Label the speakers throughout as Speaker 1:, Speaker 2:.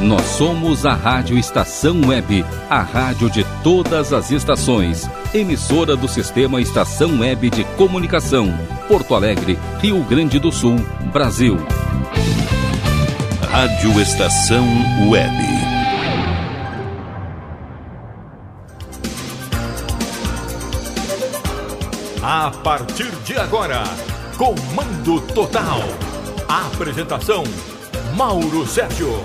Speaker 1: Nós somos a Rádio Estação Web, a rádio de todas as estações. Emissora do Sistema Estação Web de Comunicação. Porto Alegre, Rio Grande do Sul, Brasil.
Speaker 2: Rádio Estação Web.
Speaker 3: A partir de agora, Comando Total. Apresentação: Mauro Sérgio.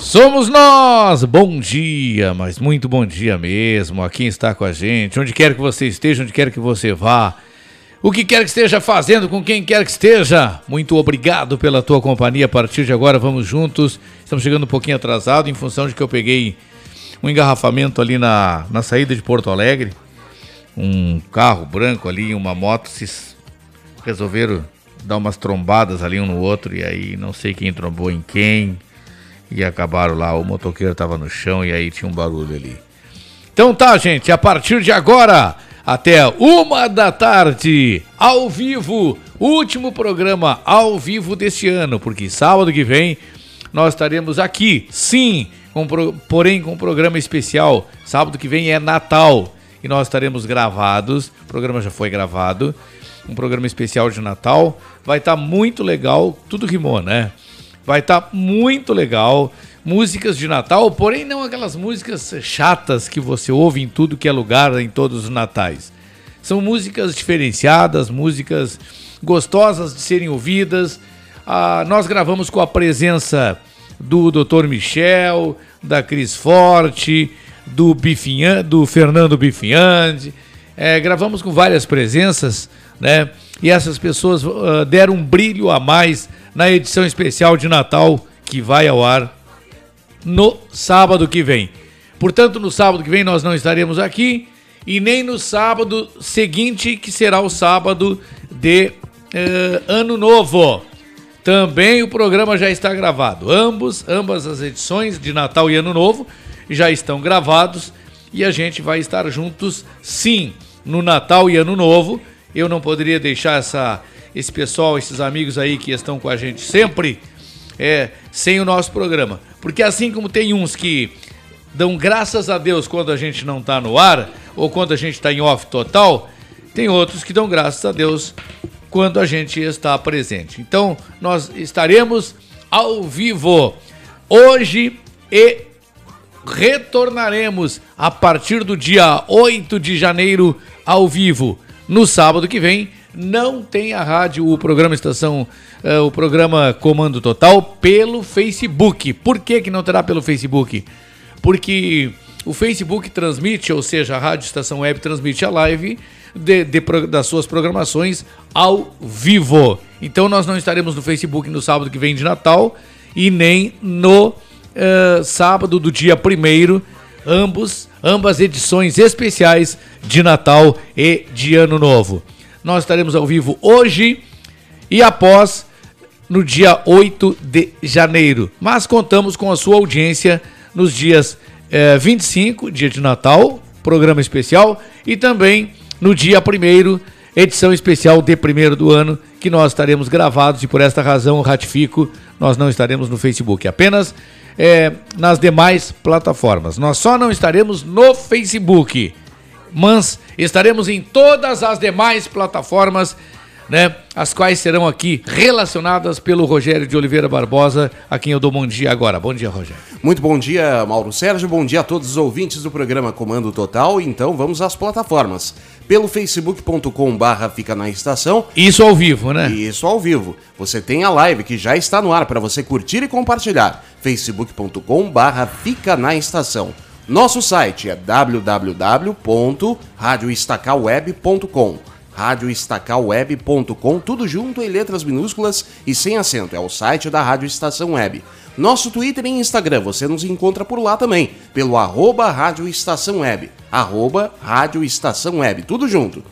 Speaker 4: Somos nós! Bom dia, mas muito bom dia mesmo a quem está com a gente, onde quer que você esteja, onde quer que você vá, o que quer que esteja fazendo, com quem quer que esteja. Muito obrigado pela tua companhia. A partir de agora, vamos juntos. Estamos chegando um pouquinho atrasado em função de que eu peguei um engarrafamento ali na, na saída de Porto Alegre. Um carro branco ali, uma moto, se resolveram dar umas trombadas ali um no outro e aí não sei quem trombou em quem e acabaram lá, o motoqueiro estava no chão e aí tinha um barulho ali. Então tá, gente, a partir de agora, até uma da tarde, ao vivo, último programa ao vivo deste ano, porque sábado que vem nós estaremos aqui, sim, com, porém com um programa especial. Sábado que vem é Natal e nós estaremos gravados, o programa já foi gravado, um programa especial de Natal. Vai estar tá muito legal, tudo rimou, né? Vai estar tá muito legal. Músicas de Natal, porém não aquelas músicas chatas que você ouve em tudo que é lugar, em todos os natais. São músicas diferenciadas, músicas gostosas de serem ouvidas. Ah, nós gravamos com a presença do Dr. Michel, da Cris Forte, do, Bifinha, do Fernando Bifiandi. É, gravamos com várias presenças, né? E essas pessoas uh, deram um brilho a mais na edição especial de Natal que vai ao ar no sábado que vem. Portanto, no sábado que vem nós não estaremos aqui e nem no sábado seguinte, que será o sábado de uh, Ano Novo. Também o programa já está gravado. Ambos, ambas as edições de Natal e Ano Novo já estão gravados e a gente vai estar juntos, sim, no Natal e Ano Novo. Eu não poderia deixar essa esse pessoal, esses amigos aí que estão com a gente sempre, é, sem o nosso programa. Porque assim como tem uns que dão graças a Deus quando a gente não está no ar, ou quando a gente está em off total, tem outros que dão graças a Deus quando a gente está presente. Então, nós estaremos ao vivo hoje e retornaremos a partir do dia 8 de janeiro ao vivo. No sábado que vem, não tem a rádio, o programa Estação, uh, o programa Comando Total pelo Facebook. Por que, que não terá pelo Facebook? Porque o Facebook transmite, ou seja, a Rádio Estação Web transmite a live de, de, das suas programações ao vivo. Então nós não estaremos no Facebook no sábado que vem de Natal e nem no uh, sábado do dia primeiro, ambos, ambas edições especiais de Natal e de Ano Novo. Nós estaremos ao vivo hoje e após no dia 8 de janeiro. Mas contamos com a sua audiência nos dias eh, 25, dia de Natal, programa especial, e também no dia 1 edição especial de primeiro do ano, que nós estaremos gravados e por esta razão ratifico, nós não estaremos no Facebook, apenas eh, nas demais plataformas. Nós só não estaremos no Facebook mas estaremos em todas as demais plataformas, né, as quais serão aqui relacionadas pelo Rogério de Oliveira Barbosa, a quem eu dou bom dia agora. Bom dia, Rogério.
Speaker 5: Muito bom dia, Mauro Sérgio. Bom dia a todos os ouvintes do programa Comando Total. Então vamos às plataformas. Pelo facebook.com barra fica na estação.
Speaker 4: Isso ao vivo, né?
Speaker 5: Isso ao vivo. Você tem a live que já está no ar para você curtir e compartilhar. facebook.com barra fica na estação. Nosso site é www.radioestacalweb.com radioestacalweb.com, tudo junto em letras minúsculas e sem acento. É o site da Rádio Estação Web. Nosso Twitter e Instagram, você nos encontra por lá também, pelo arroba Rádio Estação Web, arroba Rádio Estação Web, tudo junto.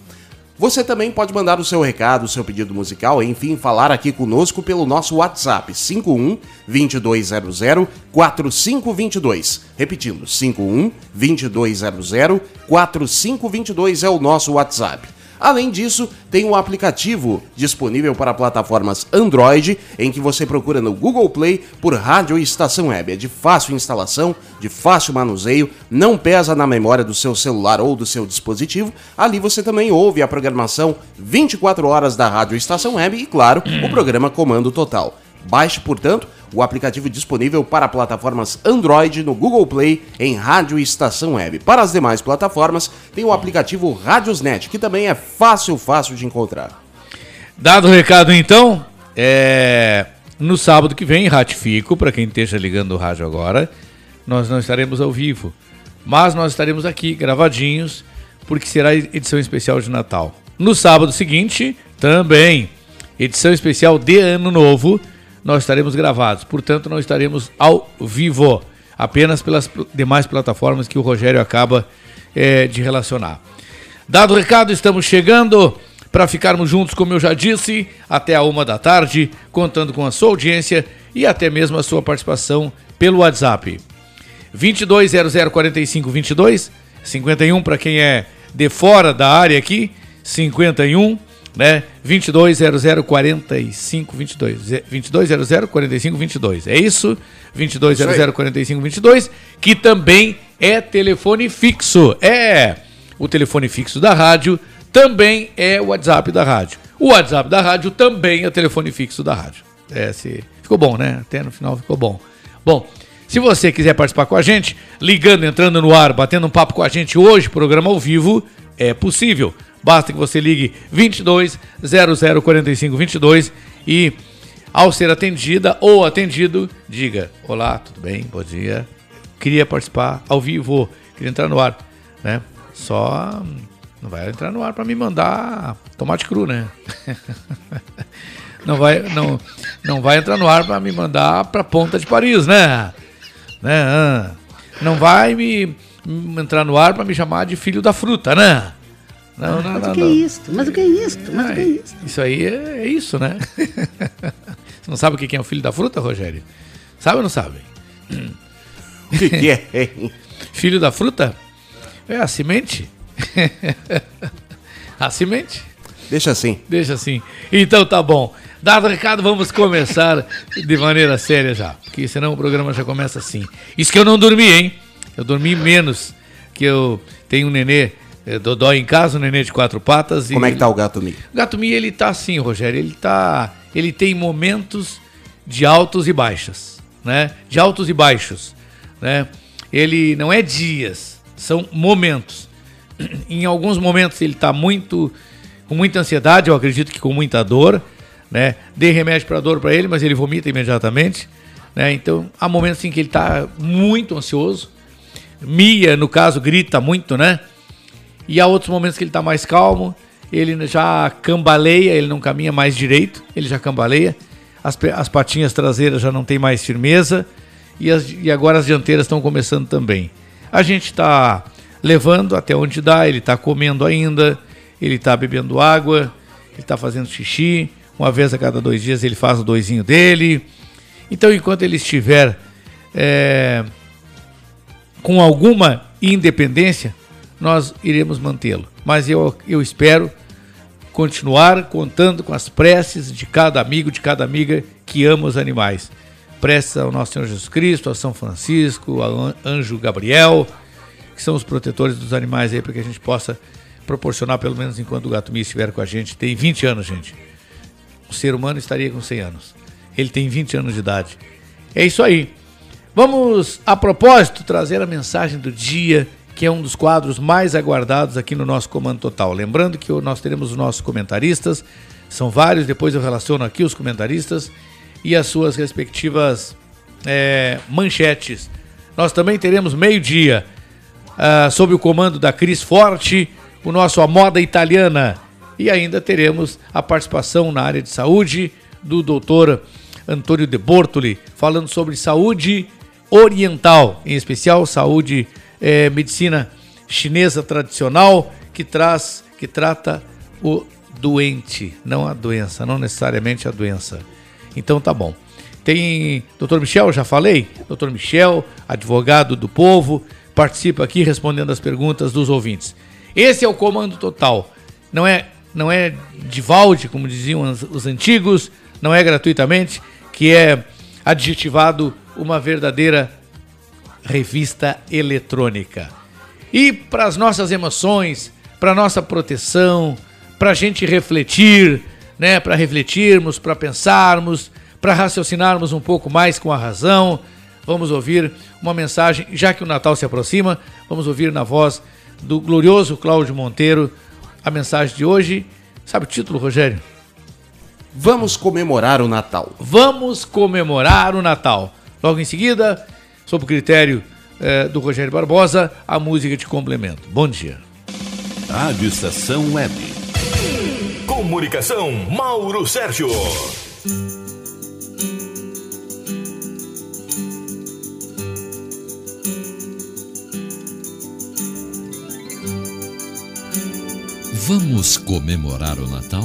Speaker 5: Você também pode mandar o seu recado, o seu pedido musical, enfim, falar aqui conosco pelo nosso WhatsApp 51 2200 4522. Repetindo, 51 2200 4522 é o nosso WhatsApp. Além disso, tem um aplicativo disponível para plataformas Android, em que você procura no Google Play por Rádio Estação Web. É de fácil instalação, de fácil manuseio, não pesa na memória do seu celular ou do seu dispositivo. Ali você também ouve a programação 24 horas da Rádio Estação Web e, claro, o programa Comando Total. Baixe, portanto, o aplicativo disponível para plataformas Android no Google Play em Rádio Estação Web. Para as demais plataformas, tem o aplicativo Radiosnet, que também é fácil, fácil de encontrar.
Speaker 4: Dado o recado, então, é... no sábado que vem, ratifico, para quem esteja ligando o rádio agora, nós não estaremos ao vivo, mas nós estaremos aqui gravadinhos, porque será edição especial de Natal. No sábado seguinte, também, edição especial de Ano Novo, nós estaremos gravados. Portanto, não estaremos ao vivo, apenas pelas demais plataformas que o Rogério acaba é, de relacionar. Dado o recado, estamos chegando para ficarmos juntos, como eu já disse, até a uma da tarde, contando com a sua audiência e até mesmo a sua participação pelo WhatsApp. 22004522, 51 para quem é de fora da área aqui, 51 né? 2200 45 22. 2200 45 22. É isso? 2200 45 22, que também é telefone fixo. É o telefone fixo da rádio, também é o WhatsApp da rádio. O WhatsApp da rádio também é telefone fixo da rádio. É, se... Ficou bom, né? Até no final ficou bom. Bom, se você quiser participar com a gente, ligando, entrando no ar, batendo um papo com a gente hoje, programa ao vivo, é possível. Basta que você ligue 22 00 45 22 e ao ser atendida ou atendido, diga: Olá, tudo bem? Bom dia. Queria participar ao vivo, queria entrar no ar, né? Só não vai entrar no ar para me mandar tomate cru, né? não vai não não vai entrar no ar para me mandar para ponta de Paris, né? Né? Não vai me entrar no ar para me chamar de filho da fruta, né?
Speaker 6: Não, não, mas não, o que é não. é isso? Mas o que é isso? Mas o que é isso?
Speaker 4: Isso aí é, é isso, né? Você não sabe o que é o filho da fruta, Rogério? Sabe ou não sabe?
Speaker 5: O que é?
Speaker 4: filho da fruta? É a semente. a semente.
Speaker 5: Deixa assim.
Speaker 4: Deixa assim. Então tá bom. Dado o recado, vamos começar de maneira séria já. Porque senão o programa já começa assim. Isso que eu não dormi, hein? Eu dormi menos. Que eu tenho um nenê é, Dodó em casa, o nenê de quatro patas.
Speaker 5: Como é que tá o gato Mi?
Speaker 4: O gato Mi, ele tá assim, Rogério, ele tá. Ele tem momentos de altos e baixas, né? De altos e baixos, né? Ele não é dias, são momentos. Em alguns momentos ele tá muito com muita ansiedade, eu acredito que com muita dor, né? Dei remédio para dor para ele, mas ele vomita imediatamente, né? Então, há momentos em que ele tá muito ansioso. Mia, no caso, grita muito, né? E há outros momentos que ele está mais calmo, ele já cambaleia, ele não caminha mais direito, ele já cambaleia. As, as patinhas traseiras já não tem mais firmeza e, as, e agora as dianteiras estão começando também. A gente está levando até onde dá, ele está comendo ainda, ele está bebendo água, ele está fazendo xixi. Uma vez a cada dois dias ele faz o doisinho dele. Então, enquanto ele estiver é, com alguma independência, nós iremos mantê-lo. Mas eu, eu espero continuar contando com as preces de cada amigo, de cada amiga que ama os animais. Preces ao nosso Senhor Jesus Cristo, a São Francisco, ao Anjo Gabriel, que são os protetores dos animais aí, para que a gente possa proporcionar, pelo menos enquanto o gato Mi estiver com a gente. Tem 20 anos, gente. O ser humano estaria com 100 anos. Ele tem 20 anos de idade. É isso aí. Vamos, a propósito, trazer a mensagem do dia que é um dos quadros mais aguardados aqui no nosso Comando Total. Lembrando que nós teremos os nossos comentaristas, são vários, depois eu relaciono aqui os comentaristas e as suas respectivas é, manchetes. Nós também teremos meio-dia, uh, sob o comando da Cris Forte, o nosso A Moda Italiana. E ainda teremos a participação na área de saúde do doutor Antônio de Bortoli, falando sobre saúde oriental, em especial saúde é, medicina chinesa tradicional que traz, que trata o doente, não a doença, não necessariamente a doença. Então tá bom. Tem Dr. Michel, já falei? Dr. Michel, advogado do povo, participa aqui respondendo as perguntas dos ouvintes. Esse é o comando total. não é, não é de valde, como diziam os, os antigos, não é gratuitamente, que é adjetivado uma verdadeira revista eletrônica. E para as nossas emoções, para nossa proteção, para a gente refletir, né, para refletirmos, para pensarmos, para raciocinarmos um pouco mais com a razão, vamos ouvir uma mensagem, já que o Natal se aproxima, vamos ouvir na voz do glorioso Cláudio Monteiro a mensagem de hoje. Sabe o título, Rogério?
Speaker 5: Vamos comemorar o Natal.
Speaker 4: Vamos comemorar o Natal. Logo em seguida, sob o critério eh, do Rogério Barbosa, a música de complemento. Bom dia.
Speaker 2: Rádio Estação Web.
Speaker 3: Comunicação, Mauro Sérgio.
Speaker 7: Vamos comemorar o Natal?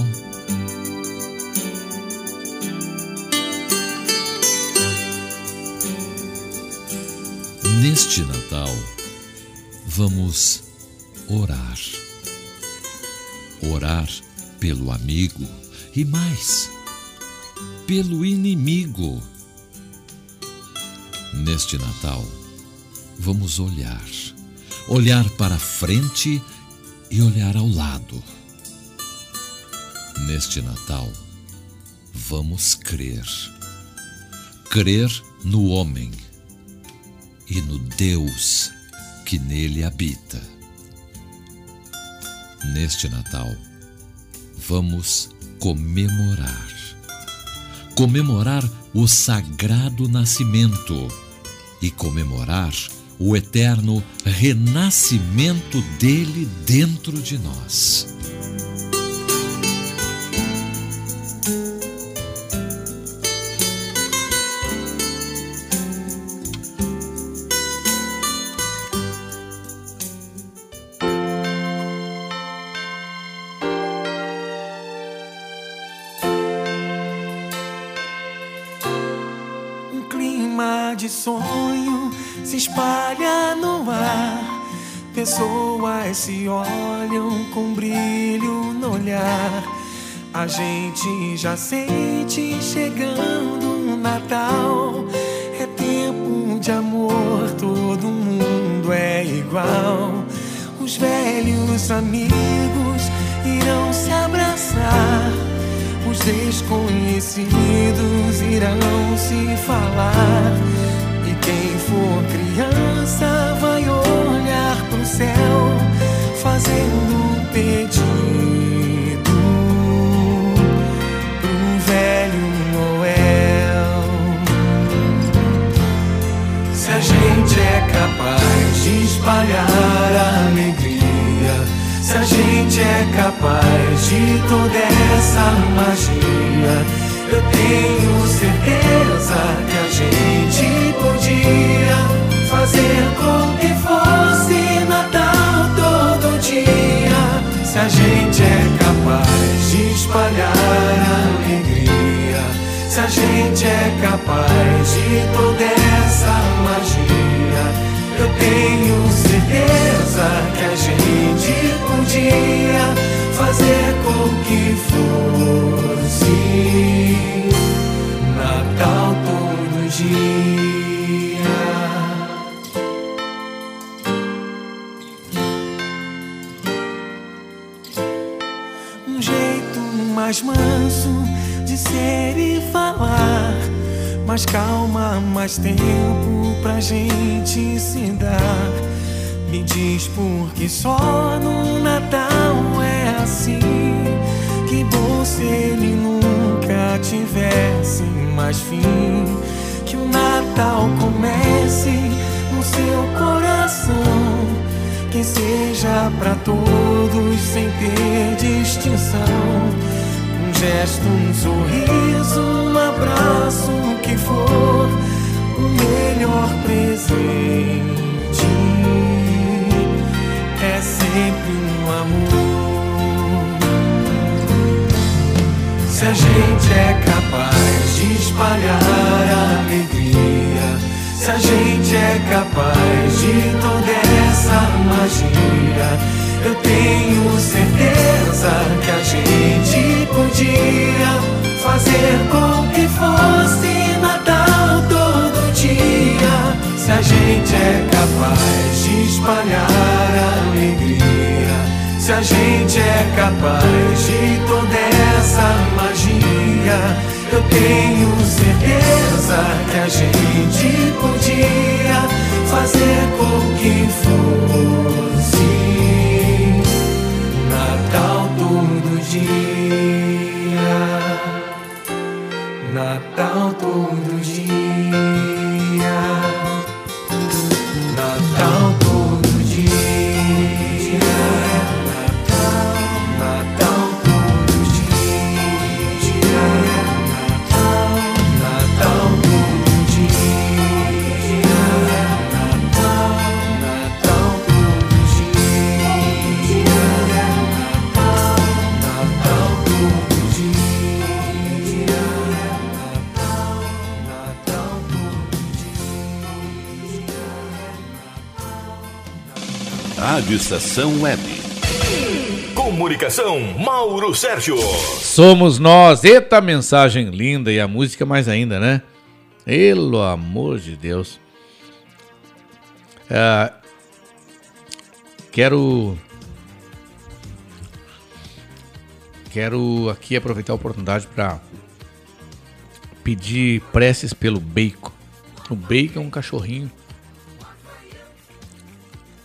Speaker 7: Neste Natal, vamos orar. Orar pelo amigo e mais, pelo inimigo. Neste Natal, vamos olhar. Olhar para frente e olhar ao lado. Neste Natal, vamos crer. Crer no homem e no Deus que nele habita. Neste Natal, vamos comemorar. Comemorar o sagrado nascimento e comemorar o eterno renascimento dele dentro de nós.
Speaker 2: Estação Web.
Speaker 3: Comunicação, Mauro Sérgio.
Speaker 4: Somos nós. Eita mensagem linda e a música mais ainda, né? Pelo amor de Deus. Ah, quero. Quero aqui aproveitar a oportunidade para pedir preces pelo Bacon. O Bacon é um cachorrinho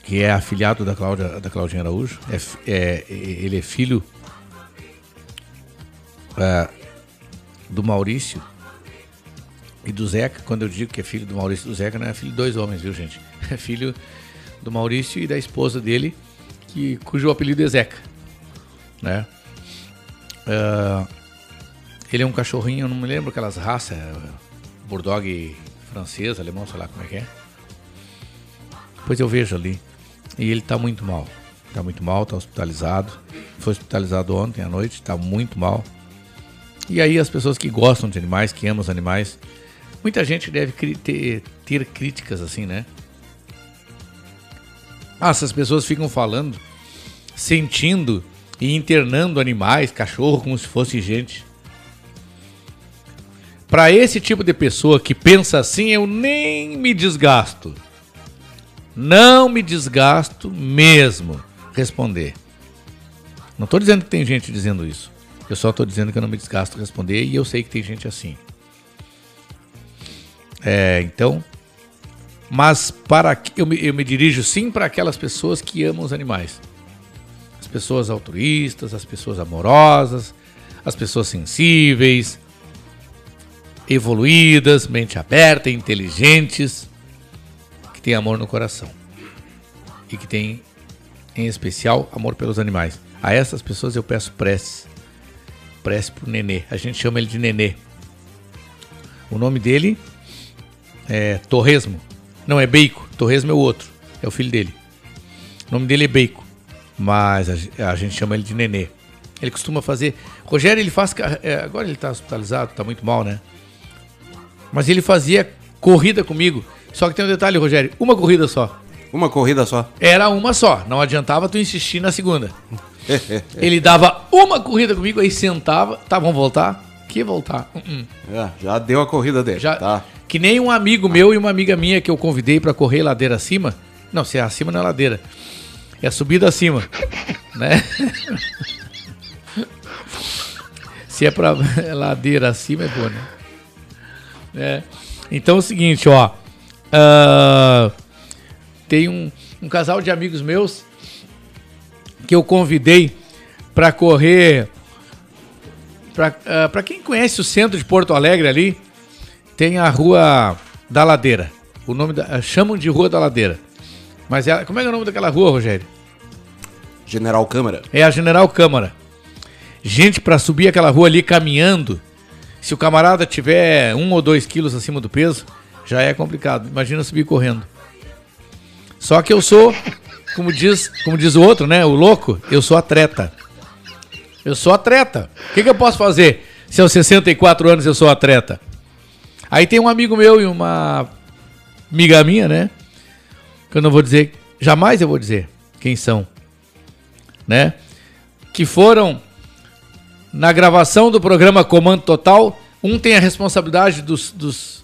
Speaker 4: que é afilhado da, Cláudia, da Claudinha Araújo. É fi- é- ele é filho ah, do Maurício e do Zeca. Quando eu digo que é filho do Maurício e do Zeca, não é filho de dois homens, viu, gente? É filho do Maurício e da esposa dele, que, cujo apelido é Zeca. Né? Ah, ele é um cachorrinho, eu não me lembro aquelas raças, é, Bulldog francês, alemão, sei lá como é que é. Depois eu vejo ali. E ele tá muito mal. Tá muito mal, tá hospitalizado. Foi hospitalizado ontem à noite, tá muito mal. E aí as pessoas que gostam de animais, que amam os animais, muita gente deve ter, ter críticas assim, né? Ah, essas pessoas ficam falando, sentindo e internando animais, cachorro, como se fosse gente. Para esse tipo de pessoa que pensa assim, eu nem me desgasto. Não me desgasto mesmo responder. Não estou dizendo que tem gente dizendo isso. Eu só estou dizendo que eu não me desgasto responder e eu sei que tem gente assim. É, então, mas para eu me, eu me dirijo sim para aquelas pessoas que amam os animais. As pessoas altruístas, as pessoas amorosas, as pessoas sensíveis, evoluídas, mente aberta, inteligentes, têm amor no coração e que têm, em especial, amor pelos animais. A essas pessoas eu peço preces. Prece pro Nenê. A gente chama ele de Nenê. O nome dele é Torresmo. Não, é Beico. Torresmo é o outro. É o filho dele. O nome dele é Beico. Mas a, ge- a gente chama ele de Nenê. Ele costuma fazer. Rogério, ele faz. é, agora ele tá hospitalizado, tá muito mal, né? Mas ele fazia corrida comigo. Só que tem um detalhe, Rogério: uma corrida só.
Speaker 5: Uma corrida só.
Speaker 4: Era uma só. Não adiantava tu insistir na segunda. Ele dava uma corrida comigo, aí sentava. Tá, vamos voltar? Que voltar? Uh -uh.
Speaker 5: É, já deu a corrida dele.
Speaker 4: Já,
Speaker 5: Tá.
Speaker 4: Que nem um amigo meu e uma amiga minha que eu convidei pra correr ladeira acima. Não, se é acima não é ladeira. É subida acima. né? se é pra ladeira acima é boa, né? É. Então é o seguinte, ó. Ah, tem um, um casal de amigos meus que eu convidei pra correr. Pra, ah, pra quem conhece o centro de Porto Alegre ali, tem a Rua da Ladeira. O nome da, chamam de Rua da Ladeira. Mas é, como é, é o nome daquela rua, Rogério?
Speaker 5: General Câmara.
Speaker 4: É a General Câmara. Gente, pra subir aquela rua ali caminhando, se o camarada tiver um ou dois quilos acima do peso, já é complicado. Imagina subir correndo. Só que eu sou, como diz, como diz o outro, né? O louco, eu sou atleta. Eu sou atleta. O que, que eu posso fazer se aos 64 anos eu sou atleta? Aí tem um amigo meu e uma amiga minha, né? Que eu não vou dizer, jamais eu vou dizer quem são, né? que foram na gravação do programa Comando Total. Um tem a responsabilidade dos, dos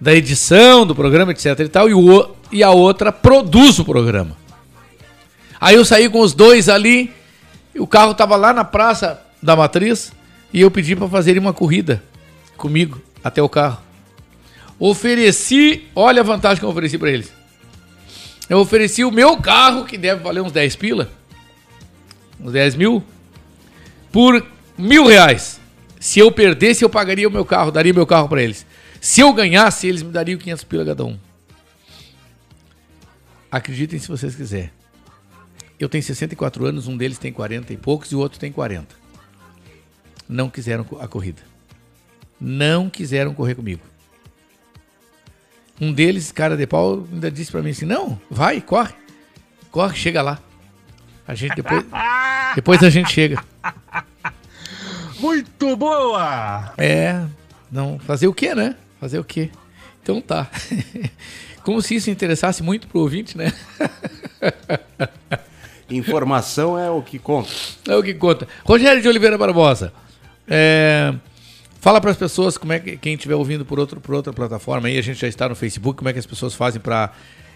Speaker 4: da edição do programa, etc e tal, e, o, e a outra produz o programa. Aí eu saí com os dois ali, o carro tava lá na praça da Matriz e eu pedi para fazerem uma corrida comigo até o carro. Ofereci, olha a vantagem que eu ofereci para eles. Eu ofereci o meu carro, que deve valer uns 10 pila, uns 10 mil, por mil reais. Se eu perdesse, eu pagaria o meu carro, daria meu carro para eles. Se eu ganhasse, eles me dariam 500 pila cada um. Acreditem se vocês quiserem. Eu tenho 64 anos, um deles tem 40 e poucos e o outro tem 40. Não quiseram a corrida. Não quiseram correr comigo. Um deles, cara de pau, ainda disse para mim assim: "Não, vai, corre. Corre, chega lá. A gente depois depois a gente chega".
Speaker 8: Muito boa!
Speaker 4: É, não, fazer o quê, né? Fazer o quê? Então tá. Como se isso interessasse muito pro ouvinte, né?
Speaker 5: Informação é o que conta.
Speaker 4: É o que conta. Rogério de Oliveira Barbosa. É, fala para as pessoas como é que quem estiver ouvindo por, outro, por outra plataforma aí, a gente já está no Facebook, como é que as pessoas fazem para,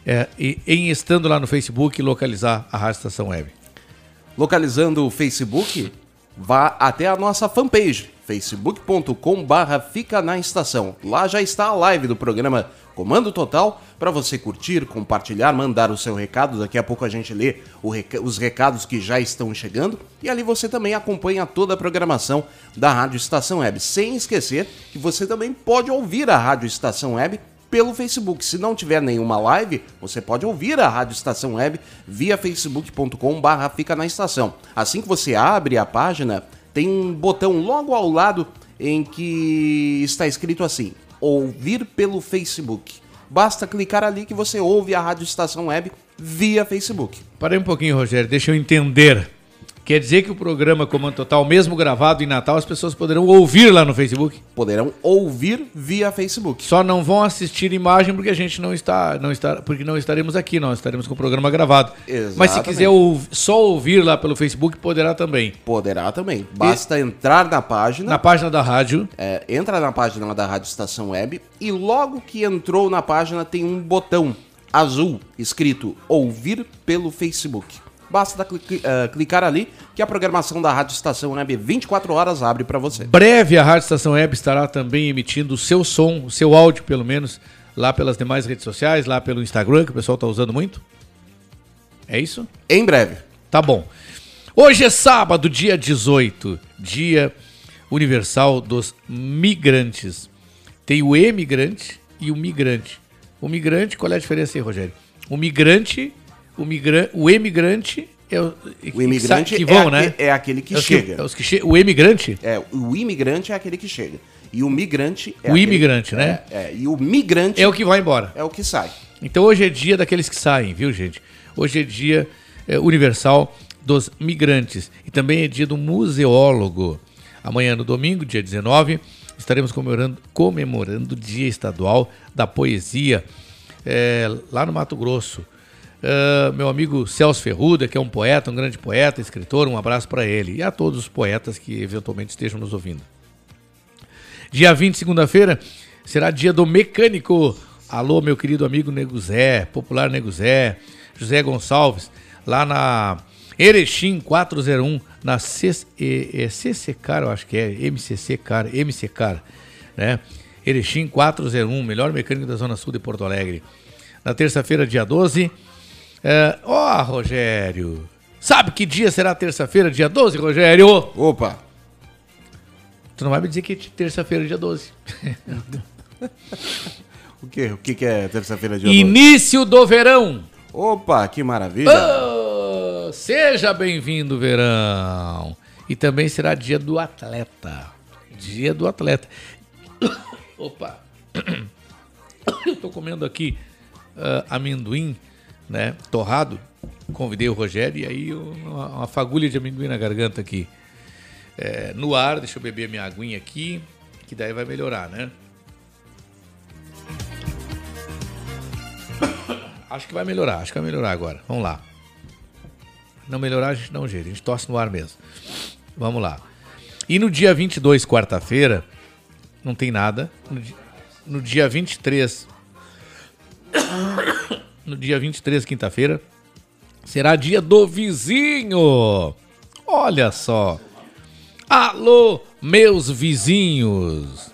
Speaker 4: é, em estando lá no Facebook, localizar a Rádio Estação Web.
Speaker 5: Localizando o Facebook, vá até a nossa fanpage, facebook.com barra Fica na Estação. Lá já está a live do programa Comando Total para você curtir, compartilhar, mandar o seu recado. Daqui a pouco a gente lê os recados que já estão chegando. E ali você também acompanha toda a programação da Rádio Estação Web. Sem esquecer que você também pode ouvir a Rádio Estação Web pelo Facebook. Se não tiver nenhuma live, você pode ouvir a Rádio Estação Web via facebook.com barra Fica na Estação. Assim que você abre a página, tem um botão logo ao lado em que está escrito assim: ouvir pelo Facebook. Basta clicar ali que você ouve a Rádio Estação Web via Facebook.
Speaker 4: Parei um pouquinho, Rogério, deixa eu entender. Quer dizer que o programa Comando Total, mesmo gravado em Natal, as pessoas poderão ouvir lá no Facebook?
Speaker 5: Poderão ouvir via Facebook.
Speaker 4: Só não vão assistir imagem porque a gente não está, não está, porque não estaremos aqui, nós estaremos com o programa gravado.
Speaker 5: Exatamente.
Speaker 4: Mas se quiser só ouvir lá pelo Facebook, poderá também.
Speaker 5: Poderá também. Basta e... entrar na página.
Speaker 4: Na página da rádio.
Speaker 5: É, entra na página da Rádio Estação Web e logo que entrou na página tem um botão azul escrito ouvir pelo Facebook. Basta uh, clicar ali que a programação da Rádio Estação Web 24 horas abre para você.
Speaker 4: Breve a Rádio Estação Web estará também emitindo o seu som, o seu áudio pelo menos, lá pelas demais redes sociais, lá pelo Instagram, que o pessoal está usando muito. É isso?
Speaker 5: Em breve.
Speaker 4: Tá bom. Hoje é sábado, dia 18, dia universal dos migrantes. Tem o emigrante e o migrante. O migrante, qual é a diferença aí, Rogério? O migrante o, o emigrante é o,
Speaker 5: o imigrante
Speaker 4: que vão,
Speaker 5: é,
Speaker 4: né?
Speaker 5: é aquele que
Speaker 4: é
Speaker 5: chega.
Speaker 4: Que, é os que che o emigrante?
Speaker 5: É, o imigrante é aquele que chega. E o migrante é
Speaker 4: O aquele, imigrante, né?
Speaker 5: É, é, e o migrante
Speaker 4: é o que vai embora.
Speaker 5: É o que sai.
Speaker 4: Então hoje é dia daqueles que saem, viu, gente? Hoje é dia é, universal dos migrantes e também é dia do museólogo. Amanhã no domingo, dia 19, estaremos comemorando comemorando o Dia Estadual da Poesia é, lá no Mato Grosso. Uh, meu amigo Celso Ferruda, que é um poeta, um grande poeta, escritor, um abraço para ele e a todos os poetas que eventualmente estejam nos ouvindo. Dia 20, segunda-feira, será dia do mecânico. Alô, meu querido amigo Nego Zé, popular Nego Zé, José Gonçalves, lá na Erechim 401, na C, é, CC Car, eu acho que é, MCC Car, MC Car, né? Erechim 401, melhor mecânico da Zona Sul de Porto Alegre. Na terça-feira, dia 12, é, ó, oh, Rogério. Sabe que dia será terça-feira, dia 12, Rogério?
Speaker 5: Opa!
Speaker 4: Tu não vai me dizer que é terça-feira, dia 12.
Speaker 5: o que, o que, é terça-feira, dia 12?
Speaker 4: Início do verão.
Speaker 5: Opa, que maravilha!
Speaker 4: Oh, seja bem-vindo, verão. E também será dia do atleta. Dia do atleta. Opa! Eu tô comendo aqui uh, amendoim né, torrado. Convidei o Rogério e aí uma, uma fagulha de amendoim na garganta aqui. É, no ar, deixa eu beber minha aguinha aqui, que daí vai melhorar, né? Acho que vai melhorar, acho que vai melhorar agora. Vamos lá. Não melhorar, a gente não jeito. A gente tosse no ar mesmo. Vamos lá. E no dia 22, quarta-feira, não tem nada. No, no dia 23. No dia 23, quinta-feira, será dia do vizinho. Olha só. Alô, meus vizinhos.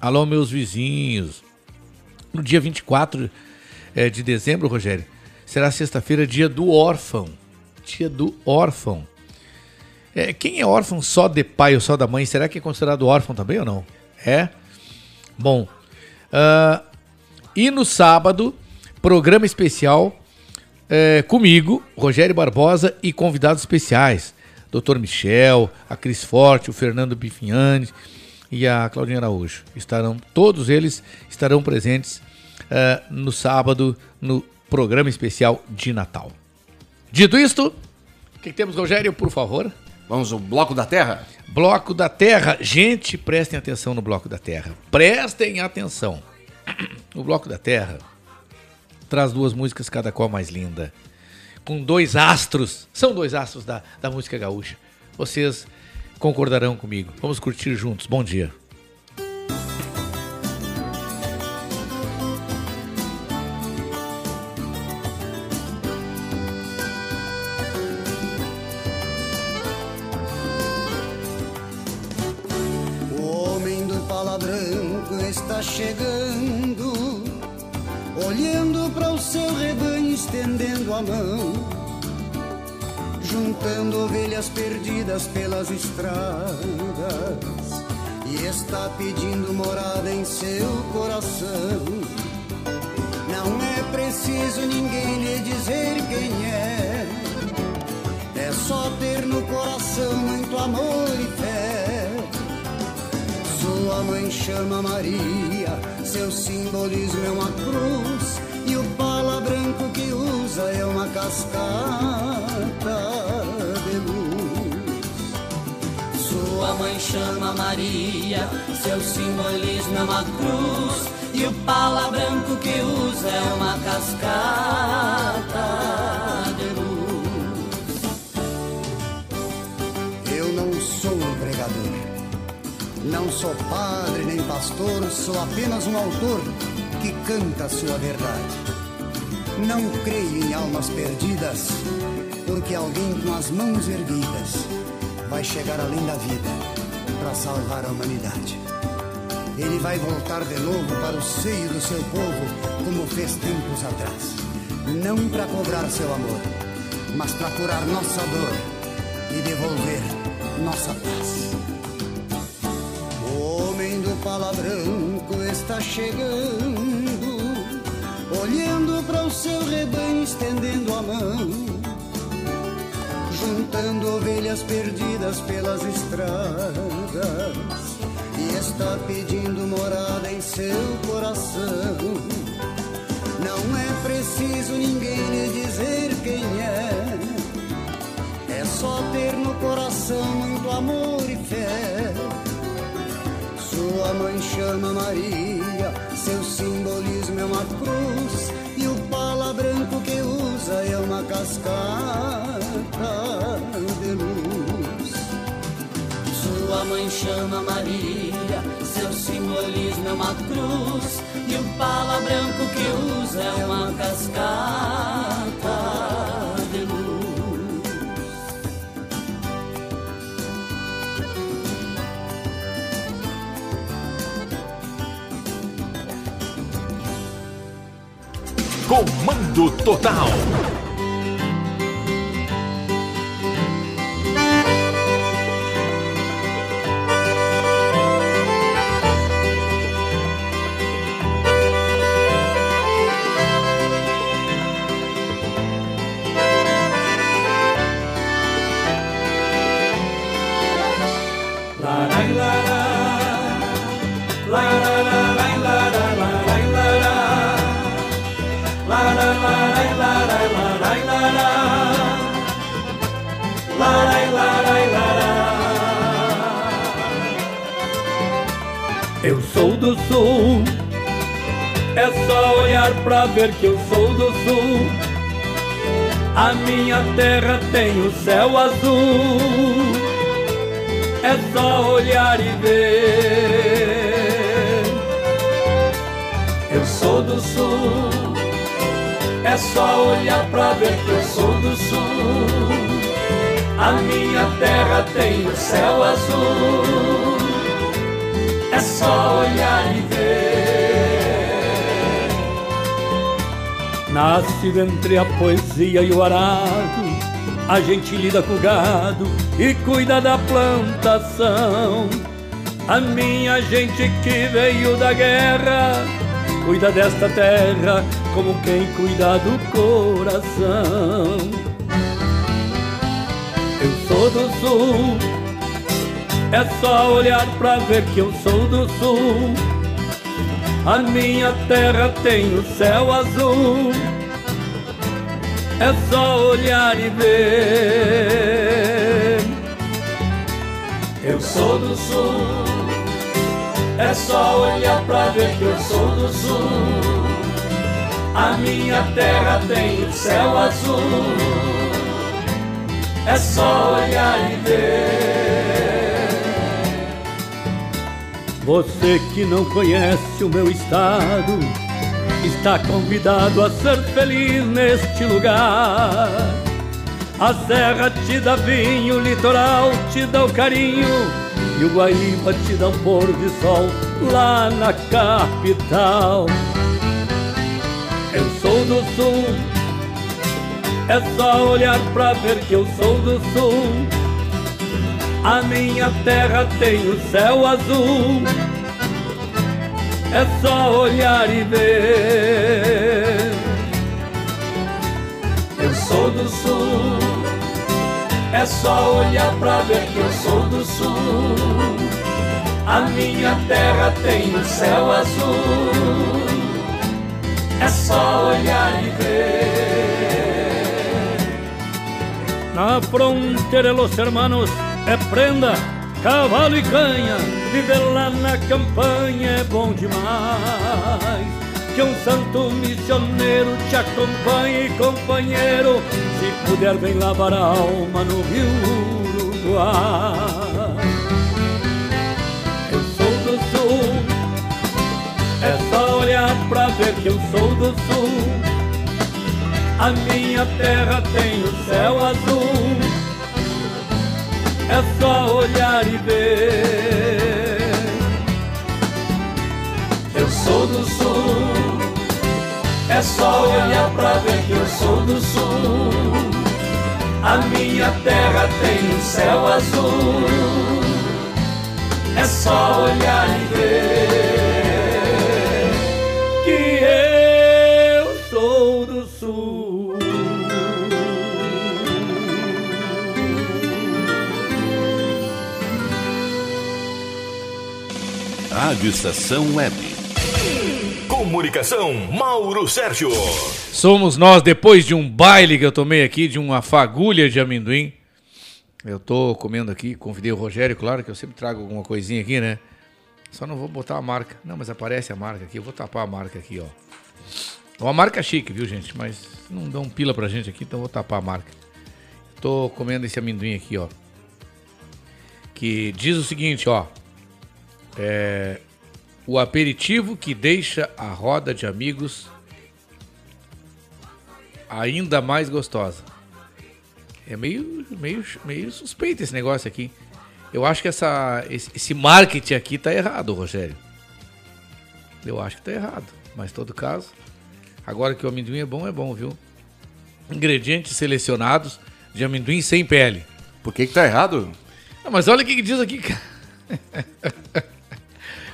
Speaker 4: Alô, meus vizinhos. No dia 24 eh, de dezembro, Rogério, será sexta-feira, dia do órfão. Dia do órfão. É, quem é órfão só de pai ou só da mãe, será que é considerado órfão também ou não? É? Bom. ah, e no sábado, programa especial é, comigo, Rogério Barbosa e convidados especiais. Dr. Michel, a Cris Forte, o Fernando Bifinhani e a Claudinha Araújo. Estarão, todos eles estarão presentes eh, no sábado no programa especial de Natal. Dito isto, o que, que temos, Rogério, por favor?
Speaker 5: Vamos ao Bloco da Terra?
Speaker 4: Bloco da Terra. Gente, prestem atenção no Bloco da Terra. Prestem atenção. O Bloco da Terra traz duas músicas, cada qual mais linda. Com dois astros. São dois astros da, da música gaúcha. Vocês concordarão comigo. Vamos curtir juntos. Bom dia.
Speaker 8: Pelas estradas, e está pedindo morada em seu coração. Não é preciso ninguém lhe dizer quem é. É só ter no coração muito amor e fé. Sua mãe chama Maria, seu simbolismo é uma cruz. E o pala branco que usa é uma cascata
Speaker 9: Sua mãe chama Maria, seu simbolismo é uma cruz. E o pala branco que usa é uma cascata de luz.
Speaker 8: Eu não sou um pregador, não sou padre nem pastor, sou apenas um autor que canta a sua verdade. Não creio em almas perdidas, porque alguém com as mãos erguidas vai chegar além da vida para salvar a humanidade. Ele vai voltar de novo para o seio do seu povo, como fez tempos atrás. Não para cobrar seu amor, mas para curar nossa dor e devolver nossa paz. O homem do pala branco está chegando, olhando para o seu rebanho, estendendo a mão, juntando ovelhas perdidas pelas estradas, e está pedindo morada em seu coração. Não é preciso ninguém lhe dizer quem é. É só ter no coração muito amor e fé. Sua mãe chama Maria, seu simbolismo é uma cruz. E o pala branco que usa é uma cascata de luz.
Speaker 9: Sua mãe chama Maria, seu simbolismo é uma cruz. E o pala branco que usa é uma cascata
Speaker 3: Comando Total.
Speaker 10: Sou do sul, é só olhar pra ver que eu sou do sul.
Speaker 11: A minha terra tem o céu azul. É só olhar e ver. Eu sou do sul. É só olhar pra ver que eu sou do sul. A minha terra tem o céu azul. É só olhar e ver. Nascido entre a poesia e o arado, a gente lida com o gado e cuida da plantação. A minha gente que veio da guerra cuida desta terra como quem cuida do coração. Eu sou do sul, é só olhar pra ver que eu sou do sul. A minha terra tem o céu azul. É só olhar e ver. Eu sou do sul. É só olhar pra ver que eu sou do sul. A minha terra tem o céu azul. É só olhar e ver. Você que não conhece o meu estado, está convidado a ser feliz neste lugar. A serra te dá vinho, o litoral te dá o carinho, e o Guaíba te dá um pôr de sol lá na capital. Eu sou do sul, é só olhar pra ver que eu sou do sul. A minha terra tem o céu azul. É só olhar e ver. Eu sou do sul. É só olhar pra ver que eu sou do sul. A minha terra tem o céu azul. É só olhar e ver. Na fronteira, los hermanos é prenda, cavalo e canha. Viver lá na campanha é bom demais. Que um santo missioneiro te acompanhe, companheiro. Se puder, vem lavar a alma no rio Uruguai. Eu sou do sul, é só olhar pra ver que eu sou do sul. A minha terra tem o céu azul. É só olhar e ver. Eu sou do sul. É só olhar pra ver que eu sou do sul. A minha terra tem o céu azul. É só olhar e ver
Speaker 12: Rádio Estação Web.
Speaker 3: Comunicação, Mauro Sérgio.
Speaker 4: Somos nós, depois de um baile que eu tomei aqui, de uma fagulha de amendoim. Eu tô comendo aqui, convidei o Rogério, claro que eu sempre trago alguma coisinha aqui, né? Só não vou botar a marca. Não, mas aparece a marca aqui, eu vou tapar a marca aqui, ó. Uma marca chique, viu, gente? Mas não dão pila pra gente aqui, então eu vou tapar a marca. Tô comendo esse amendoim aqui, ó. Que diz o seguinte, ó. É, o aperitivo que deixa a roda de amigos ainda mais gostosa. É meio, meio, meio suspeito esse negócio aqui. Eu acho que essa, esse, marketing aqui tá errado, Rogério. Eu acho que tá errado. Mas em todo caso, agora que o amendoim é bom, é bom, viu? Ingredientes selecionados de amendoim sem pele.
Speaker 5: Por que que tá errado?
Speaker 4: Não, mas olha o que, que diz aqui, cara.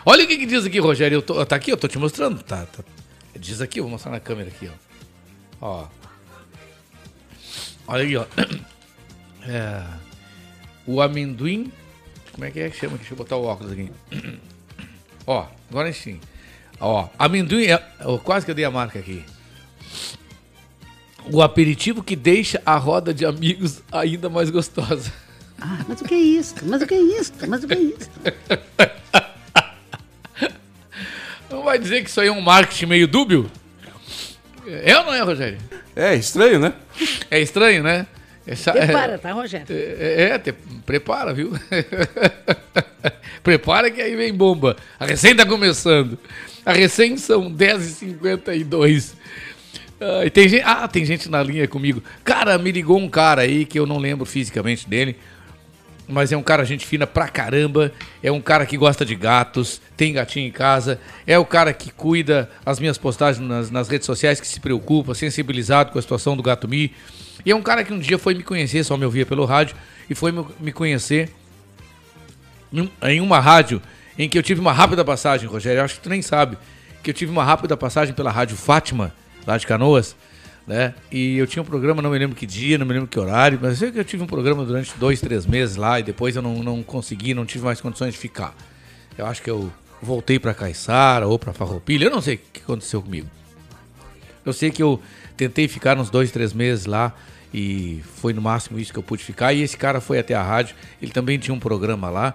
Speaker 4: olha o que, que diz aqui, Rogério. Eu tô, tá aqui, eu tô te mostrando. Tá, tá. Diz aqui, eu vou mostrar na câmera aqui, ó. Ó. Olha aí, ó. É, o amendoim. Como é que é que chama? Deixa eu botar o óculos aqui. Ó, agora sim. Ó, amendoim é. ó, quase que eu dei a marca aqui. O aperitivo que deixa a roda de amigos ainda mais gostosa.
Speaker 13: Ah, mas o que é isso? Mas o que é isso? Mas o que é isso?
Speaker 4: Vai dizer que isso aí é um marketing meio dúbio? É ou não é, Rogério?
Speaker 5: É estranho, né?
Speaker 4: É estranho, né? Essa,
Speaker 6: Prepara, tá, Rogério?
Speaker 4: É, é, te- prepara, viu? prepara que aí vem bomba. A recém tá começando. A recém são 10h52. Ah, e tem gente, ah, tem gente na linha comigo. Cara, me ligou um cara aí que eu não lembro fisicamente dele. Mas é um cara gente fina pra caramba. É um cara que gosta de gatos, tem gatinho em casa. É o cara que cuida as minhas postagens nas, nas redes sociais, que se preocupa, sensibilizado com a situação do gato Mi. E é um cara que um dia foi me conhecer, só me ouvia pelo rádio, e foi me, conhecer em- uma rádio em que eu tive uma rápida passagem, Rogério. Acho que tu nem sabe. Que eu tive uma rápida passagem pela Rádio Fátima, lá de Canoas, né? E eu tinha um programa, não me lembro que dia, não me lembro que horário, mas eu sei que eu tive um programa durante dois, três meses lá e depois eu não, não consegui, não tive mais condições de ficar. Eu acho que eu voltei pra Caiçara ou pra Farroupilha, eu não sei o que aconteceu comigo. Eu sei que eu tentei ficar uns dois, três meses lá e foi no máximo isso que eu pude ficar. E esse cara foi até a rádio, ele também tinha um programa lá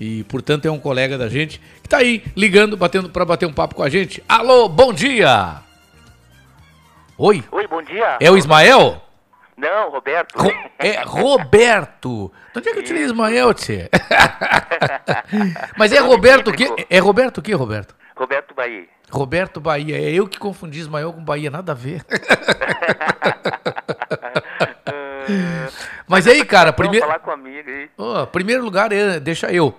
Speaker 4: e, portanto, é um colega da gente que tá aí ligando, batendo para bater um papo com a gente. Alô, bom dia! Oi?
Speaker 14: Oi, bom dia.
Speaker 4: É o Ismael?
Speaker 14: Não, Roberto.
Speaker 4: Ro- é Roberto. De onde é que eu tirei Ismael, tchê? Mas é Roberto o quê? É Roberto o quê, Roberto?
Speaker 14: Roberto Bahia.
Speaker 4: Roberto Bahia. É eu que confundi Ismael com Bahia, nada a ver. Mas aí, cara, primeiro.
Speaker 14: Falar com amigo aí.
Speaker 4: Primeiro lugar, é, deixa eu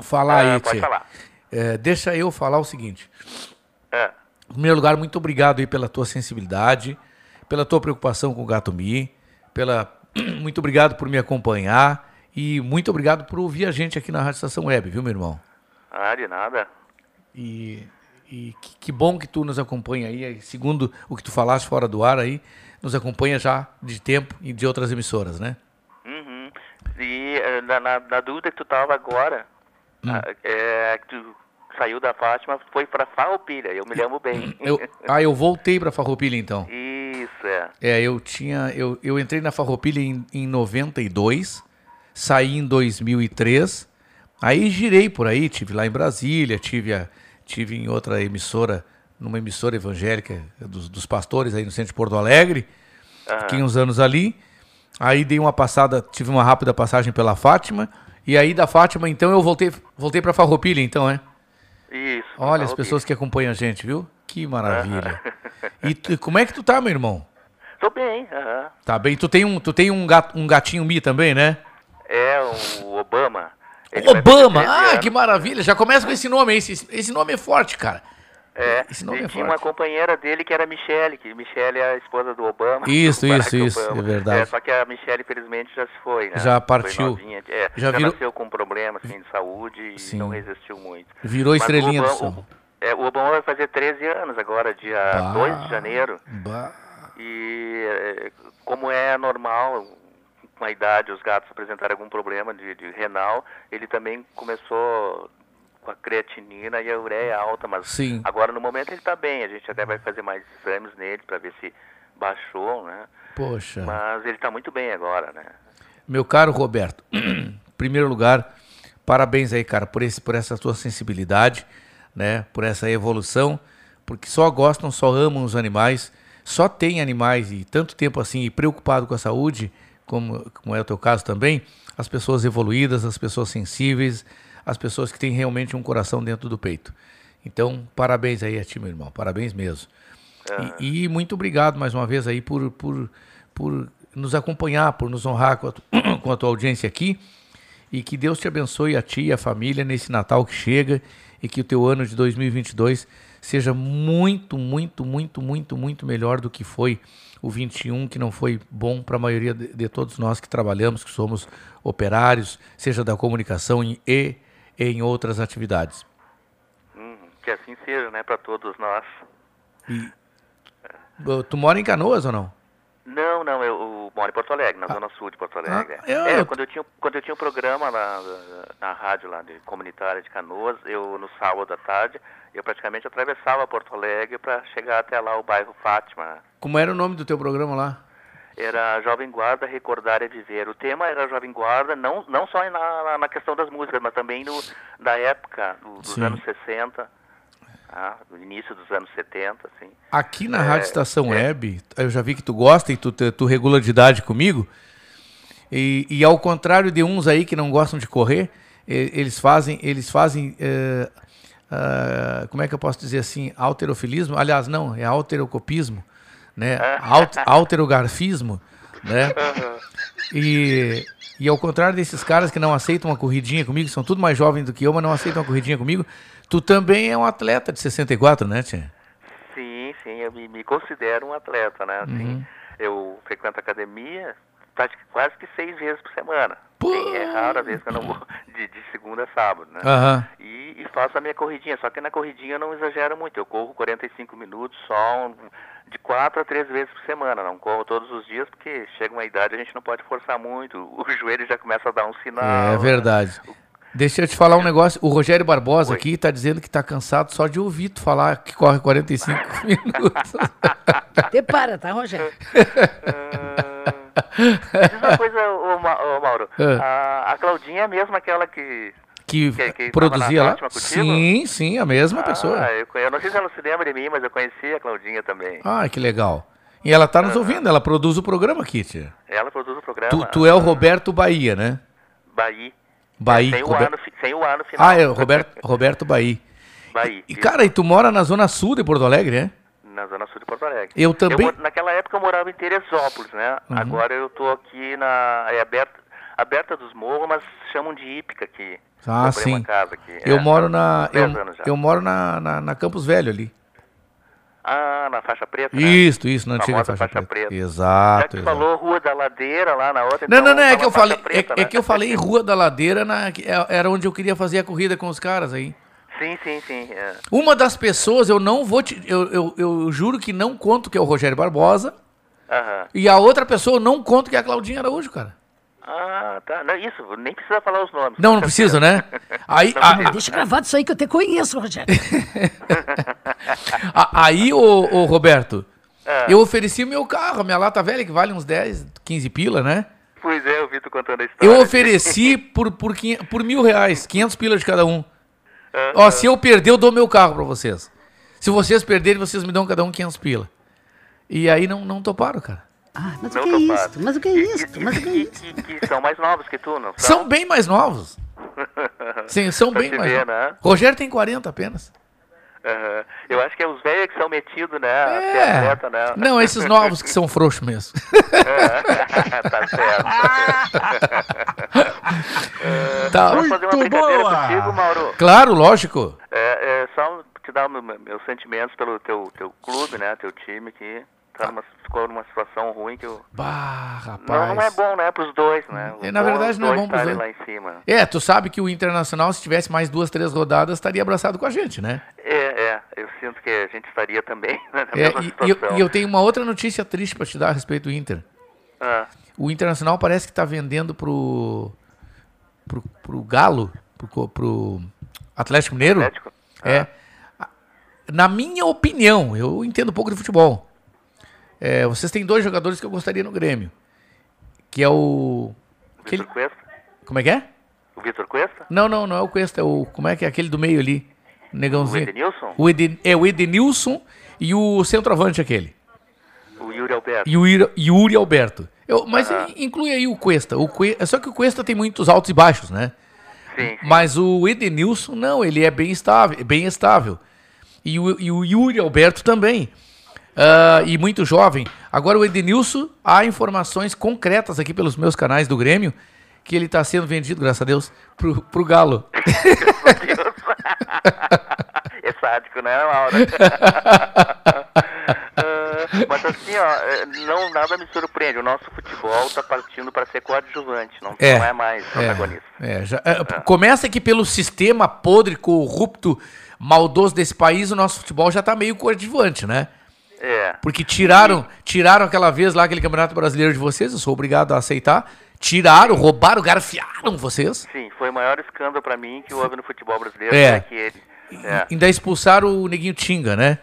Speaker 4: falar
Speaker 14: Ah,
Speaker 4: aí,
Speaker 14: pode
Speaker 4: tchê.
Speaker 14: falar.
Speaker 4: É, deixa eu falar o seguinte.
Speaker 14: É.
Speaker 4: Em primeiro lugar, muito obrigado aí pela tua sensibilidade, pela tua preocupação com o Gato Mi, pela muito obrigado por me acompanhar e muito obrigado por ouvir a gente aqui na Rádio Estação Web, viu, meu irmão?
Speaker 14: Ah, de nada.
Speaker 4: E, e que, que bom que tu nos acompanha aí, segundo o que tu falaste fora do ar aí, nos acompanha já de tempo e de outras emissoras, né?
Speaker 14: Uhum. E eh, na, na, na dúvida que tu tava agora,
Speaker 4: Hum.
Speaker 14: ah, é, que tu saiu da Fátima, foi pra Farroupilha, eu me lembro bem.
Speaker 4: Eu, ah, eu voltei pra Farroupilha então.
Speaker 14: Isso, é.
Speaker 4: É, eu tinha. Eu, eu entrei na Farroupilha em, em 92, saí em 2003, aí girei por aí, tive lá em Brasília, tive, a, tive em outra emissora, numa emissora evangélica dos, dos pastores aí no centro de Porto Alegre. Fiquei uns anos ali. Aí dei uma passada, tive uma rápida passagem pela Fátima. E aí da Fátima, então, eu voltei, voltei pra Farroupilha, então, é?
Speaker 14: Isso.
Speaker 4: Olha as pessoas que acompanham a gente, viu? Que maravilha. E tu- como é que tu tá, meu irmão?
Speaker 14: Tô bem, aham.
Speaker 4: Tá bem, tu tem um, tu tem um, gato, um gatinho Mi também, né?
Speaker 14: É o Obama. Ele
Speaker 4: Obama!
Speaker 14: 13
Speaker 4: Ah, que maravilha! Já começa com esse nome. Esse, esse nome é forte, cara.
Speaker 14: É,
Speaker 4: Esse nome
Speaker 14: e
Speaker 4: é
Speaker 14: tinha
Speaker 4: forte.
Speaker 14: uma companheira dele que era Michelle, que Michelle é a esposa do Obama.
Speaker 4: Isso,
Speaker 14: do
Speaker 4: isso, isso,
Speaker 14: Obama.
Speaker 4: é verdade.
Speaker 14: É, só que a Michelle, infelizmente, já se foi, né?
Speaker 4: Já partiu.
Speaker 14: novinha, é,
Speaker 4: Já
Speaker 14: já
Speaker 4: virou-
Speaker 14: nasceu com problemas assim, de saúde
Speaker 4: Sim.
Speaker 14: e não resistiu muito.
Speaker 4: Virou
Speaker 14: Mas
Speaker 4: estrelinha do
Speaker 14: Obama-
Speaker 4: som.
Speaker 14: o- é, o Obama vai fazer 13 anos agora, dia
Speaker 4: Bah.
Speaker 14: 2 de janeiro.
Speaker 4: Bah.
Speaker 14: E é, como é normal, com a idade, os gatos apresentarem algum problema de, de renal, ele também começou com a creatinina e a ureia alta, mas
Speaker 4: Sim.
Speaker 14: agora no momento ele está bem, a gente até vai fazer mais exames nele para ver se baixou, né?
Speaker 4: Poxa.
Speaker 14: Mas ele está muito bem agora, né?
Speaker 4: Meu caro Roberto, em primeiro lugar, parabéns aí, cara, por, esse, por essa tua sensibilidade, né? Por essa evolução, porque só gostam, só amam os animais, só tem animais e tanto tempo assim, e preocupado com a saúde, como, como é o teu caso também, as pessoas evoluídas, as pessoas sensíveis, as pessoas que têm realmente um coração dentro do peito. Então, parabéns aí a ti, meu irmão, parabéns mesmo. E, e muito obrigado mais uma vez aí por, por, por nos acompanhar, por nos honrar com a, tu- com a tua audiência aqui. E que Deus te abençoe a ti e a família nesse Natal que chega e que o teu ano de 2022 seja muito, muito, muito, muito, muito melhor do que foi o 21, que não foi bom para a maioria de, de todos nós que trabalhamos, que somos operários, seja da comunicação e em outras atividades.
Speaker 14: Hum, que assim seja, né, para todos nós.
Speaker 4: Uh, Tu mora em Canoas ou não?
Speaker 14: Não, não, eu, moro em Porto Alegre, na zona sul de Porto Alegre.
Speaker 4: Ah, eu-
Speaker 14: É, quando eu tinha, quando eu tinha um programa na, na rádio lá de comunitária de Canoas, eu no sábado à tarde, eu praticamente atravessava Porto Alegre para chegar até lá o bairro Fátima.
Speaker 4: Como era o nome do teu programa lá?
Speaker 14: Era Jovem Guarda Recordar e Viver. O tema era Jovem Guarda, não, não só na, na- questão das músicas, mas também no, da época, do- dos
Speaker 4: Sim.
Speaker 14: anos 60 tá? no início dos anos 70, assim.
Speaker 4: Aqui na
Speaker 14: É,
Speaker 4: Rádio Estação
Speaker 14: é.
Speaker 4: Web, eu já vi que tu gosta e tu, tu, regula de idade comigo. E, e ao contrário de uns aí que não gostam de correr, eles fazem, eles fazem, é, ah, como é que eu posso dizer assim, alterofilismo? Aliás, não, é alterocopismo, né? Alt, alterogarfismo, né? E, e ao contrário desses caras que não aceitam uma corridinha comigo, são tudo mais jovens do que eu, mas não aceitam uma corridinha comigo, tu também é um atleta de 64, né, Tia?
Speaker 14: Sim, sim, eu me, me considero um atleta, né? Assim,
Speaker 4: Uhum.
Speaker 14: Eu frequento academia quase que seis vezes por semana. Tem, é raro a vez que eu não vou de, de segunda a sábado, né?
Speaker 4: Aham.
Speaker 14: E, e faço a minha corridinha, só que na corridinha eu não exagero muito. Eu corro 45 minutos só um- de quatro a três vezes por semana. Não corro todos os dias porque chega uma idade a gente não pode forçar muito. O joelho já começa a dar um sinal.
Speaker 4: É verdade. Deixa eu te falar um negócio. O Rogério Barbosa aqui tá dizendo que tá cansado só de ouvir tu falar que corre 45 minutos.
Speaker 6: Te para, tá, Rogério?
Speaker 14: Diz uma coisa, ô, Ma- ô, Mauro.
Speaker 4: É.
Speaker 14: A, a Claudinha é mesmo aquela que.
Speaker 4: Que,
Speaker 14: que-
Speaker 4: produzia lá. Sim, sim, a mesma pessoa.
Speaker 14: Ah, eu, conhe- eu não sei se ela se lembra de mim, mas eu conheci a Claudinha também.
Speaker 4: Ah, que legal. E ela tá nos ouvindo, ela produz o programa aqui, tia.
Speaker 14: Ela produz o programa.
Speaker 4: Tu, tu é o Roberto Bahia, né?
Speaker 14: Bahia.
Speaker 4: Bahia.
Speaker 14: Sem o,
Speaker 4: Rober-
Speaker 14: A no, fi- sem o A no final.
Speaker 4: Ah, é o Roberto, Roberto Bahia.
Speaker 14: Bahia.
Speaker 4: E, cara, e tu mora na zona sul de Porto Alegre, né?
Speaker 14: Na zona sul de Porto Alegre.
Speaker 4: Eu também-
Speaker 14: mo- naquela época eu morava em Teresópolis, né?
Speaker 4: Uhum.
Speaker 14: Agora eu tô aqui na. É aberta, aberta dos Morros, mas chamam de Ípica aqui.
Speaker 4: Ah,
Speaker 14: Comprei
Speaker 4: sim. Eu
Speaker 14: É,
Speaker 4: moro na. Eu,
Speaker 14: já.
Speaker 4: eu moro na, na, na Campos Velho ali.
Speaker 14: Ah, na faixa preta. né?
Speaker 4: Isso, isso, na antiga faixa,
Speaker 14: faixa
Speaker 4: preta.
Speaker 14: preta. Já
Speaker 4: Exato.
Speaker 14: que tu
Speaker 4: exato.
Speaker 14: falou Rua da Ladeira lá na outra.
Speaker 4: Não,
Speaker 14: então
Speaker 4: não, não, é que eu falei,
Speaker 14: preta,
Speaker 4: é, é
Speaker 14: né?
Speaker 4: que eu falei Rua da Ladeira, na, que é- era onde eu queria fazer a corrida com os caras aí.
Speaker 14: Sim, sim, sim. é.
Speaker 4: Uma das pessoas, eu não vou te. Eu, eu, eu juro que não conto que é o Rogério Barbosa.
Speaker 14: Aham.
Speaker 4: E a outra pessoa eu não conto que é a Claudinha Araújo, cara.
Speaker 14: Ah, tá. Não, isso, nem precisa falar os nomes.
Speaker 4: Não, não precisa, né? Aí, a-
Speaker 6: Não, deixa gravado isso aí que eu te conheço, Rogério.
Speaker 4: a- aí ô, ô, Roberto,
Speaker 14: Ah.
Speaker 4: eu ofereci o meu carro, a minha lata velha, que vale uns 10, 15 pila, né?
Speaker 14: Pois é, eu vi tu contando a história.
Speaker 4: Eu ofereci por, por, por mil reais, 500 pilas de cada um. Ó, se eu perder, eu dou meu carro pra vocês. Se vocês perderem, vocês me dão cada um 500 pila. E aí não, não toparam, cara.
Speaker 6: Ah, mas
Speaker 14: Não
Speaker 6: o que é? Mas o que é isso? Mas o que é isso?
Speaker 14: Que, que são mais novos que tu, não
Speaker 4: São bem mais novos. Sim, são bem mais
Speaker 14: ver,
Speaker 4: novos.
Speaker 14: né?
Speaker 4: Rogério tem 40 apenas.
Speaker 14: Aham. Eu acho que é os velhos que são metidos, né?
Speaker 4: É.
Speaker 14: atleta, né?
Speaker 4: Não, esses novos que são frouxos mesmo.
Speaker 14: tá certo. É,
Speaker 4: Tá.
Speaker 14: Vamos fazer uma brincadeira
Speaker 4: boa.
Speaker 14: contigo, Mauro?
Speaker 4: Claro, lógico.
Speaker 14: É, é só te dar meu- meus sentimentos pelo teu, teu clube, né? Teu time que tá numa, ficou numa situação ruim que eu...
Speaker 4: Bah, rapaz.
Speaker 14: Não, não é bom, né? Pros dois, né?
Speaker 4: É, na verdade, não é bom pros dois.
Speaker 14: lá em cima.
Speaker 4: É, tu sabe que o Internacional, se tivesse mais duas, três rodadas, estaria abraçado com a gente, né?
Speaker 14: É, é. Eu sinto que a gente estaria também né, na
Speaker 4: É,
Speaker 14: mesma
Speaker 4: e, e eu,
Speaker 14: situação.
Speaker 4: e eu tenho uma outra notícia triste pra te dar a respeito do Inter.
Speaker 14: Ah,
Speaker 4: O Internacional parece que tá vendendo pro. pro, pro Galo, pro, pro Atlético Mineiro.
Speaker 14: Atlético?
Speaker 4: É. Na minha opinião, eu entendo pouco de futebol. É, vocês têm dois jogadores que eu gostaria no Grêmio. Que é o. aquele-
Speaker 14: Vitor Cuesta?
Speaker 4: Como é que é?
Speaker 14: O Vitor Cuesta?
Speaker 4: Não, não, não é o Cuesta, é o. Como é que é aquele do meio ali? O negãozinho.
Speaker 14: O Edenilson?
Speaker 4: O Eden, é o Edenilson e o centroavante aquele.
Speaker 14: O Yuri Alberto?
Speaker 4: E o Yuri Alberto. Eu, mas in- inclui aí o Cuesta. O Cue- só que o Cuesta tem muitos altos e baixos, né?
Speaker 14: Sim.
Speaker 4: Mas o Edenilson, não, ele é bem estável. Bem estável. E, o, e o Yuri Alberto também. Ah, e muito jovem. Agora o Edenilson, há informações concretas aqui pelos meus canais do Grêmio que ele está sendo vendido, graças a Deus, pro, pro Galo.
Speaker 14: É sádico, né, Mauro? Ah, mas assim, ó, é, não, nada me surpreende. O nosso futebol tá partindo para ser coadjuvante, não
Speaker 4: É.
Speaker 14: não é mais protagonista.
Speaker 4: É, já- é, Começa que pelo sistema podre, corrupto, maldoso desse país, o nosso futebol já tá meio coadjuvante, né?
Speaker 14: É.
Speaker 4: Porque tiraram, tiraram aquela vez lá aquele Campeonato Brasileiro de vocês, eu sou obrigado a aceitar. Tiraram, roubaram, garfiaram vocês.
Speaker 14: Sim, foi o maior escândalo para mim que houve no futebol brasileiro.
Speaker 4: É.
Speaker 14: né, que ele, é.
Speaker 4: Ainda expulsaram o Neguinho Tinga, né?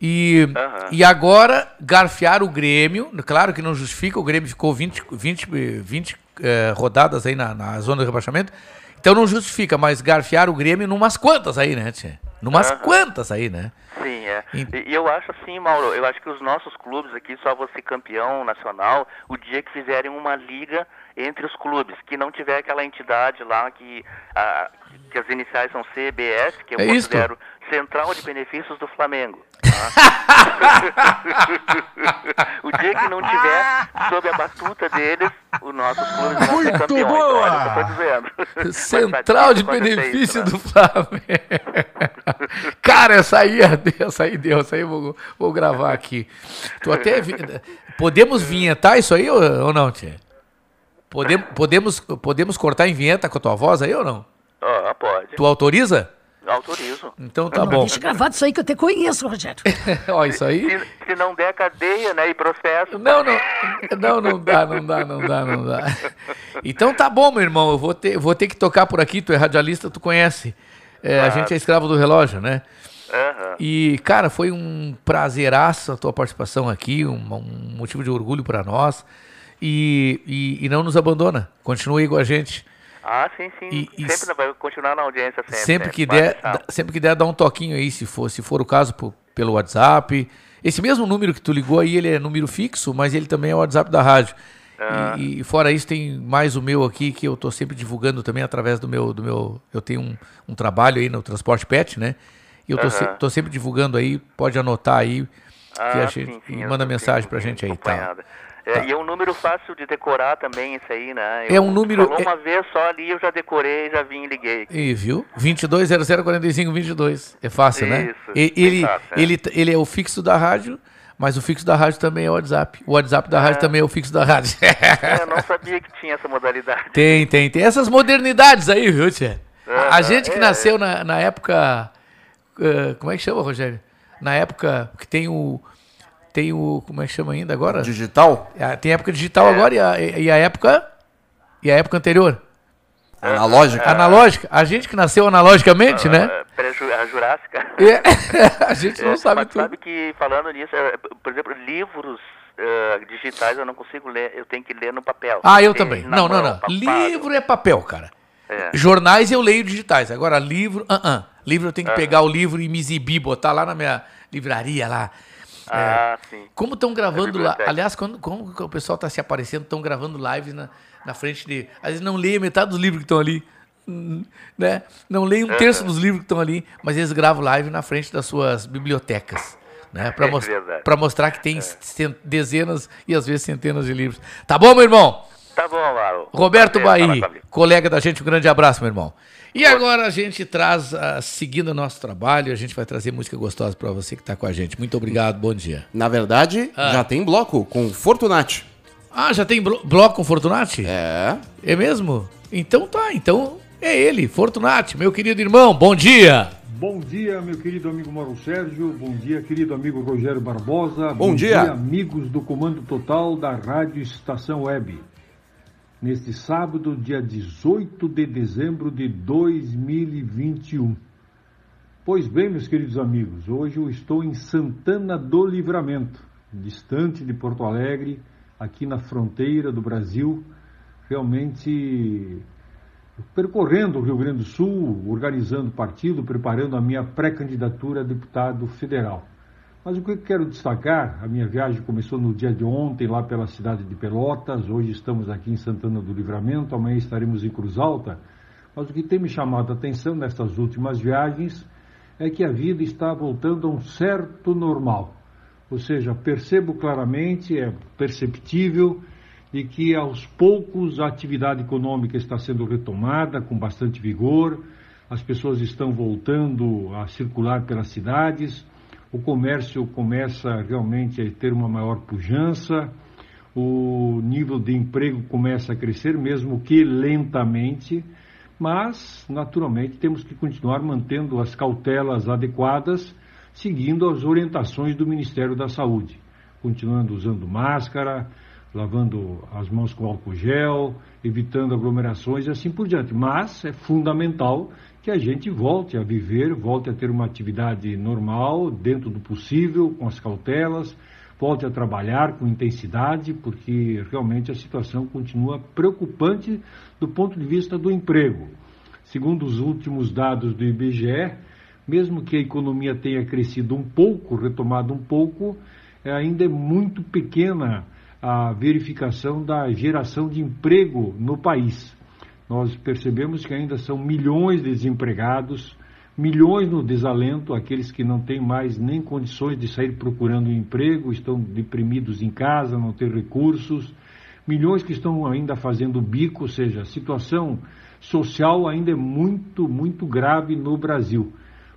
Speaker 4: E,
Speaker 14: Aham.
Speaker 4: e agora garfiaram o Grêmio. Claro que não justifica, o Grêmio ficou 20, 20, eh, 20 eh, rodadas aí na, na zona do rebaixamento. Então não justifica, mas garfiaram o Grêmio numas quantas aí, né, Tchê? Numas quantas aí, né?
Speaker 14: Sim, é. E, e eu acho assim, Mauro, eu acho que os nossos clubes aqui só vão ser campeão nacional o dia que fizerem uma liga entre os clubes, que não tiver aquela entidade lá que, a, que as iniciais são CBS, que eu
Speaker 4: É
Speaker 14: considero Central de Benefícios do Flamengo. tá? o dia que não tiver sob a batuta deles, os nossos clubes vão ser
Speaker 4: Muito
Speaker 14: campeões.
Speaker 4: boa!
Speaker 14: O tô dizendo.
Speaker 4: Central de
Speaker 14: Mas sabe que isso
Speaker 4: benefício
Speaker 14: acontece,
Speaker 4: do Flamengo. Cara, essa aí, essa aí deu, essa aí eu vou, vou gravar aqui. Tu até Podemos vinhetar isso aí ou, não, Tia? Podemos, podemos, podemos cortar em vinheta com a tua voz aí ou não?
Speaker 14: Ó, pode.
Speaker 4: Tu autoriza?
Speaker 14: Autorizo.
Speaker 4: Então tá
Speaker 6: Não,
Speaker 4: bom.
Speaker 6: Deixa gravado isso aí que eu te conheço, Rogério.
Speaker 4: Ó, isso aí.
Speaker 14: Se, se não der cadeia, né, e processo.
Speaker 4: Não, não, não, não dá, não dá, não dá, não dá. Então tá bom, meu irmão, eu vou ter, vou ter que tocar por aqui, tu é radialista, tu conhece. É, A
Speaker 14: Claro.
Speaker 4: gente é escravo do relógio, né?
Speaker 14: Aham.
Speaker 4: E, cara, foi um prazeraço a tua participação aqui, um, um motivo de orgulho para nós. E, e, e não nos abandona, continua aí com a gente.
Speaker 14: Ah, sim, sim.
Speaker 4: E- e
Speaker 14: sempre vai continuar na audiência sempre.
Speaker 4: Sempre
Speaker 14: né?
Speaker 4: que der, sempre que der, dá um toquinho aí, se for, se for o caso, po- pelo WhatsApp. Esse mesmo número que tu ligou aí, ele é número fixo, mas ele também é o WhatsApp da rádio.
Speaker 14: Ah.
Speaker 4: E, e fora isso, tem mais o meu aqui, que eu tô sempre divulgando também através do meu. Do meu eu tenho um, um trabalho aí no Transporte Pet, né? E eu tô, se-
Speaker 14: Aham.
Speaker 4: tô sempre divulgando aí, pode anotar aí. que
Speaker 14: Ah,
Speaker 4: a gente,
Speaker 14: sim, sim,
Speaker 4: e manda mensagem
Speaker 14: sempre
Speaker 4: pra gente aí, tá?
Speaker 14: É, E é um número fácil de decorar também, esse aí, né?
Speaker 4: É um número-
Speaker 14: Falou
Speaker 4: é-
Speaker 14: uma vez só ali, eu já decorei, já vim e liguei.
Speaker 4: E viu? 22004522. É fácil, né?
Speaker 14: Isso,
Speaker 4: E-
Speaker 14: bem
Speaker 4: Ele,
Speaker 14: fácil, é.
Speaker 4: ele, ele é o fixo da rádio, mas o fixo da rádio também é o WhatsApp. O WhatsApp da rádio também é o fixo da rádio.
Speaker 14: Eu não sabia que tinha essa modalidade.
Speaker 4: tem, tem, tem essas modernidades aí, viu, Tia? A, gente que
Speaker 14: é,
Speaker 4: nasceu na, na época. eh, como é que chama, Rogério? Na época que tem o. Tem o. Como é que chama ainda agora?
Speaker 5: Digital?
Speaker 4: Ah, Tem a época digital agora e a, e a época. E a época anterior.
Speaker 5: Analógica?
Speaker 4: Analógica. A gente que nasceu analogicamente, né?
Speaker 14: Ah, pré-ju- a Jurássica.
Speaker 4: É, a gente não
Speaker 14: É,
Speaker 4: sabe
Speaker 14: mas
Speaker 4: tudo.
Speaker 14: sabe que, falando nisso, é, por exemplo, livros eh, digitais eu não consigo ler, eu tenho que ler no papel.
Speaker 4: Ah, eu
Speaker 14: Tem
Speaker 4: também. Não, não, não.
Speaker 14: papado.
Speaker 4: Livro é papel, cara.
Speaker 14: É.
Speaker 4: Jornais eu leio digitais. Agora, livro, ah, ah. Livro eu tenho que
Speaker 14: Aham.
Speaker 4: pegar o livro e me exibir, botar lá na minha livraria lá. É,
Speaker 14: Ah, sim.
Speaker 4: Como estão gravando lá? Aliás, quando, como o pessoal está se aparecendo, estão gravando lives na, na frente de. Às vezes não leem metade dos livros que estão ali. hum, Né? Não leem um terço dos livros que estão ali, mas eles gravam live na frente das suas bibliotecas. Né? Para
Speaker 14: É
Speaker 4: mostrar que tem cen- dezenas e às vezes centenas de livros. Tá bom, meu irmão?
Speaker 14: Tá bom, Mauro.
Speaker 4: Roberto Bahia, colega da gente, um grande abraço, meu irmão. E agora a gente traz, ah, seguindo o nosso trabalho, a gente vai trazer música gostosa para você que está com a gente. Muito obrigado, bom dia.
Speaker 5: Na verdade,
Speaker 4: Ah.
Speaker 5: já tem bloco com Fortunati.
Speaker 4: Ah, já tem blo- bloco com Fortunati?
Speaker 5: É.
Speaker 4: É mesmo? Então tá, então é ele, Fortunati, meu querido irmão, bom dia.
Speaker 11: Bom dia, meu querido amigo Mauro Sérgio. Bom dia, querido amigo Rogério Barbosa.
Speaker 5: Bom dia.
Speaker 11: amigos do Comando Total da Rádio Estação Web. Neste sábado, dia 18 de dezembro de 2021. Pois bem, meus queridos amigos, hoje eu estou em Santana do Livramento, distante de Porto Alegre, aqui na fronteira do Brasil, realmente percorrendo o Rio Grande do Sul, organizando partido, preparando a minha pré-candidatura a deputado federal. Mas o que eu quero destacar, a minha viagem começou no dia de ontem, lá pela cidade de Pelotas, hoje estamos aqui em Santana do Livramento, amanhã estaremos em Cruz Alta. Mas o que tem me chamado a atenção nessas últimas viagens é que a vida está voltando a um certo normal. Ou seja, percebo claramente, é perceptível, de que aos poucos a atividade econômica está sendo retomada com bastante vigor, as pessoas estão voltando a circular pelas cidades, o comércio começa realmente a ter uma maior pujança, o nível de emprego começa a crescer, mesmo que lentamente, mas naturalmente temos que continuar mantendo as cautelas adequadas, seguindo as orientações do Ministério da Saúde, continuando usando máscara, lavando as mãos com álcool gel, evitando aglomerações e assim por diante. Mas é fundamental que a gente volte a viver, volte a ter uma atividade normal, dentro do possível, com as cautelas, volte a trabalhar com intensidade, porque realmente a situação continua preocupante do ponto de vista do emprego. Segundo os últimos dados do IBGE, mesmo que a economia tenha crescido um pouco, retomado um pouco, ainda é muito pequena a verificação da geração de emprego no país. Nós percebemos que ainda são milhões de desempregados, milhões no desalento, aqueles que não têm mais nem condições de sair procurando um emprego, estão deprimidos em casa, não têm recursos, milhões que estão ainda fazendo bico, ou seja, a situação social ainda é muito, muito grave no Brasil.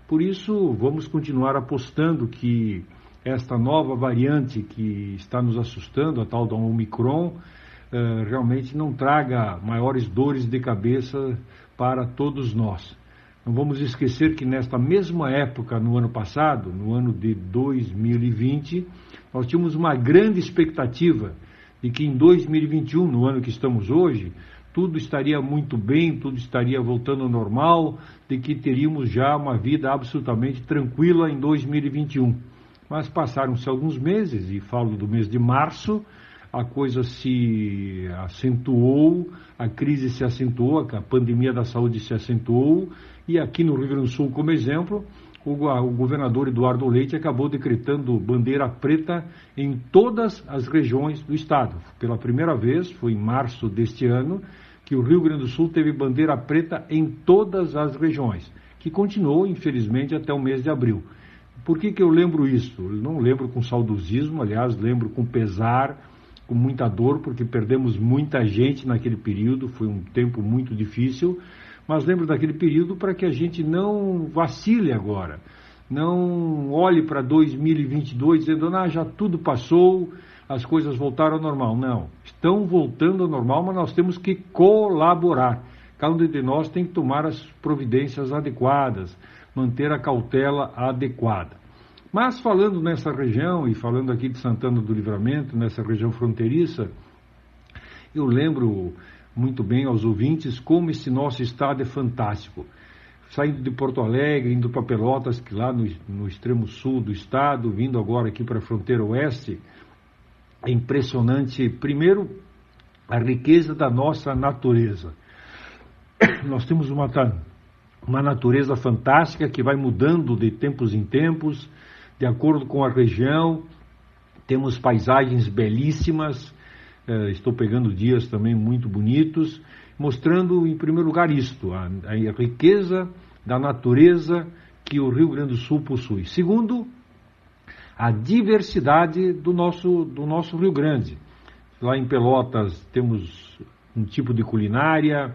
Speaker 11: Por isso, vamos continuar apostando que esta nova variante que está nos assustando, a tal da Omicron, realmente não traga maiores dores de cabeça para todos nós. Não vamos esquecer que nesta mesma época, no ano passado, no ano de 2020, nós tínhamos uma grande expectativa de que em 2021, no ano que estamos hoje, tudo estaria muito bem, tudo estaria voltando ao normal, de que teríamos já uma vida absolutamente tranquila em 2021. Mas passaram-se alguns meses, e falo do mês de março, a coisa se acentuou, a crise se acentuou, a pandemia da saúde se acentuou, e aqui no Rio Grande do Sul, como exemplo, o, governador Eduardo Leite acabou decretando bandeira preta em todas as regiões do estado. Pela primeira vez, foi em março deste ano, que o Rio Grande do Sul teve bandeira preta em todas as regiões, que continuou, infelizmente, até o mês de abril. Por que, que eu lembro isso? Não lembro com saudosismo, aliás, lembro com pesar, com muita dor, porque perdemos muita gente naquele período, foi um tempo muito difícil, mas lembro daquele período para que a gente não vacile agora, não olhe para 2022 dizendo, ah, já tudo passou, as coisas voltaram ao normal. Não, estão voltando ao normal, mas nós temos que colaborar. Cada um de nós tem que tomar as providências adequadas, manter a cautela adequada. Mas falando nessa região, e falando aqui de Santana do Livramento, nessa região fronteiriça, eu lembro muito bem aos ouvintes como esse nosso estado é fantástico. Saindo de Porto Alegre, indo para Pelotas, que lá no, no extremo sul do estado, vindo agora aqui para a fronteira oeste, é impressionante, primeiro, a riqueza da nossa natureza. Nós temos uma, uma natureza fantástica que vai mudando de tempos em tempos, de acordo com a região. Temos paisagens belíssimas, eh, estou pegando dias também muito bonitos, mostrando, em primeiro lugar, isto: a, a riqueza da natureza que o Rio Grande do Sul possui. Segundo, a diversidade do nosso, do nosso Rio Grande. Lá em Pelotas temos um tipo de culinária,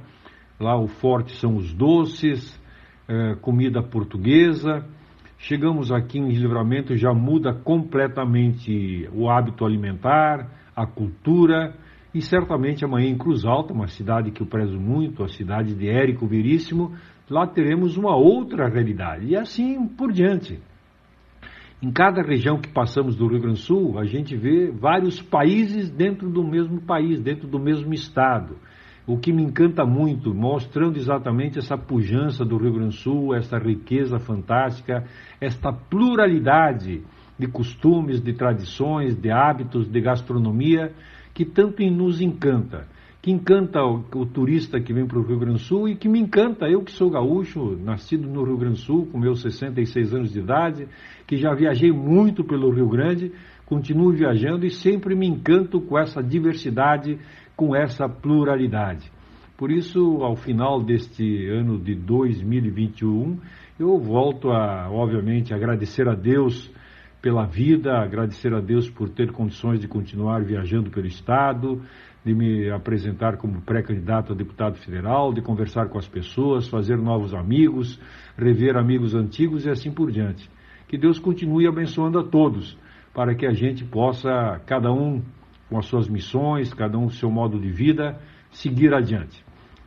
Speaker 11: lá o forte são os doces, é, comida portuguesa. Chegamos aqui em Livramento, já muda completamente o hábito alimentar, a cultura, e certamente amanhã em Cruz Alta, uma cidade que eu prezo muito, a cidade de Érico Veríssimo, lá teremos uma outra realidade. E assim por diante. Em cada região que passamos do Rio Grande do Sul, a gente vê vários países dentro do mesmo país, dentro do mesmo estado. O que me encanta muito, mostrando exatamente essa pujança do Rio Grande do Sul, essa riqueza fantástica, esta pluralidade de costumes, de tradições, de hábitos, de gastronomia, que tanto nos encanta. Que encanta o, o turista que vem para o Rio Grande do Sul e que me encanta, eu que sou gaúcho, nascido no Rio Grande do Sul, com meus 66 anos de idade, que já viajei muito pelo Rio Grande, continuo viajando e sempre me encanto com essa diversidade, com essa pluralidade. Por isso, ao final deste ano de 2021, eu volto a, obviamente, agradecer a Deus pela vida, agradecer a Deus por ter condições de continuar viajando pelo Estado, de me apresentar como pré-candidato a deputado federal, de conversar com as pessoas, fazer novos amigos, rever amigos antigos e assim por diante. Que Deus continue abençoando a todos, para que a gente possa, cada um com as suas missões, cada um o seu modo de vida, seguir adiante.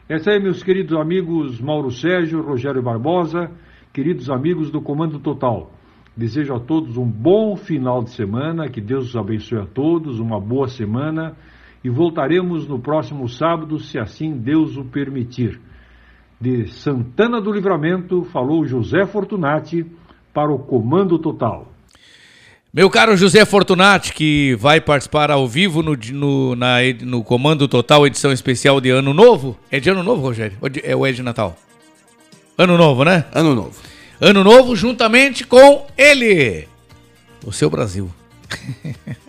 Speaker 11: Essa aí, meus queridos amigos Mauro Sérgio, Rogério Barbosa, queridos amigos do Comando Total. Desejo a todos um bom final de semana, que Deus os abençoe a todos, uma boa semana e voltaremos no próximo sábado, se assim Deus o permitir. De Santana do Livramento, falou José Fortunati para o Comando Total.
Speaker 4: Meu caro José Fortunati, que vai participar ao vivo no, no, na, no Comando Total, edição especial de Ano Novo. É de Ano Novo, Rogério? Ou, de, é, ou é de Natal? Ano Novo, né?
Speaker 5: Ano Novo.
Speaker 4: ano novo juntamente com ele, o seu Brasil.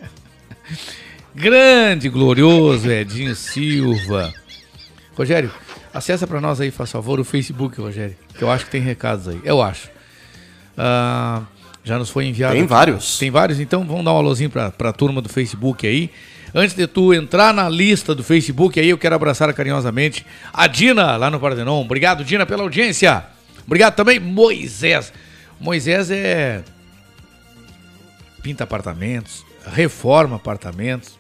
Speaker 4: Grande, glorioso Edinho Silva. Rogério, acessa para nós aí, faz favor, o Facebook, Rogério, que eu acho que tem recados aí. Eu acho. Ah, já nos foi enviado.
Speaker 5: Tem vários.
Speaker 4: Tem vários, então vamos dar um alôzinho para a turma do Facebook aí. Antes de tu entrar na lista do Facebook aí, eu quero abraçar carinhosamente a Dina lá no Pardenon. Obrigado, Dina, pela audiência. Obrigado também, Moisés. Moisés é. Pinta apartamentos, reforma apartamentos.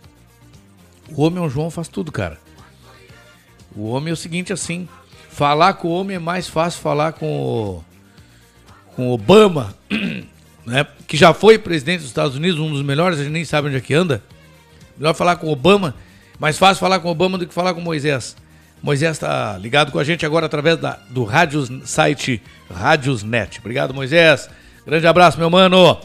Speaker 4: O homem é um João, faz tudo, cara. O homem é o seguinte, assim. Falar com o homem é mais fácil falar com o. Com o Obama, né? Que já foi presidente dos Estados Unidos, um dos melhores, a gente nem sabe onde é que anda. Melhor falar com Obama, mais fácil falar com Obama do que falar com Moisés. Moisés está ligado com a gente agora através da, do rádios, site Rádiosnet. Obrigado, Moisés. Grande abraço, meu mano.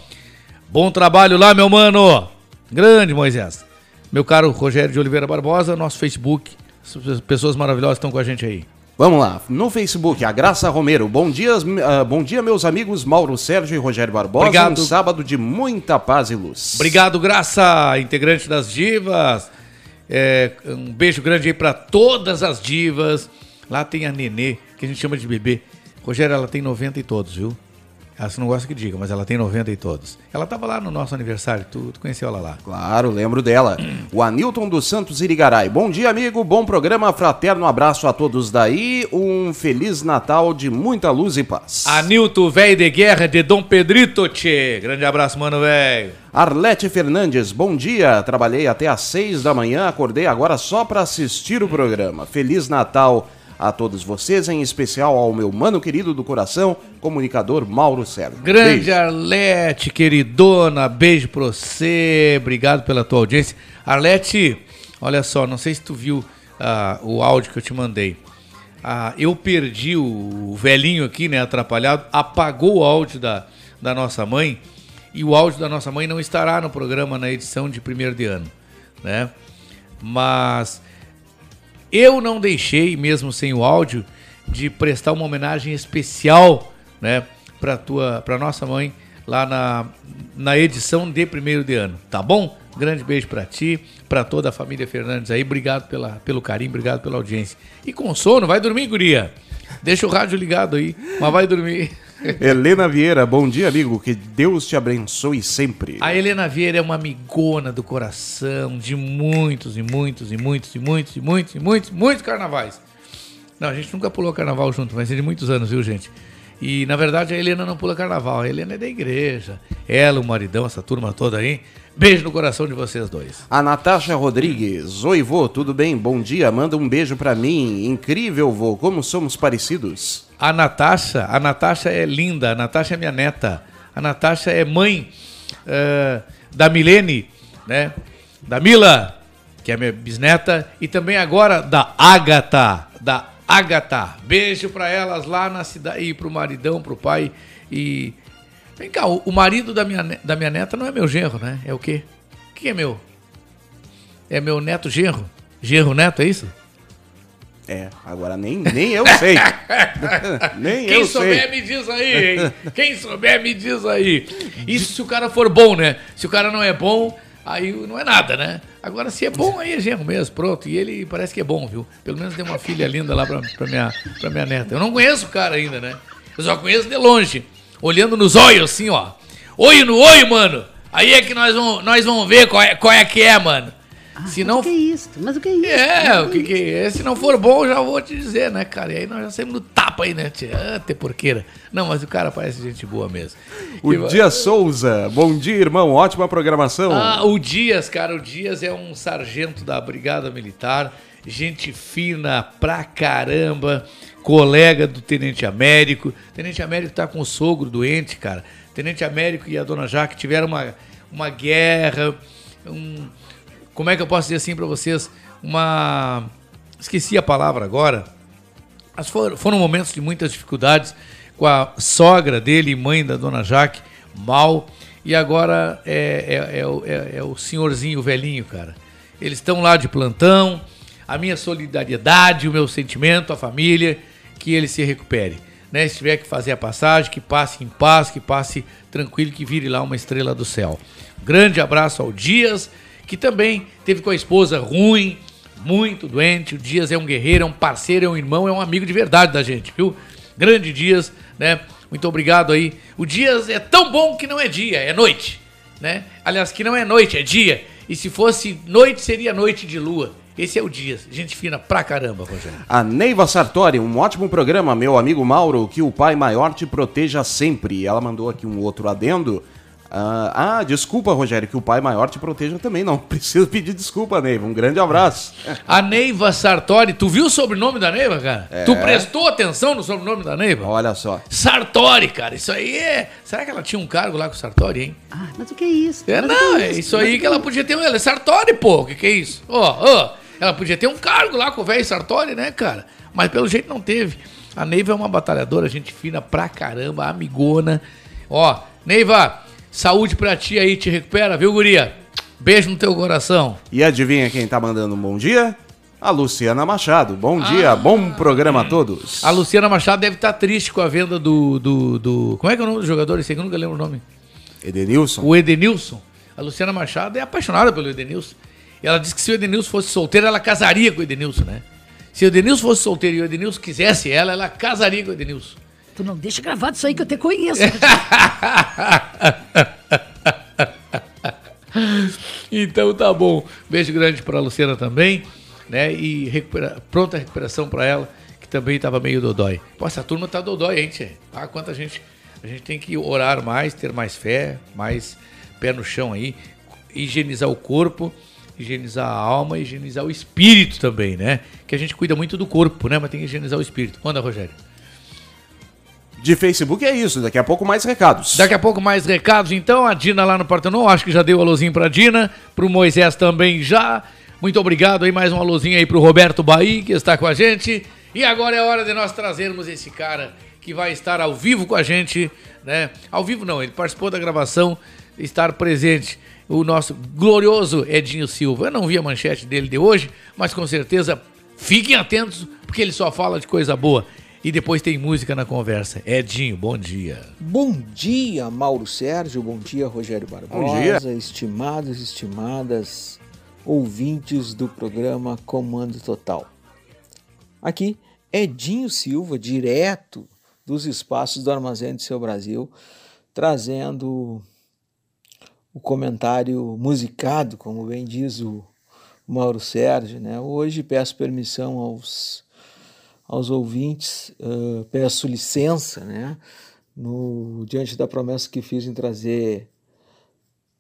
Speaker 4: Bom trabalho lá, meu mano. Grande, Moisés. Meu caro Rogério de Oliveira Barbosa, nosso Facebook. As Pessoas maravilhosas estão com a gente aí.
Speaker 5: Vamos lá, no Facebook, a Graça Romero. Bom dia, ah, bom dia, meus amigos Mauro Sérgio e Rogério Barbosa.
Speaker 4: Obrigado.
Speaker 5: Um sábado de muita paz e luz.
Speaker 4: Obrigado, Graça, integrante das divas. É, um beijo grande aí pra todas as divas. Lá tem a Nenê, que a gente chama de bebê. Rogério, ela tem 90 e todos, viu? Ela não gosta que diga, mas ela tem 90 e todos. Ela tava lá no nosso aniversário, tu, tu conheceu ela lá.
Speaker 5: Claro, lembro dela. O Anilton dos Santos Irigaray. Bom dia, amigo. Bom programa. Fraterno abraço a todos daí. Um feliz Natal de muita luz e paz.
Speaker 4: Anilton, velho de guerra de Dom Pedrito, tchê. Grande abraço, mano, velho.
Speaker 5: Arlete Fernandes, bom dia. Trabalhei até às seis da manhã, acordei agora só para assistir o programa. Feliz Natal a todos vocês, em especial ao meu mano querido do coração, comunicador Mauro Sérgio.
Speaker 4: Grande
Speaker 5: Beijo.
Speaker 4: Arlete, queridona, beijo pra você, obrigado pela tua audiência. Arlete, olha só, não sei se tu viu ah, o áudio que eu te mandei. Ah, eu perdi o, o velhinho aqui, né, atrapalhado, apagou o áudio da, da nossa mãe e o áudio da nossa mãe não estará no programa na edição de primeiro de ano, né? Mas eu não deixei, mesmo sem o áudio, de prestar uma homenagem especial, né, para tua, para nossa mãe lá na, na edição de primeiro de ano, tá bom? Grande beijo para ti, para toda a família Fernandes aí, obrigado pela, pelo carinho, obrigado pela audiência. E com sono, vai dormir, guria. Deixa o rádio ligado aí, mas vai dormir.
Speaker 5: Helena Vieira, bom dia, amigo. Que Deus te abençoe sempre.
Speaker 4: A Helena Vieira é uma amigona do coração de muitos e muitos e muitos e muitos e muitos e muitos, muitos carnavais. Não, a gente nunca pulou carnaval junto, mas é de muitos anos, viu, gente? E na verdade a Helena não pula carnaval, a Helena é da igreja. Ela, o maridão, essa turma toda aí. Beijo no coração de vocês dois.
Speaker 5: A Natasha Rodrigues. Oi, vô, tudo bem? Bom dia. Manda um beijo pra mim. Incrível, vô. Como somos parecidos.
Speaker 4: A Natasha, a Natasha é linda, a Natasha é minha neta. A Natasha é mãe eh, da Milene, né? Da Mila, que é minha bisneta, e também agora da Agatha, da Agatha. Beijo pra elas lá na cidade, e pro maridão, pro pai. E. Vem cá, o, marido da minha, da minha neta não é meu genro, né? É o quê? O que é meu? É meu neto genro? Genro neto, é isso?
Speaker 5: É, agora nem, nem eu sei. nem
Speaker 4: Quem
Speaker 5: eu
Speaker 4: souber
Speaker 5: sei.
Speaker 4: me diz aí, hein? Quem souber me diz aí. Isso se o cara for bom, né? Se o cara não é bom, aí não é nada, né? Agora, se é bom, aí é genro mesmo, pronto. E ele parece que é bom, viu? Pelo menos tem uma filha linda lá pra, pra, minha, pra minha neta. Eu não conheço o cara ainda, né? Eu só conheço de longe, olhando nos olhos, assim, ó. Olho no olho, mano. Aí é que nós vamos, nós vamos ver qual é, qual é que é, mano. Se não
Speaker 6: Mas o que é isso? Mas o que é isso?
Speaker 4: é, o que que é? Se não for bom, eu já vou te dizer, né, cara? E aí nós já saímos no tapa aí, né, tia? Ah, ter porqueira. Não, mas o cara parece gente boa mesmo.
Speaker 5: O
Speaker 4: E-
Speaker 5: Dias Souza. Bom dia, irmão. Ótima programação.
Speaker 4: Ah, o Dias, cara, o Dias é um sargento da Brigada Militar, gente fina pra caramba, colega do Tenente Américo. Tenente Américo tá com o sogro doente, cara. Tenente Américo e a Dona Jaque tiveram uma, uma guerra, um, como é que eu posso dizer assim pra vocês? Uma. Esqueci a palavra agora. Mas foram, foram momentos de muitas dificuldades com a sogra dele, mãe da dona Jaque, mal. E agora é, é, é o- é- é o senhorzinho, o velhinho, cara. Eles estão lá de plantão. A minha solidariedade, o meu sentimento, a família, que ele se recupere. né? Se tiver que fazer a passagem, que passe em paz, que passe tranquilo, que vire lá uma estrela do céu. Grande abraço ao Dias, que também teve com a esposa ruim, muito doente. O Dias é um guerreiro, é um parceiro, é um irmão, é um amigo de verdade da gente, viu? Grande Dias, né? Muito obrigado aí. O Dias é tão bom que não é dia, é noite, né? Aliás, que não é noite, é dia. E se fosse noite, seria noite de lua. Esse é o Dias. Gente fina pra caramba, Rogério.
Speaker 5: A Neiva Sartori, um ótimo programa, meu amigo Mauro, que o Pai Maior te proteja sempre. Ela mandou aqui um outro adendo. Ah, ah, desculpa, Rogério, que o Pai Maior te proteja também. Não preciso pedir desculpa, Neiva. Um grande abraço.
Speaker 4: A Neiva Sartori, tu viu o sobrenome da Neiva, cara?
Speaker 5: É.
Speaker 4: Tu prestou atenção no sobrenome da Neiva?
Speaker 5: Olha só.
Speaker 4: Sartori, cara, isso aí é. Será que ela tinha um cargo lá com o Sartori, hein?
Speaker 6: Ah, mas o que é isso?
Speaker 4: É,
Speaker 6: Mas
Speaker 4: não,
Speaker 6: que
Speaker 4: é
Speaker 6: isso?
Speaker 4: isso aí
Speaker 6: que
Speaker 4: que ela
Speaker 6: é
Speaker 4: podia ter. Ela é Sartori, pô. O que, que é isso? Ó, ó. Ela podia ter um cargo lá com o velho Sartori, né, cara? Mas pelo jeito não teve. A Neiva é uma batalhadora, gente fina pra caramba, amigona. Ó, Neiva, saúde pra ti aí, te recupera, viu, guria? Beijo no teu coração.
Speaker 5: E adivinha quem tá mandando um bom dia? A Luciana Machado. Bom dia, bom programa a todos.
Speaker 4: A Luciana Machado deve estar triste com a venda do, do, do- Como é que é o nome do jogador? Esse aí que eu nunca lembro o nome.
Speaker 5: Edenilson.
Speaker 4: O Edenilson. A Luciana Machado é apaixonada pelo Edenilson. E ela disse que se o Edenilson fosse solteiro, ela casaria com o Edenilson, né? Se o Edenilson fosse solteiro e o Edenilson quisesse ela, ela casaria com o Edenilson.
Speaker 6: Tu não deixa gravado isso aí que eu te conheço.
Speaker 4: então tá bom. Beijo grande pra Luciana também, né? E recupera- pronta recuperação pra ela, que também tava meio dodói. Pô, essa turma tá dodói, hein, tchê? Ah, quanta gente. A gente tem que orar mais, ter mais fé, mais pé no chão aí, higienizar o corpo, higienizar a alma, higienizar o espírito também, né? Que a gente cuida muito do corpo, né? Mas tem que higienizar o espírito. Manda, Rogério.
Speaker 5: De Facebook é isso, daqui a pouco mais recados.
Speaker 4: Daqui a pouco mais recados, então. A Dina lá no Partenon, acho que já deu alôzinho pra Dina. Pro Moisés também já. Muito obrigado aí, mais um alôzinho aí pro Roberto Bahia, que está com a gente. E agora é hora de nós trazermos esse cara que vai estar ao vivo com a gente, né? Ao vivo não, ele participou da gravação, estar presente. O nosso glorioso Edinho Silva. Eu não vi a manchete dele de hoje, mas com certeza fiquem atentos, porque ele só fala de coisa boa. E depois tem música na conversa. Edinho, bom dia.
Speaker 15: Bom dia, Mauro Sérgio. Bom dia, Rogério Barbosa.
Speaker 4: Bom dia.
Speaker 15: Estimados, estimadas ouvintes do programa Comando Total. Aqui, Edinho Silva, direto dos espaços do Armazém do Seu Brasil, trazendo o comentário musicado, como bem diz o Mauro Sérgio. Né? Hoje peço permissão aos aos ouvintes, uh, peço licença, né, no, diante da promessa que fiz em trazer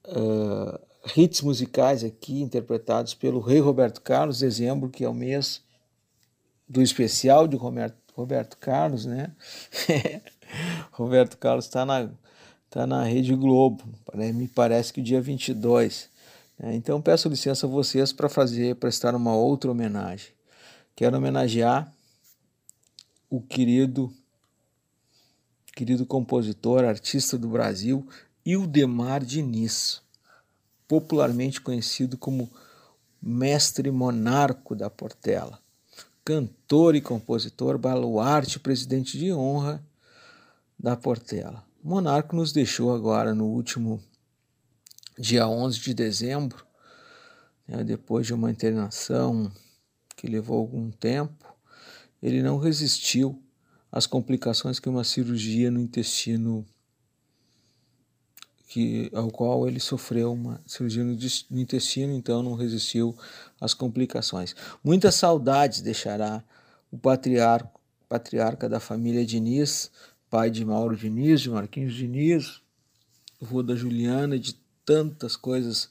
Speaker 15: uh, hits musicais aqui interpretados pelo Rei Roberto Carlos, dezembro, que é o mês do especial de Roberto, Roberto Carlos, né? Roberto Carlos está na, tá na Rede Globo, me parece que dia 22. Né? Então peço licença a vocês para fazer, prestar uma outra homenagem. Quero homenagear o querido querido compositor, artista do Brasil, Ildemar Diniz, popularmente conhecido como Mestre Monarco da Portela, cantor e compositor, baluarte, presidente de honra da Portela. Monarco nos deixou agora no último dia 11 de dezembro, né, depois de uma internação que levou algum tempo, ele não resistiu às complicações que uma cirurgia no intestino que ao qual ele sofreu uma cirurgia no, no intestino, então não resistiu às complicações. Muitas saudades deixará o patriarca, patriarca da família Diniz, pai de Mauro Diniz, de Marquinhos Diniz, avô da Juliana de tantas coisas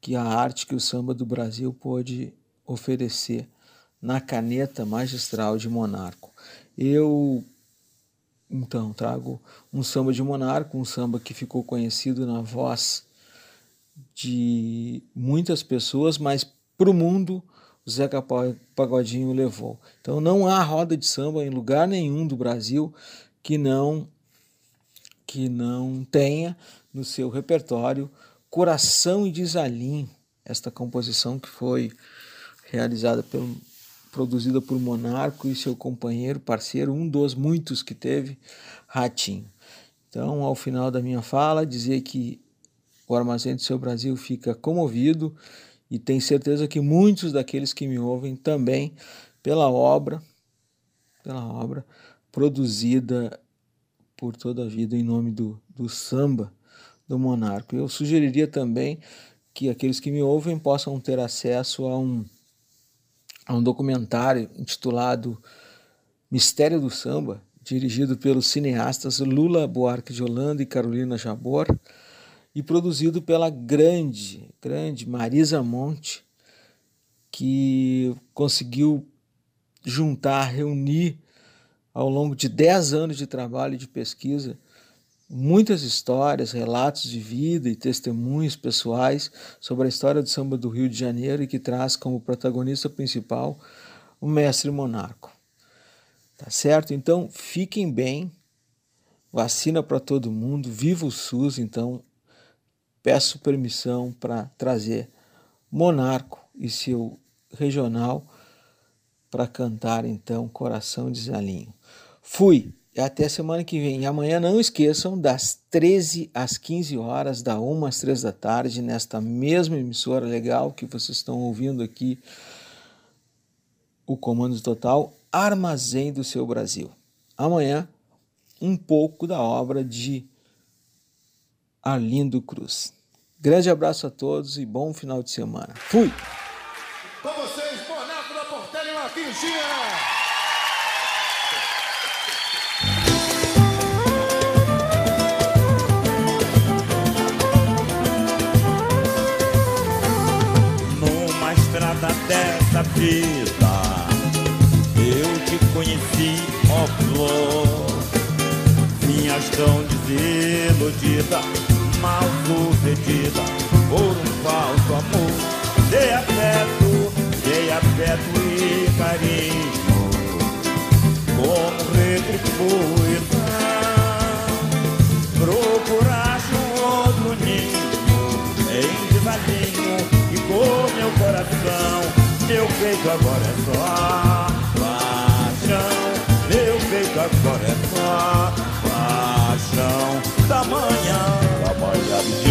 Speaker 15: que a arte que o samba do Brasil pôde oferecer na caneta magistral de Monarco. Eu então trago um samba de Monarco, um samba que ficou conhecido na voz de muitas pessoas, mas para o mundo o Zeca Pagodinho levou. Então não há roda de samba em lugar nenhum do Brasil que não que não tenha no seu repertório Coração e Desalinho, esta composição que foi realizada pelo produzida por Monarco e seu companheiro, parceiro, um dos muitos que teve, Ratinho. Então, ao final da minha fala, dizer que o Armazém do Seu Brasil fica comovido e tem certeza que muitos daqueles que me ouvem também pela obra, pela obra produzida por toda a vida em nome do, do samba do monarca. Eu sugeriria também que aqueles que me ouvem possam ter acesso a um, a um documentário intitulado Mistério do Samba, dirigido pelos cineastas Lula Buarque de Holanda e Carolina Jabor, e produzido pela grande, grande Marisa Monte, que conseguiu juntar, reunir ao longo de 10 anos de trabalho e de pesquisa muitas histórias, relatos de vida e testemunhos pessoais sobre a história do samba do Rio de Janeiro e que traz como protagonista principal o mestre monarco. Tá certo? Então, fiquem bem. Vacina para todo mundo, viva o SUS, então peço permissão para trazer Monarco e seu regional para cantar então Coração de Zalinho. Fui, até semana que vem. E amanhã não esqueçam, das 13 às 15 horas, da 1 às 3 da tarde, nesta mesma emissora legal que vocês estão ouvindo aqui, o Comando Total, Armazém do Seu Brasil. Amanhã, um pouco da obra de Arlindo Cruz. Grande abraço a todos e bom final de semana. Fui!
Speaker 16: Dessa vida, eu te conheci, ó flor. Vinhas tão desiludida mal sucedida por um falso amor. Dei afeto, dei afeto e carinho, como retribuição. Procuraste um outro ninho em devalinho e com meu coração, meu peito agora é só paixão, meu peito agora é só paixão. Tamanha trabalhado de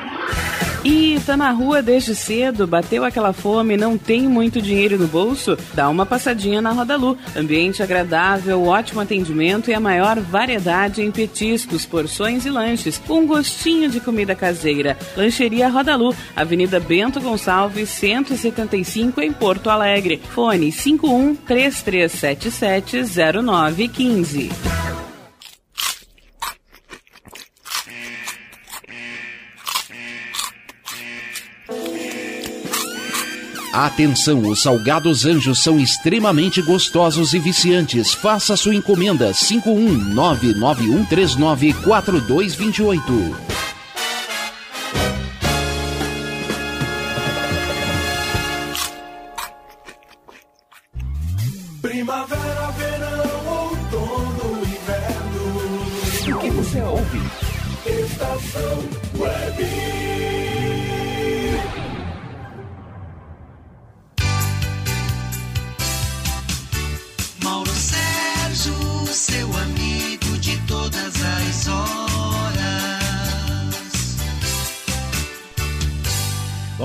Speaker 17: E tá na rua desde cedo, bateu aquela fome, não tem muito dinheiro no bolso? Dá uma passadinha na Rodalu. Ambiente agradável, ótimo atendimento e a maior variedade em petiscos, porções e lanches, com gostinho de comida caseira. Lancheria Rodalu, Avenida Bento Gonçalves, 175 em Porto Alegre. Fone 51 3377 0915.
Speaker 18: Atenção, os salgados anjos são extremamente gostosos e viciantes. Faça sua encomenda 51991394228.
Speaker 19: Primavera, verão, outono, inverno.
Speaker 18: O que você ouve?
Speaker 19: Estação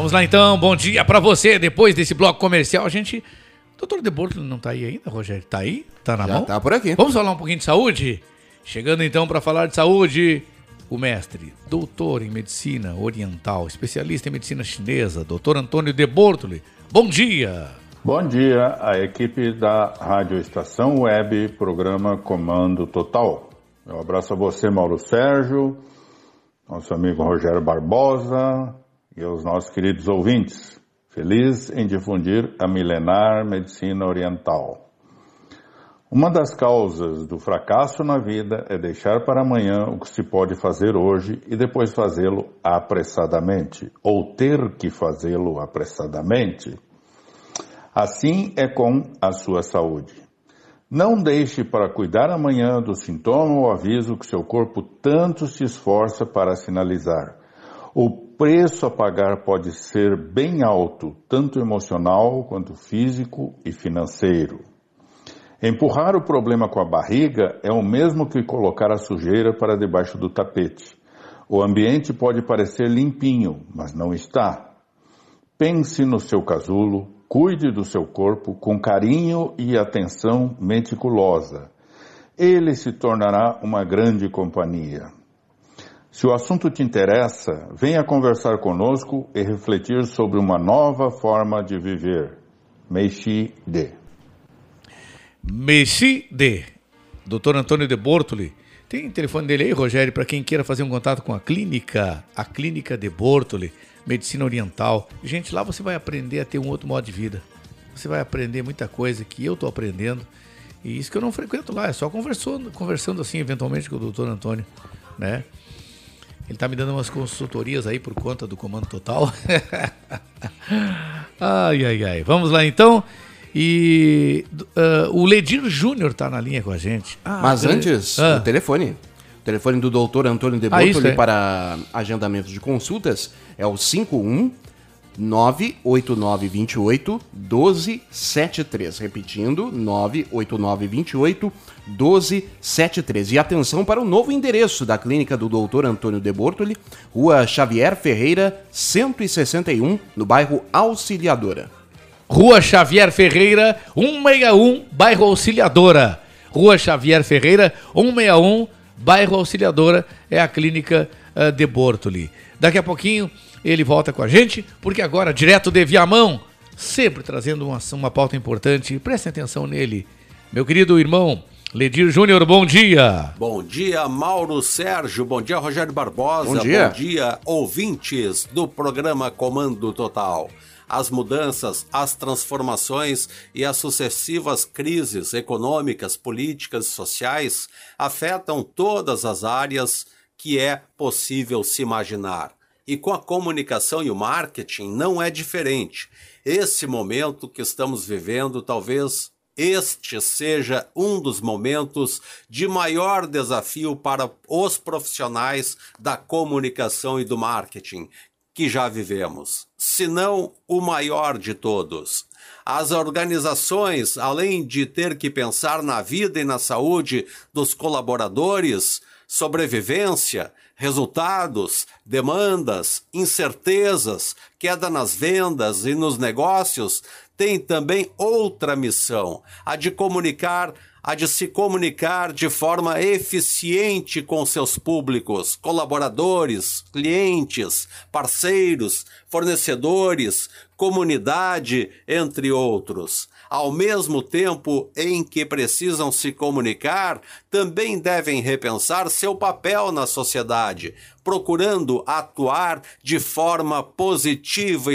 Speaker 4: Vamos lá então, bom dia pra você. Depois desse bloco comercial, a gente. Doutor De Bortolo não tá aí ainda, Rogério? Tá aí? Tá na
Speaker 5: Já
Speaker 4: mão?
Speaker 5: tá por aqui.
Speaker 4: Vamos falar um pouquinho de saúde? Chegando então para falar de saúde, o mestre, doutor em medicina oriental, especialista em medicina chinesa, doutor Antônio De Bortoli. Bom dia!
Speaker 20: Bom dia, a equipe da Rádio Estação Web, programa Comando Total. Um abraço a você, Mauro Sérgio, nosso amigo Rogério Barbosa e aos nossos queridos ouvintes. Feliz em difundir a milenar medicina oriental. Uma das causas do fracasso na vida é deixar para amanhã o que se pode fazer hoje e depois fazê-lo apressadamente, ou ter que fazê-lo apressadamente. Assim é com a sua saúde. Não deixe para cuidar amanhã do sintoma ou aviso que seu corpo tanto se esforça para sinalizar. O preço a pagar pode ser bem alto, tanto emocional quanto físico e financeiro. Empurrar o problema com a barriga é o mesmo que colocar a sujeira para debaixo do tapete. O ambiente pode parecer limpinho, mas não está. Pense no seu casulo, cuide do seu corpo com carinho e atenção meticulosa. Ele se tornará uma grande companhia. Se o assunto te interessa, venha conversar conosco e refletir sobre uma nova forma de viver. Meixi de.
Speaker 4: Messi D. Doutor Antônio de Bortoli. Tem telefone dele aí, Rogério, para quem queira fazer um contato com a clínica, a Clínica de Bortoli, Medicina Oriental. Gente, lá você vai aprender a ter um outro modo de vida. Você vai aprender muita coisa que eu estou aprendendo. E isso que eu não frequento lá, é só conversando, conversando assim, eventualmente, com o doutor Antônio, né? Ele tá me dando umas consultorias aí por conta do Comando Total. ai, ai, ai. Vamos lá então. E uh, o Ledir Júnior tá na linha com a gente.
Speaker 5: Ah, Mas antes, ah. o telefone. O telefone do doutor Antônio de Bortoli ah, é. para agendamentos de consultas é o 51 98928 1273. Repetindo, 98928 1273. E atenção para o novo endereço da clínica do Dr. Antônio de Bortoli, Rua Xavier Ferreira, 161, no bairro Auxiliadora.
Speaker 4: Rua Xavier Ferreira, 161, bairro Auxiliadora. Rua Xavier Ferreira, 161, bairro Auxiliadora, é a clínica uh, de Bortoli. Daqui a pouquinho ele volta com a gente, porque agora, direto de Viamão, sempre trazendo uma, uma pauta importante, prestem atenção nele. Meu querido irmão, Ledir Júnior, bom dia.
Speaker 21: Bom dia, Mauro Sérgio. Bom dia, Rogério Barbosa.
Speaker 5: Bom dia.
Speaker 21: Bom dia, ouvintes do programa Comando Total. As mudanças, as transformações e as sucessivas crises econômicas, políticas e sociais afetam todas as áreas que é possível se imaginar. E com a comunicação e o marketing não é diferente. Esse momento que estamos vivendo, talvez este seja um dos momentos de maior desafio para os profissionais da comunicação e do marketing que já vivemos, se não o maior de todos. As organizações, além de ter que pensar na vida e na saúde dos colaboradores, sobrevivência, resultados, demandas, incertezas, queda nas vendas e nos negócios, tem também outra missão, a de comunicar, a de se comunicar de forma eficiente com seus públicos, colaboradores, clientes, parceiros, fornecedores, comunidade, entre outros ao mesmo tempo em que precisam se comunicar, também devem repensar seu papel na sociedade, procurando atuar de forma positiva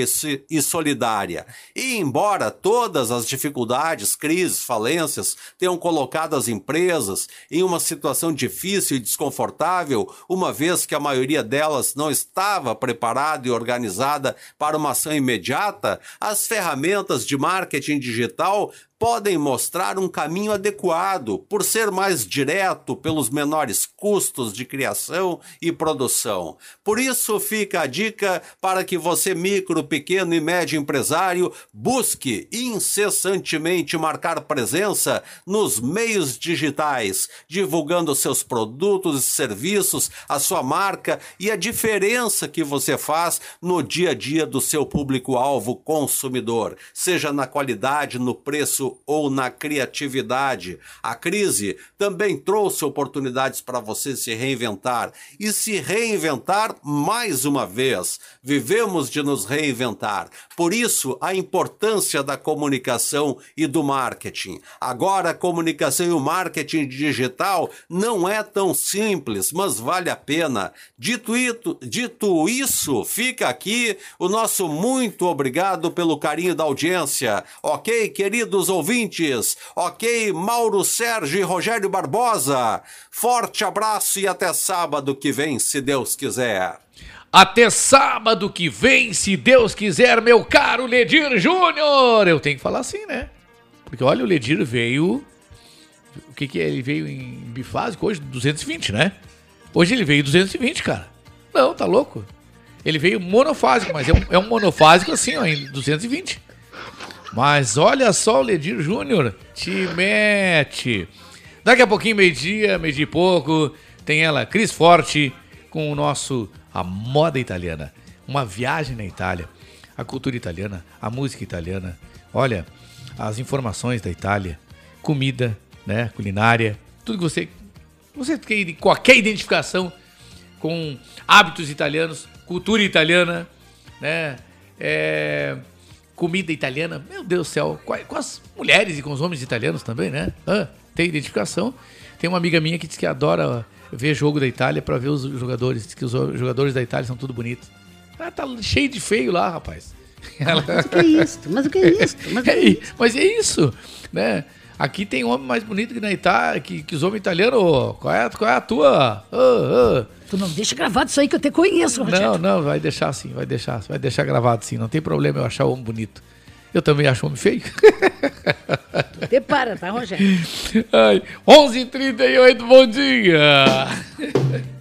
Speaker 21: e solidária. E embora todas as dificuldades, crises, falências tenham colocado as empresas em uma situação difícil e desconfortável, uma vez que a maioria delas não estava preparada e organizada para uma ação imediata, as ferramentas de marketing digital podem mostrar um caminho adequado, por ser mais direto pelos menores custos de criação e produção. Por isso fica a dica para que você, micro, pequeno e médio empresário, busque incessantemente marcar presença nos meios digitais, divulgando seus produtos e serviços, a sua marca e a diferença que você faz no dia a dia do seu público-alvo consumidor, seja na qualidade, no preço ou na criatividade. A crise também trouxe oportunidades para você se reinventar e se reinventar mais uma vez. Vivemos de nos reinventar. Por isso, a importância da comunicação e do marketing. Agora, a comunicação e o marketing digital não é tão simples, mas vale a pena. Dito, ito, dito isso, fica aqui o nosso muito obrigado pelo carinho da audiência. Ok, queridos ouvintes? Ouvintes. Ok, Mauro Sérgio e Rogério Barbosa. Forte abraço e até sábado que vem, se Deus quiser.
Speaker 4: Até sábado que vem, se Deus quiser, meu caro Ledir Júnior. Eu tenho que falar assim, né? Porque olha, o Ledir veio. O que, que é? Ele veio em bifásico hoje? 220, né? Hoje ele veio 220, cara. Não, tá louco? Ele veio monofásico, mas é um, é um monofásico assim, ó, em 220. Mas olha só o Ledir Júnior, te mete. Daqui a pouquinho, meio-dia, meio-dia e pouco, tem ela, Cris Forte, com o nosso A Moda Italiana. Uma viagem na Itália, a cultura italiana, a música italiana. Olha, as informações da Itália, comida, né, culinária, tudo que você você tem qualquer identificação com hábitos italianos, cultura italiana, né? É, comida italiana, meu Deus do céu, com, com as mulheres e com os homens italianos também, né? Ah, tem identificação. Tem uma amiga minha que diz que adora ver jogo da Itália para ver os jogadores, diz que os jogadores da Itália são tudo bonitos. Ela tá cheio de feio lá, rapaz.
Speaker 6: Ela... Mas o que é isso? Mas o que é isso? Mas, é,
Speaker 4: isso? mas é isso, né? Aqui tem homem mais bonito que na Itália, que, que os homens italianos. Qual é, qual é a tua? Oh,
Speaker 6: oh. Tu não deixa gravado isso aí que eu te conheço,
Speaker 4: Rogério. Não, não, vai deixar sim, vai deixar, vai deixar gravado sim. Não tem problema eu achar o homem bonito. Eu também acho homem feio.
Speaker 6: Te para, tá, Rogério?
Speaker 4: Ai, 11h38, bom dia!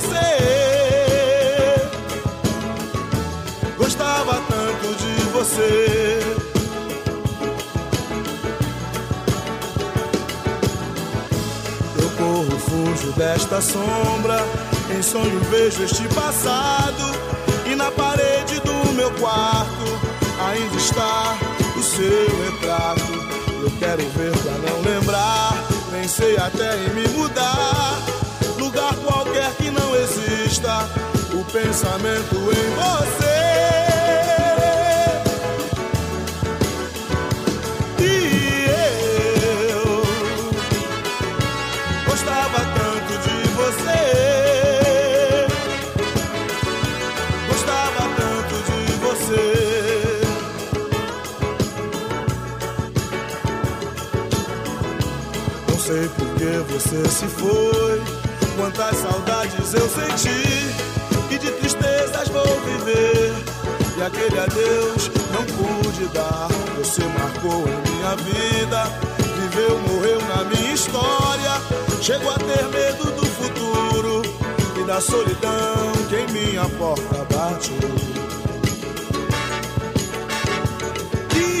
Speaker 16: você. Gostava tanto de você. Eu corro, fujo desta sombra. Em sonho vejo este passado. E na parede do meu quarto ainda está o seu retrato. Eu quero ver pra não lembrar. Pensei até em me mudar. Qualquer que não exista. O pensamento em você. E eu gostava tanto de você. Gostava tanto de você. Não sei por que você se foi. Quantas saudades eu senti. E de tristezas vou viver. E aquele adeus não pude dar. Você marcou em minha vida. Viveu, morreu na minha história. Chego a ter medo do futuro. E da solidão que em minha porta bate. E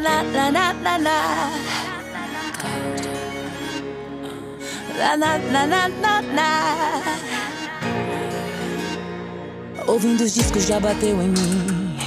Speaker 9: Na, na, na, na, na. Na, na, na, na, na, na. Ouvindo os discos já bateu em mim.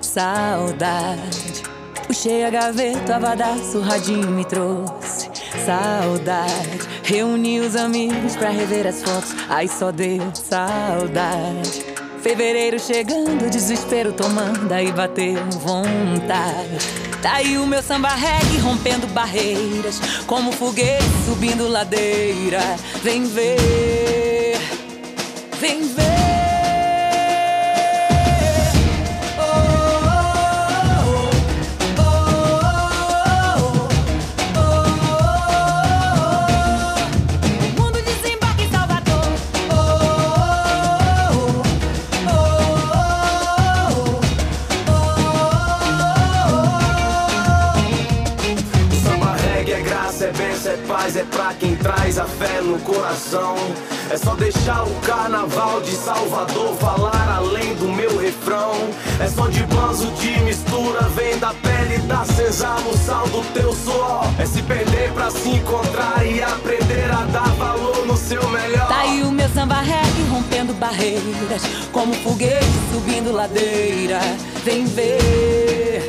Speaker 9: Saudade. Puxei a gaveta, avadaço, o radinho me trouxe. Saudade. Reuni os amigos pra rever as fotos. Aí só deu saudade. Fevereiro chegando, desespero tomando Aí bateu vontade Tá aí o meu samba reggae rompendo barreiras Como foguete subindo ladeira. Vem ver, vem ver
Speaker 22: É só deixar o carnaval de Salvador falar além do meu refrão. É só de banzo de mistura, vem da pele da sesamo, sal do teu suor. É se perder pra se encontrar e aprender a dar valor no seu melhor.
Speaker 9: Tá aí o meu samba reggae rompendo barreiras, como foguete subindo ladeira. Vem ver,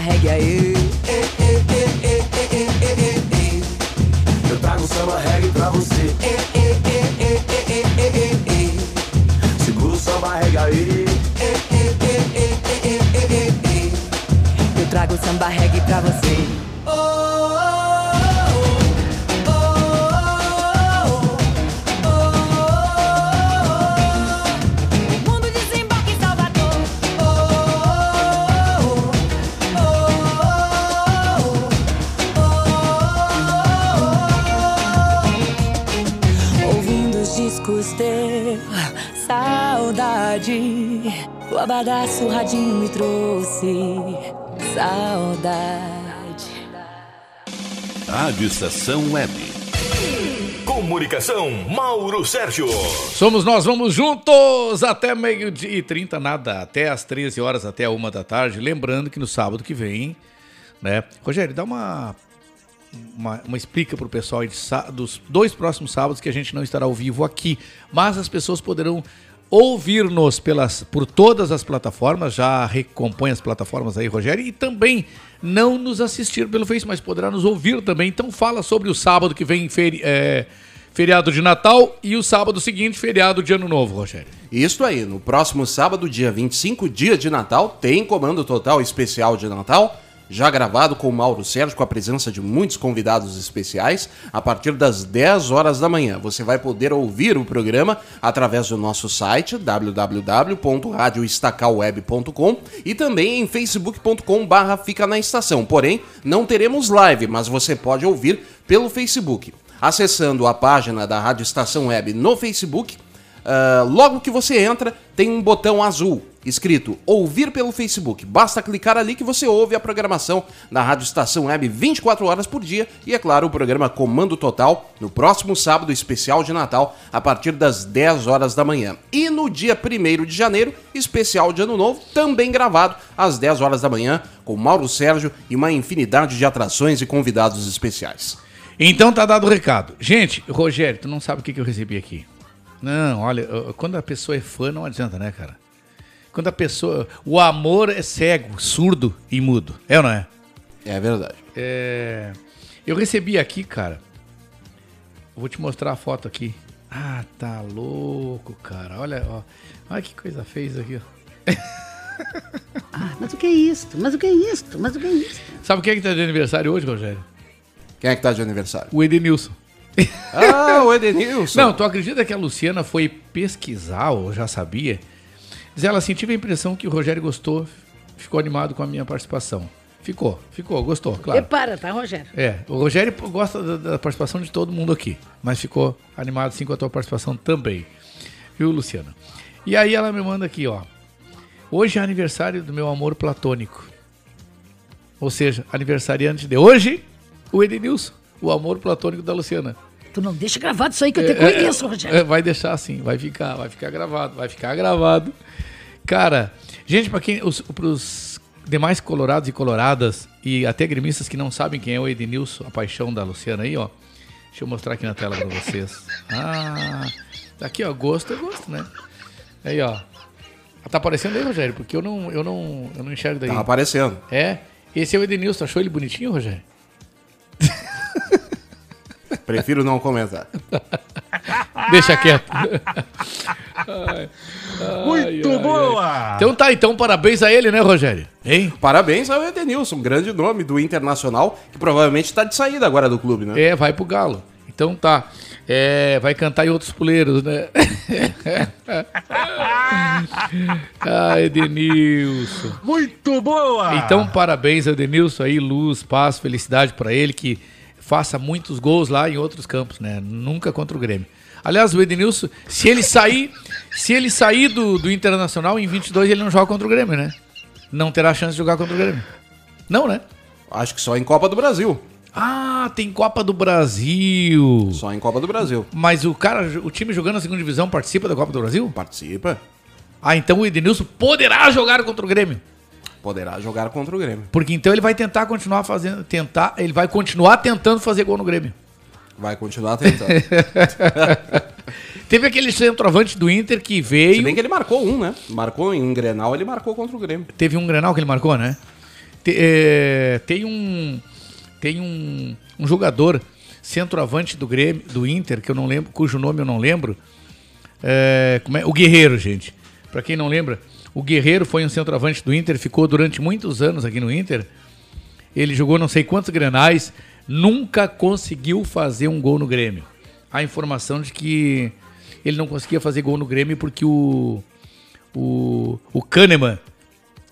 Speaker 9: hegyei trouxe saudade.
Speaker 2: Rádio Estação Web.
Speaker 3: Comunicação, Mauro Sérgio.
Speaker 4: Somos nós, vamos juntos até meio-dia e 30, nada, até às 13 horas, até a uma da tarde. Lembrando que no sábado que vem, né? Rogério, dá uma. Uma, uma explica pro pessoal aí de sá- dos dois próximos sábados que a gente não estará ao vivo aqui, mas as pessoas poderão ouvir-nos pelas por todas as plataformas, já recompõe as plataformas aí, Rogério, e também não nos assistir pelo Face, mas poderá nos ouvir também. Então fala sobre o sábado que vem feri- é, feriado de Natal e o sábado seguinte feriado de Ano Novo, Rogério.
Speaker 5: Isso aí, no próximo sábado, dia 25, dia de Natal, tem comando total especial de Natal, já gravado com o Mauro Sérgio, com a presença de muitos convidados especiais, a partir das 10 horas da manhã. Você vai poder ouvir o programa através do nosso site www.radioestacalweb.com e também em facebook.com/barra fica na estação. Porém, não teremos live, mas você pode ouvir pelo Facebook. Acessando a página da Rádio Estação Web no Facebook, ah, logo que você entra, tem um botão azul escrito Ouvir pelo Facebook. Basta clicar ali que você ouve a programação da Rádio Estação Web 24 horas por dia e, é claro, o programa Comando Total no próximo sábado especial de Natal a partir das 10 horas da manhã. E no dia 1 de janeiro, especial de Ano Novo, também gravado às 10 horas da manhã com Mauro Sérgio e uma infinidade de atrações e convidados especiais.
Speaker 4: Então tá dado o recado. Gente, Rogério, tu não sabe o que, que eu recebi aqui. Não, olha, quando a pessoa é fã, não adianta, né, cara? Quando a pessoa. O amor é cego, surdo e mudo. É ou não é?
Speaker 5: É verdade.
Speaker 4: É, eu recebi aqui, cara. Vou te mostrar a foto aqui. Ah, tá louco, cara. Olha, ó. Olha que coisa fez aqui, ó.
Speaker 6: Ah, mas o que é isto? Mas o que é isto? Mas o que é isto?
Speaker 4: Sabe quem é que tá de aniversário hoje, Rogério?
Speaker 5: Quem é que tá de aniversário?
Speaker 4: O Edenilson.
Speaker 5: Ah, o Edenilson.
Speaker 4: Não, tu acredita que a Luciana foi pesquisar, ou já sabia? Diz ela assim, tive a impressão que o Rogério gostou, ficou animado com a minha participação. Ficou, ficou, gostou, claro.
Speaker 6: E para, tá, Rogério?
Speaker 4: É, o Rogério gosta da, da participação de todo mundo aqui, mas ficou animado sim com a tua participação também. Viu, Luciana? E aí ela me manda aqui, ó. Hoje é aniversário do meu amor platônico. Ou seja, aniversariante de hoje, o Edenilson, o amor platônico da Luciana.
Speaker 6: Tu não deixa gravado isso aí que eu te
Speaker 4: É,
Speaker 6: conheço,
Speaker 4: é,
Speaker 6: Rogério.
Speaker 4: é, vai deixar assim, vai ficar, vai ficar gravado, vai ficar gravado. Cara, gente, para quem os pros demais colorados e coloradas e até gremistas que não sabem quem é o Edenilson, a paixão da Luciana aí, ó. Deixa eu mostrar aqui na tela para vocês. Ah, tá aqui, ó, gosto é gosto, né? Aí, ó. Tá aparecendo aí, Rogério, porque eu não eu não eu não enxergo daí.
Speaker 5: Tá aparecendo.
Speaker 4: É, Esse é o Edenilson. Achou ele bonitinho, Rogério?
Speaker 5: Prefiro não comentar.
Speaker 4: Deixa quieto. Ai,
Speaker 3: Muito
Speaker 4: ai,
Speaker 3: boa!
Speaker 4: ai. Então tá, então parabéns a ele, né, Rogério? Hein?
Speaker 5: Parabéns ao Edenilson, grande nome do Internacional, que provavelmente está de saída agora do clube, né?
Speaker 4: É, vai pro Galo. Então tá. É, vai cantar em outros puleiros, né? ah, Edenilson.
Speaker 3: Muito boa!
Speaker 4: Então, parabéns ao Edenilson aí, luz, paz, felicidade pra ele, que faça muitos gols lá em outros campos, né? Nunca contra o Grêmio. Aliás, o Edenilson, se ele sair, se ele sair do, do Internacional em 22, ele não joga contra o Grêmio, né? Não terá chance de jogar contra o Grêmio. Não, né?
Speaker 5: Acho que só em Copa do Brasil.
Speaker 4: Ah, tem Copa do Brasil.
Speaker 5: Só em Copa do Brasil.
Speaker 4: Mas o cara, o time jogando na segunda divisão participa da Copa do Brasil?
Speaker 5: Participa.
Speaker 4: Ah, então o Edenilson poderá jogar contra o Grêmio.
Speaker 5: Poderá jogar contra o Grêmio.
Speaker 4: Porque então ele vai tentar continuar fazendo, tentar, ele vai continuar tentando fazer gol no Grêmio.
Speaker 5: Vai continuar tentando.
Speaker 4: Teve aquele centroavante do Inter que veio.
Speaker 5: Se bem que ele marcou um, né? Marcou em um Grenal, ele marcou contra o Grêmio.
Speaker 4: Teve um Grenal que ele marcou, né? Te- é, tem um tem um, um jogador centroavante do Grêmio, do Inter, que eu não lembro, cujo nome eu não lembro. É, como é? O Guerreiro, gente. Pra quem não lembra, o Guerreiro foi um centroavante do Inter, ficou durante muitos anos aqui no Inter. Ele jogou não sei quantos grenais, nunca conseguiu fazer um gol no Grêmio. A informação de que ele não conseguia fazer gol no Grêmio porque o, o, o Kahneman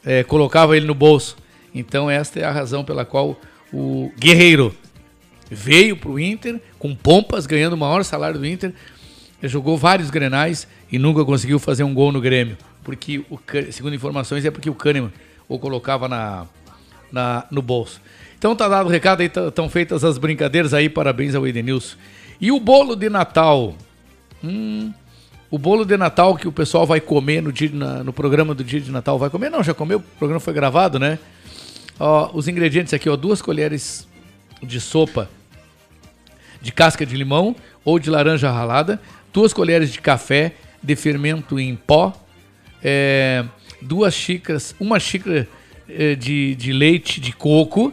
Speaker 4: é, colocava ele no bolso. Então esta é a razão pela qual o Guerreiro veio para o Inter com pompas, ganhando o maior salário do Inter, jogou vários grenais e nunca conseguiu fazer um gol no Grêmio. Porque, o, segundo informações, é porque o Kahneman o colocava na, na, no bolso. Então tá dado o recado aí, estão feitas as brincadeiras aí, parabéns ao Edenilson. E o bolo de Natal? Hum, o bolo de Natal que o pessoal vai comer no, dia, na- no programa do dia de Natal, vai comer? Não, já comeu, o programa foi gravado, né? Ó, os ingredientes aqui, ó, duas colheres de sopa de casca de limão ou de laranja ralada, duas colheres de café de fermento em pó, é, duas xícaras, uma xícara é, de, de leite de coco,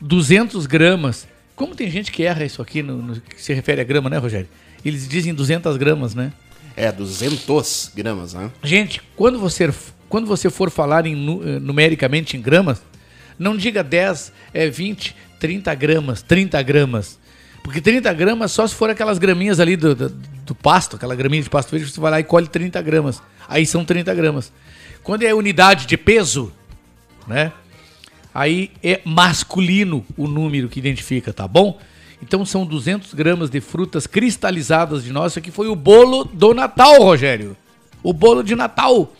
Speaker 4: 200 gramas. Como tem gente que erra isso aqui, no, no que se refere a grama, né, Rogério? Eles dizem 200 gramas, né?
Speaker 5: É, 200 gramas, né?
Speaker 4: Gente, quando você, quando você for falar em, eh, numericamente em gramas, não diga 10, é 20, 30 gramas, 30 gramas. Porque 30 gramas só se for aquelas graminhas ali do, do, do pasto, aquela graminha de pasto verde, você vai lá e colhe 30 gramas. Aí são 30 gramas. Quando é unidade de peso, né? Aí é masculino o número que identifica, tá bom? Então são 200 gramas de frutas cristalizadas de nós. Isso aqui foi o bolo do Natal, Rogério. O bolo de Natal,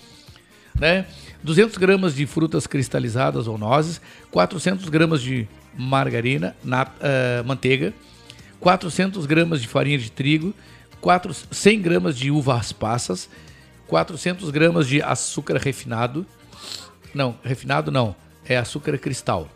Speaker 4: né? 200 gramas de frutas cristalizadas ou nozes, 400 gramas de margarina, nat- eh, manteiga, 400 gramas de farinha de trigo, 4, 100 gramas de uvas passas, 400 gramas de açúcar refinado, não, refinado não, é açúcar cristal.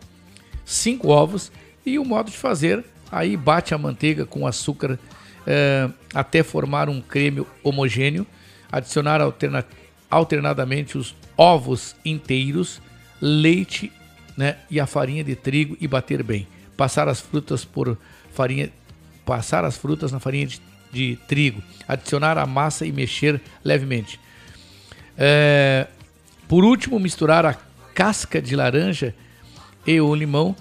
Speaker 4: 5 ovos e o modo de fazer, aí bate a manteiga com açúcar eh, até formar um creme homogêneo, adicionar alterna- alternadamente os ovos inteiros, leite né, e a farinha de trigo e bater bem. Passar as frutas por farinha, passar as frutas na farinha de, de trigo, adicionar a massa e mexer levemente. É, por último, misturar a casca de laranja e o limão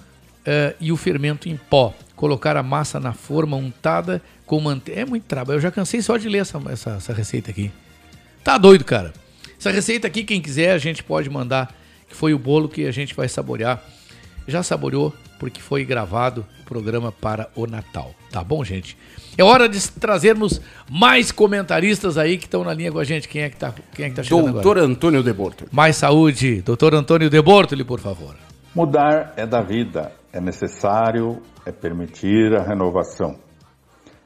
Speaker 4: é, e o fermento em pó. Colocar a massa na forma untada com manteiga. É muito trabalho. Eu já cansei só de ler essa, essa, essa receita aqui. Tá doido, cara. Essa receita aqui, quem quiser, a gente pode mandar. Que foi o bolo que a gente vai saborear. Já saboreou, porque foi gravado o programa para o Natal. Tá bom, gente? É hora de trazermos mais comentaristas aí que estão na linha com a gente. Quem é que tá, quem é que tá chegando
Speaker 5: Doutor
Speaker 4: agora?
Speaker 5: Antônio de Borto.
Speaker 4: Mais saúde. Doutor Antônio de Bortoli, por favor.
Speaker 20: Mudar é da vida, é necessário, é permitir a renovação.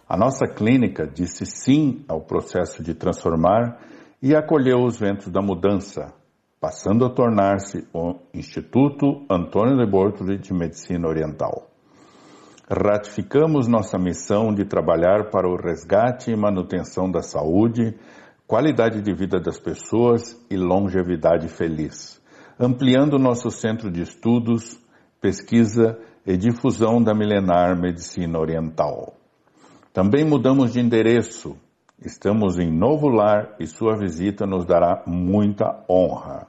Speaker 20: A nossa clínica disse sim ao processo de transformar e acolheu os ventos da mudança, passando a tornar-se o Instituto Antônio de Bortoli de Medicina Oriental. Ratificamos nossa missão de trabalhar para o resgate e manutenção da saúde, qualidade de vida das pessoas e longevidade feliz, ampliando nosso centro de estudos pesquisa e difusão da milenar medicina oriental. Também mudamos de endereço. Estamos em novo lar e sua visita nos dará muita honra.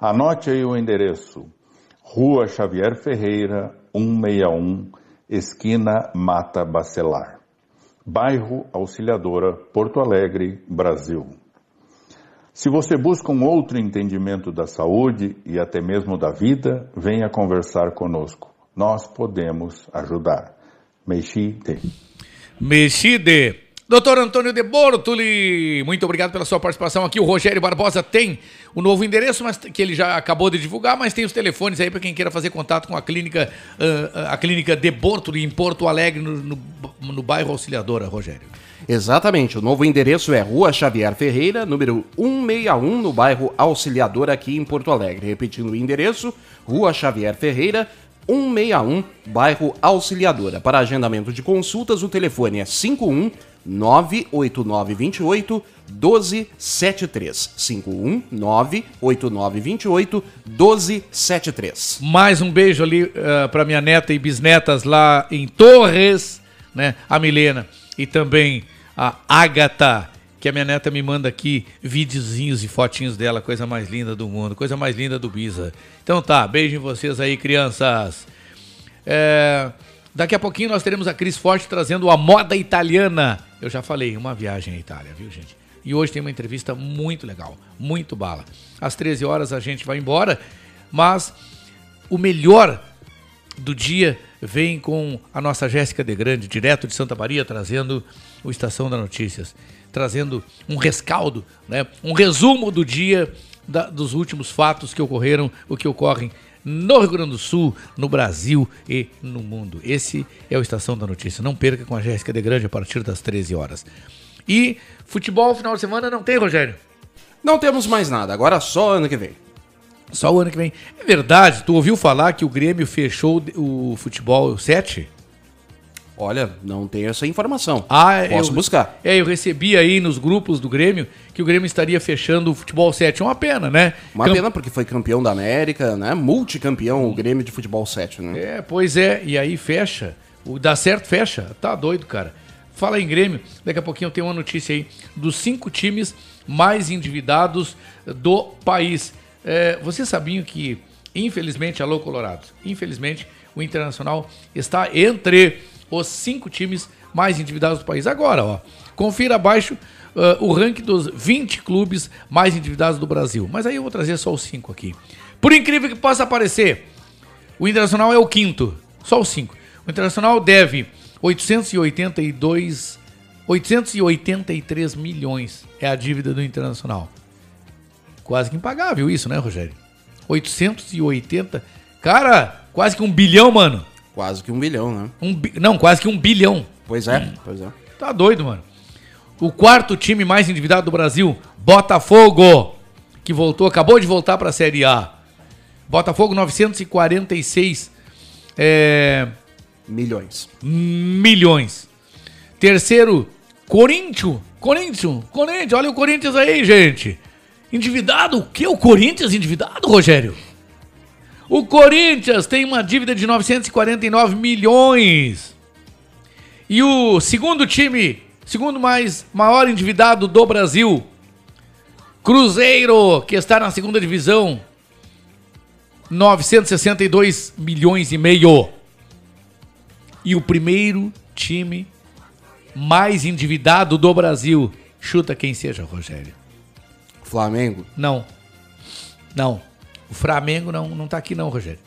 Speaker 20: Anote aí o endereço: Rua Xavier Ferreira, 161, esquina Mata Bacelar, bairro Auxiliadora, Porto Alegre, Brasil. Se você busca um outro entendimento da saúde e até mesmo da vida, venha conversar conosco. Nós podemos ajudar. Mexide.
Speaker 4: Mexide. Doutor Antônio de Bortoli, muito obrigado pela sua participação aqui. O Rogério Barbosa tem o novo endereço, mas que ele já acabou de divulgar, mas tem os telefones aí para quem queira fazer contato com a clínica, uh, a clínica de Bortoli em Porto Alegre, no, no, no bairro Auxiliadora, Rogério.
Speaker 5: Exatamente, o novo endereço é Rua Xavier Ferreira, número 161, no bairro Auxiliadora, aqui em Porto Alegre. Repetindo o endereço, Rua Xavier Ferreira, 161, bairro Auxiliadora. Para agendamento de consultas, o telefone é 51 98928 1273. 51 98928 1273.
Speaker 4: Mais um beijo ali uh, para minha neta e bisnetas lá em Torres, né? A Milena e também a Agatha, que a minha neta me manda aqui videozinhos e fotinhos dela, coisa mais linda do mundo, coisa mais linda do Bisa. Então tá, beijo em vocês aí, crianças. É, daqui a pouquinho nós teremos a Cris Forte trazendo a moda italiana. Eu já falei, uma viagem à Itália, viu, gente? E hoje tem uma entrevista muito legal, muito bala. Às 13 horas a gente vai embora, mas o melhor do dia vem com a nossa Jéssica de Grande, direto de Santa Maria, trazendo o Estação da Notícias, trazendo um rescaldo, né? um resumo do dia da, dos últimos fatos que ocorreram, o que ocorrem no Rio Grande do Sul, no Brasil e no mundo. Esse é o Estação da Notícia. Não perca com a Jéssica de Grande a partir das 13 horas. E futebol final de semana não tem, Rogério?
Speaker 5: Não temos mais nada, agora só ano que vem.
Speaker 4: Só o ano que vem. É verdade, tu ouviu falar que o Grêmio fechou o futebol 7?
Speaker 5: Olha, não tenho essa informação.
Speaker 4: Ah,
Speaker 5: Posso
Speaker 4: eu,
Speaker 5: buscar.
Speaker 4: É, eu recebi aí nos grupos do Grêmio que o Grêmio estaria fechando o futebol 7. É uma pena, né?
Speaker 5: Uma
Speaker 4: Camp...
Speaker 5: pena porque foi campeão da América, né? Multicampeão o Grêmio de futebol 7, né?
Speaker 4: É, pois é. E aí fecha. O dá certo, fecha. Tá doido, cara. Fala em Grêmio, daqui a pouquinho eu tenho uma notícia aí dos cinco times mais endividados do país. É, vocês sabiam que, infelizmente, alô Colorado, infelizmente, o Internacional está entre os cinco times mais endividados do país. Agora, ó, confira abaixo uh, o ranking dos 20 clubes mais endividados do Brasil. Mas aí eu vou trazer só os cinco aqui. Por incrível que possa parecer, o Internacional é o quinto, só os cinco. O Internacional deve 882 883 milhões é a dívida do Internacional. Quase que impagável isso, né, Rogério? 880. Cara, quase que um bilhão, mano.
Speaker 5: Quase que um bilhão, né?
Speaker 4: Um bi... Não, quase que um bilhão.
Speaker 5: Pois é, pois é.
Speaker 4: Tá doido, mano. O quarto time mais endividado do Brasil, Botafogo, que voltou, acabou de voltar para a Série A. Botafogo 946 é...
Speaker 5: milhões.
Speaker 4: Milhões. Terceiro, Corinthians. Corinthians, Corinthians, olha o Corinthians aí, gente. Endividado? O que? O Corinthians endividado, Rogério? O Corinthians tem uma dívida de 949 milhões. E o segundo time, segundo mais maior endividado do Brasil, Cruzeiro, que está na segunda divisão, 962 milhões e meio. E o primeiro time mais endividado do Brasil, chuta quem seja, Rogério.
Speaker 5: Flamengo?
Speaker 4: Não. Não. O Flamengo não, não tá aqui não, Rogério.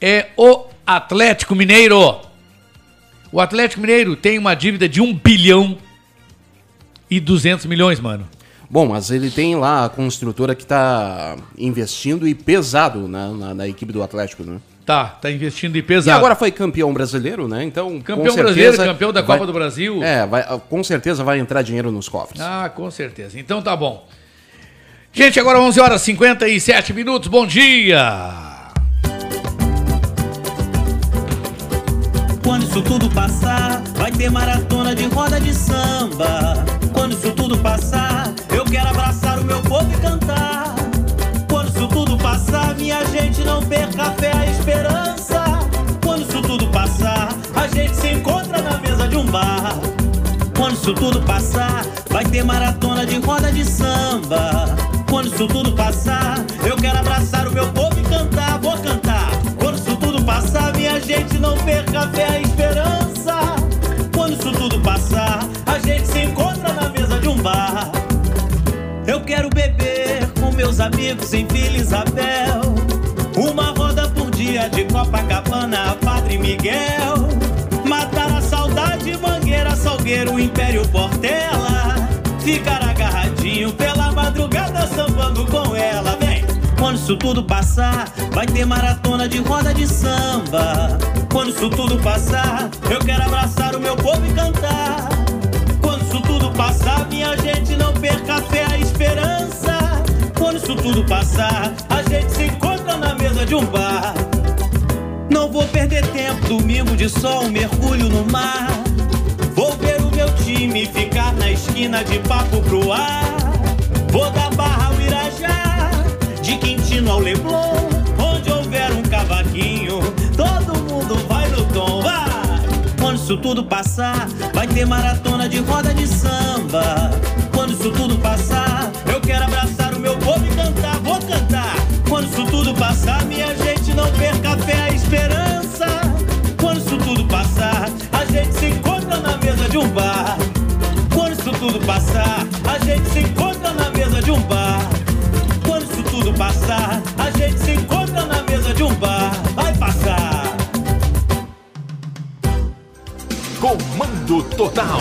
Speaker 4: É o Atlético Mineiro. O Atlético Mineiro tem uma dívida de 1 bilhão e 200 milhões, mano.
Speaker 5: Bom, mas ele tem lá a construtora que tá investindo e pesado na, na, na equipe do Atlético, né?
Speaker 4: Tá, tá investindo e
Speaker 5: E
Speaker 4: pesado.
Speaker 5: agora foi campeão brasileiro, né? Então,
Speaker 4: Campeão
Speaker 5: com
Speaker 4: brasileiro,
Speaker 5: certeza
Speaker 4: campeão da
Speaker 5: vai-
Speaker 4: Copa do Brasil.
Speaker 5: É, vai, com certeza vai entrar dinheiro nos cofres.
Speaker 4: Ah, com certeza. Então tá bom. Gente, agora 11 horas e 57 minutos. Bom dia.
Speaker 9: Quando isso tudo passar, vai ter maratona de roda de samba. Quando isso tudo passar, eu quero abraçar o meu povo e cantar.
Speaker 23: Perca a fé, a esperança. Quando isso tudo passar, a gente se encontra na mesa de um bar. Quando isso tudo passar, vai ter maratona de roda de samba. Quando isso tudo passar, eu quero abraçar o meu povo e cantar, vou cantar. Quando isso tudo passar, minha gente não perca a fé, a esperança. Quando isso tudo passar, a gente se encontra na mesa de um bar. Eu quero beber com meus amigos em Vila Isabel. Dia de Copacabana, Padre Miguel. Matar a saudade, Mangueira, Salgueiro, Império Portela. Ficar agarradinho pela madrugada sambando com ela, vem. Quando isso tudo passar, vai ter maratona de roda de samba. Quando isso tudo passar, eu quero abraçar o meu povo e cantar. Quando isso tudo passar, minha gente não perca a fé, a esperança. Quando isso tudo passar, a gente se encontra na mesa de um bar. Perder tempo, domingo de sol, mergulho no mar. Vou ver o meu time ficar na esquina de papo pro ar. Vou da Barra ao Irajá, de Quintino ao Leblon. Onde houver um cavaquinho, todo mundo vai no tom, vai! Quando isso tudo passar, vai ter maratona de roda de samba. Passar, a gente se encontra na mesa de um bar. Vai passar.
Speaker 3: Comando Total.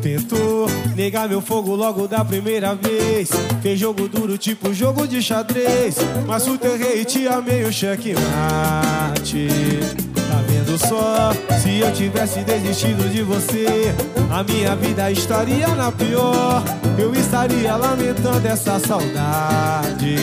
Speaker 16: Tentou negar meu fogo logo da primeira vez. Fez jogo duro, tipo jogo de xadrez. Mas o teu rei te amei o checkmate. Tá vendo só? Se eu tivesse desistido de você, a minha vida estaria na pior. Eu estaria lamentando essa saudade.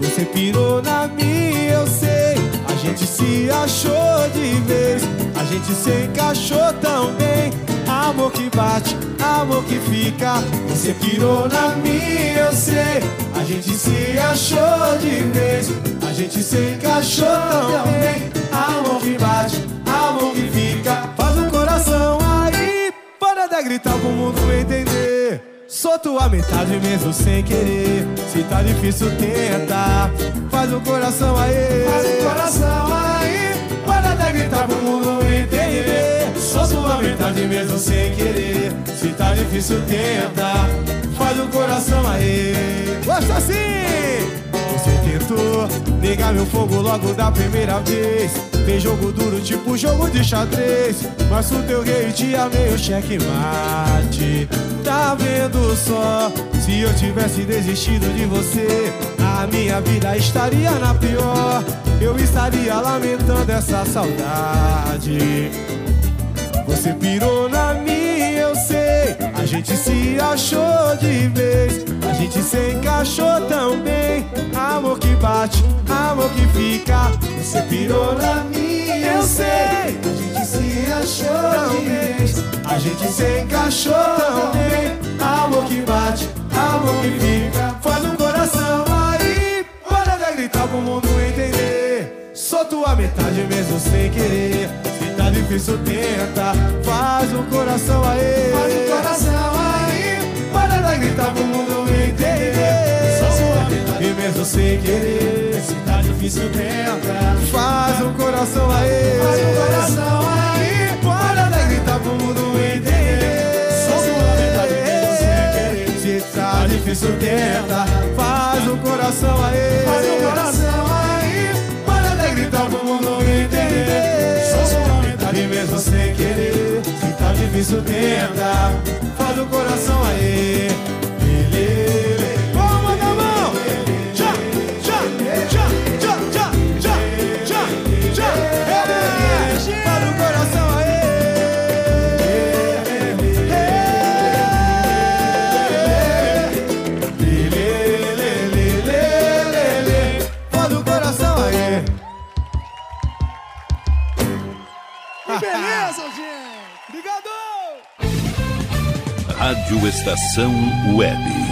Speaker 16: Você pirou na minha, eu sei. A gente se achou de vez. A gente se encaixou tão bem. Amor que bate, amor que fica. Você pirou na minha, eu sei. A gente se achou de vez. A gente se encaixou tão bem. Amor que bate, amor que fica. Faz o coração aí. Para de gritar pro mundo entender. Sou tua metade mesmo sem querer. Se tá difícil, tenta. Faz o coração aí. Faz o coração aí. Para de gritar pro mundo entender. Sou sua metade mesmo sem querer. Se tá difícil, tenta. Faz o coração aí. Gosta assim! Você tentou negar meu fogo logo da primeira vez. Fez jogo duro, tipo jogo de xadrez. Mas o teu rei te amei o checkmate. Tá vendo só? Se eu tivesse desistido de você, a minha vida estaria na pior. Eu estaria lamentando essa saudade. Você pirou na minha, eu sei. A gente se achou de vez. A gente se encaixou tão bem. Amor que bate, amor que fica. Você pirou na minha, eu sei. A gente se achou de vez. A gente se encaixou tão bem. Amor que bate, amor que fica. Faz um coração aí. Para de gritar pro mundo entender. Sou tua metade mesmo sem querer. Difícil, tenta. Faz o coração aí. Faz o coração aí. Para de gritar pro mundo entender. Sou sua metade mesmo sem querer. Se tá difícil, tenta. Faz o coração aí. Faz o coração aí. Para de gritar pro mundo entender. Sou sua metade mesmo sem querer. Se tá difícil, tenta. Faz o coração aí. Faz o coração aí. Sem querer. Se tá difícil, tenta. Faz o coração aí.
Speaker 2: Rádio Estação Web.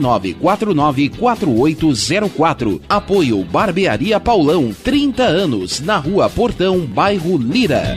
Speaker 18: 99494804. Apoio Barbearia Paulão, 30 anos, na Rua Portão, bairro Lira.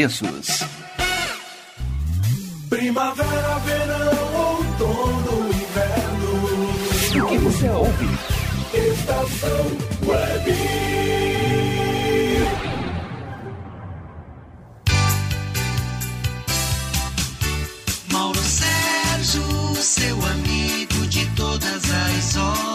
Speaker 19: Primavera, verão, outono, inverno.
Speaker 18: O que você ouve?
Speaker 19: Estação Web.
Speaker 24: Mauro Sérgio, seu amigo de todas as horas.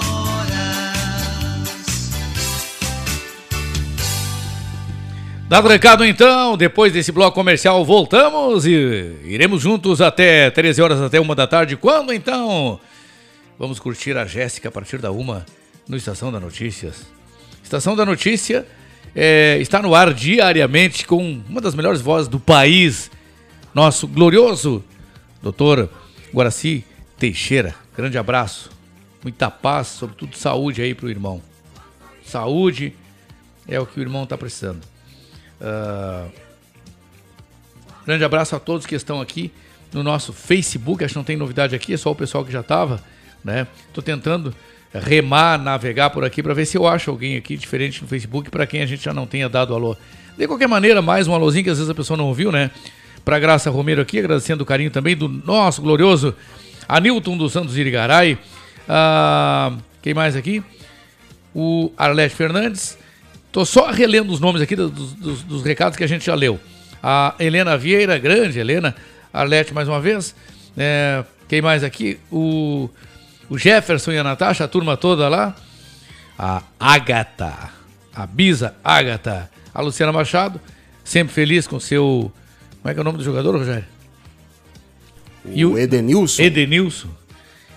Speaker 4: Dado o recado então, depois desse bloco comercial voltamos e iremos juntos até 13 horas, até uma da tarde. Quando então? Vamos curtir a Jéssica a partir da uma no Estação da Notícias. Estação da Notícia é, está no ar diariamente com uma das melhores vozes do país, nosso glorioso doutor Guaraci Teixeira. Grande abraço, muita paz, sobretudo saúde aí pro irmão. Saúde é o que o irmão está precisando. Uh, grande abraço a todos que estão aqui no nosso Facebook. Acho que não tem novidade aqui, é só o pessoal que já estava. Né? Tô tentando remar, navegar por aqui para ver se eu acho alguém aqui diferente no Facebook para quem a gente já não tenha dado alô. De qualquer maneira, mais um alôzinho que às vezes a pessoa não ouviu, né? Para Graça Romero aqui, agradecendo o carinho também do nosso glorioso Anilton dos Santos Irigaray. Ah, quem mais aqui? O Arlete Fernandes. Tô só relendo os nomes aqui dos, dos, dos, recados que a gente já leu. A Helena Vieira, grande Helena. Arlete mais uma vez. É, quem mais aqui? O, o Jefferson e a Natasha, a turma toda lá. A Agatha, a Bisa Agatha. A Luciana Machado, sempre feliz com seu. Como é que é o nome do jogador, Rogério? E
Speaker 5: o Edenilson.
Speaker 4: Edenilson.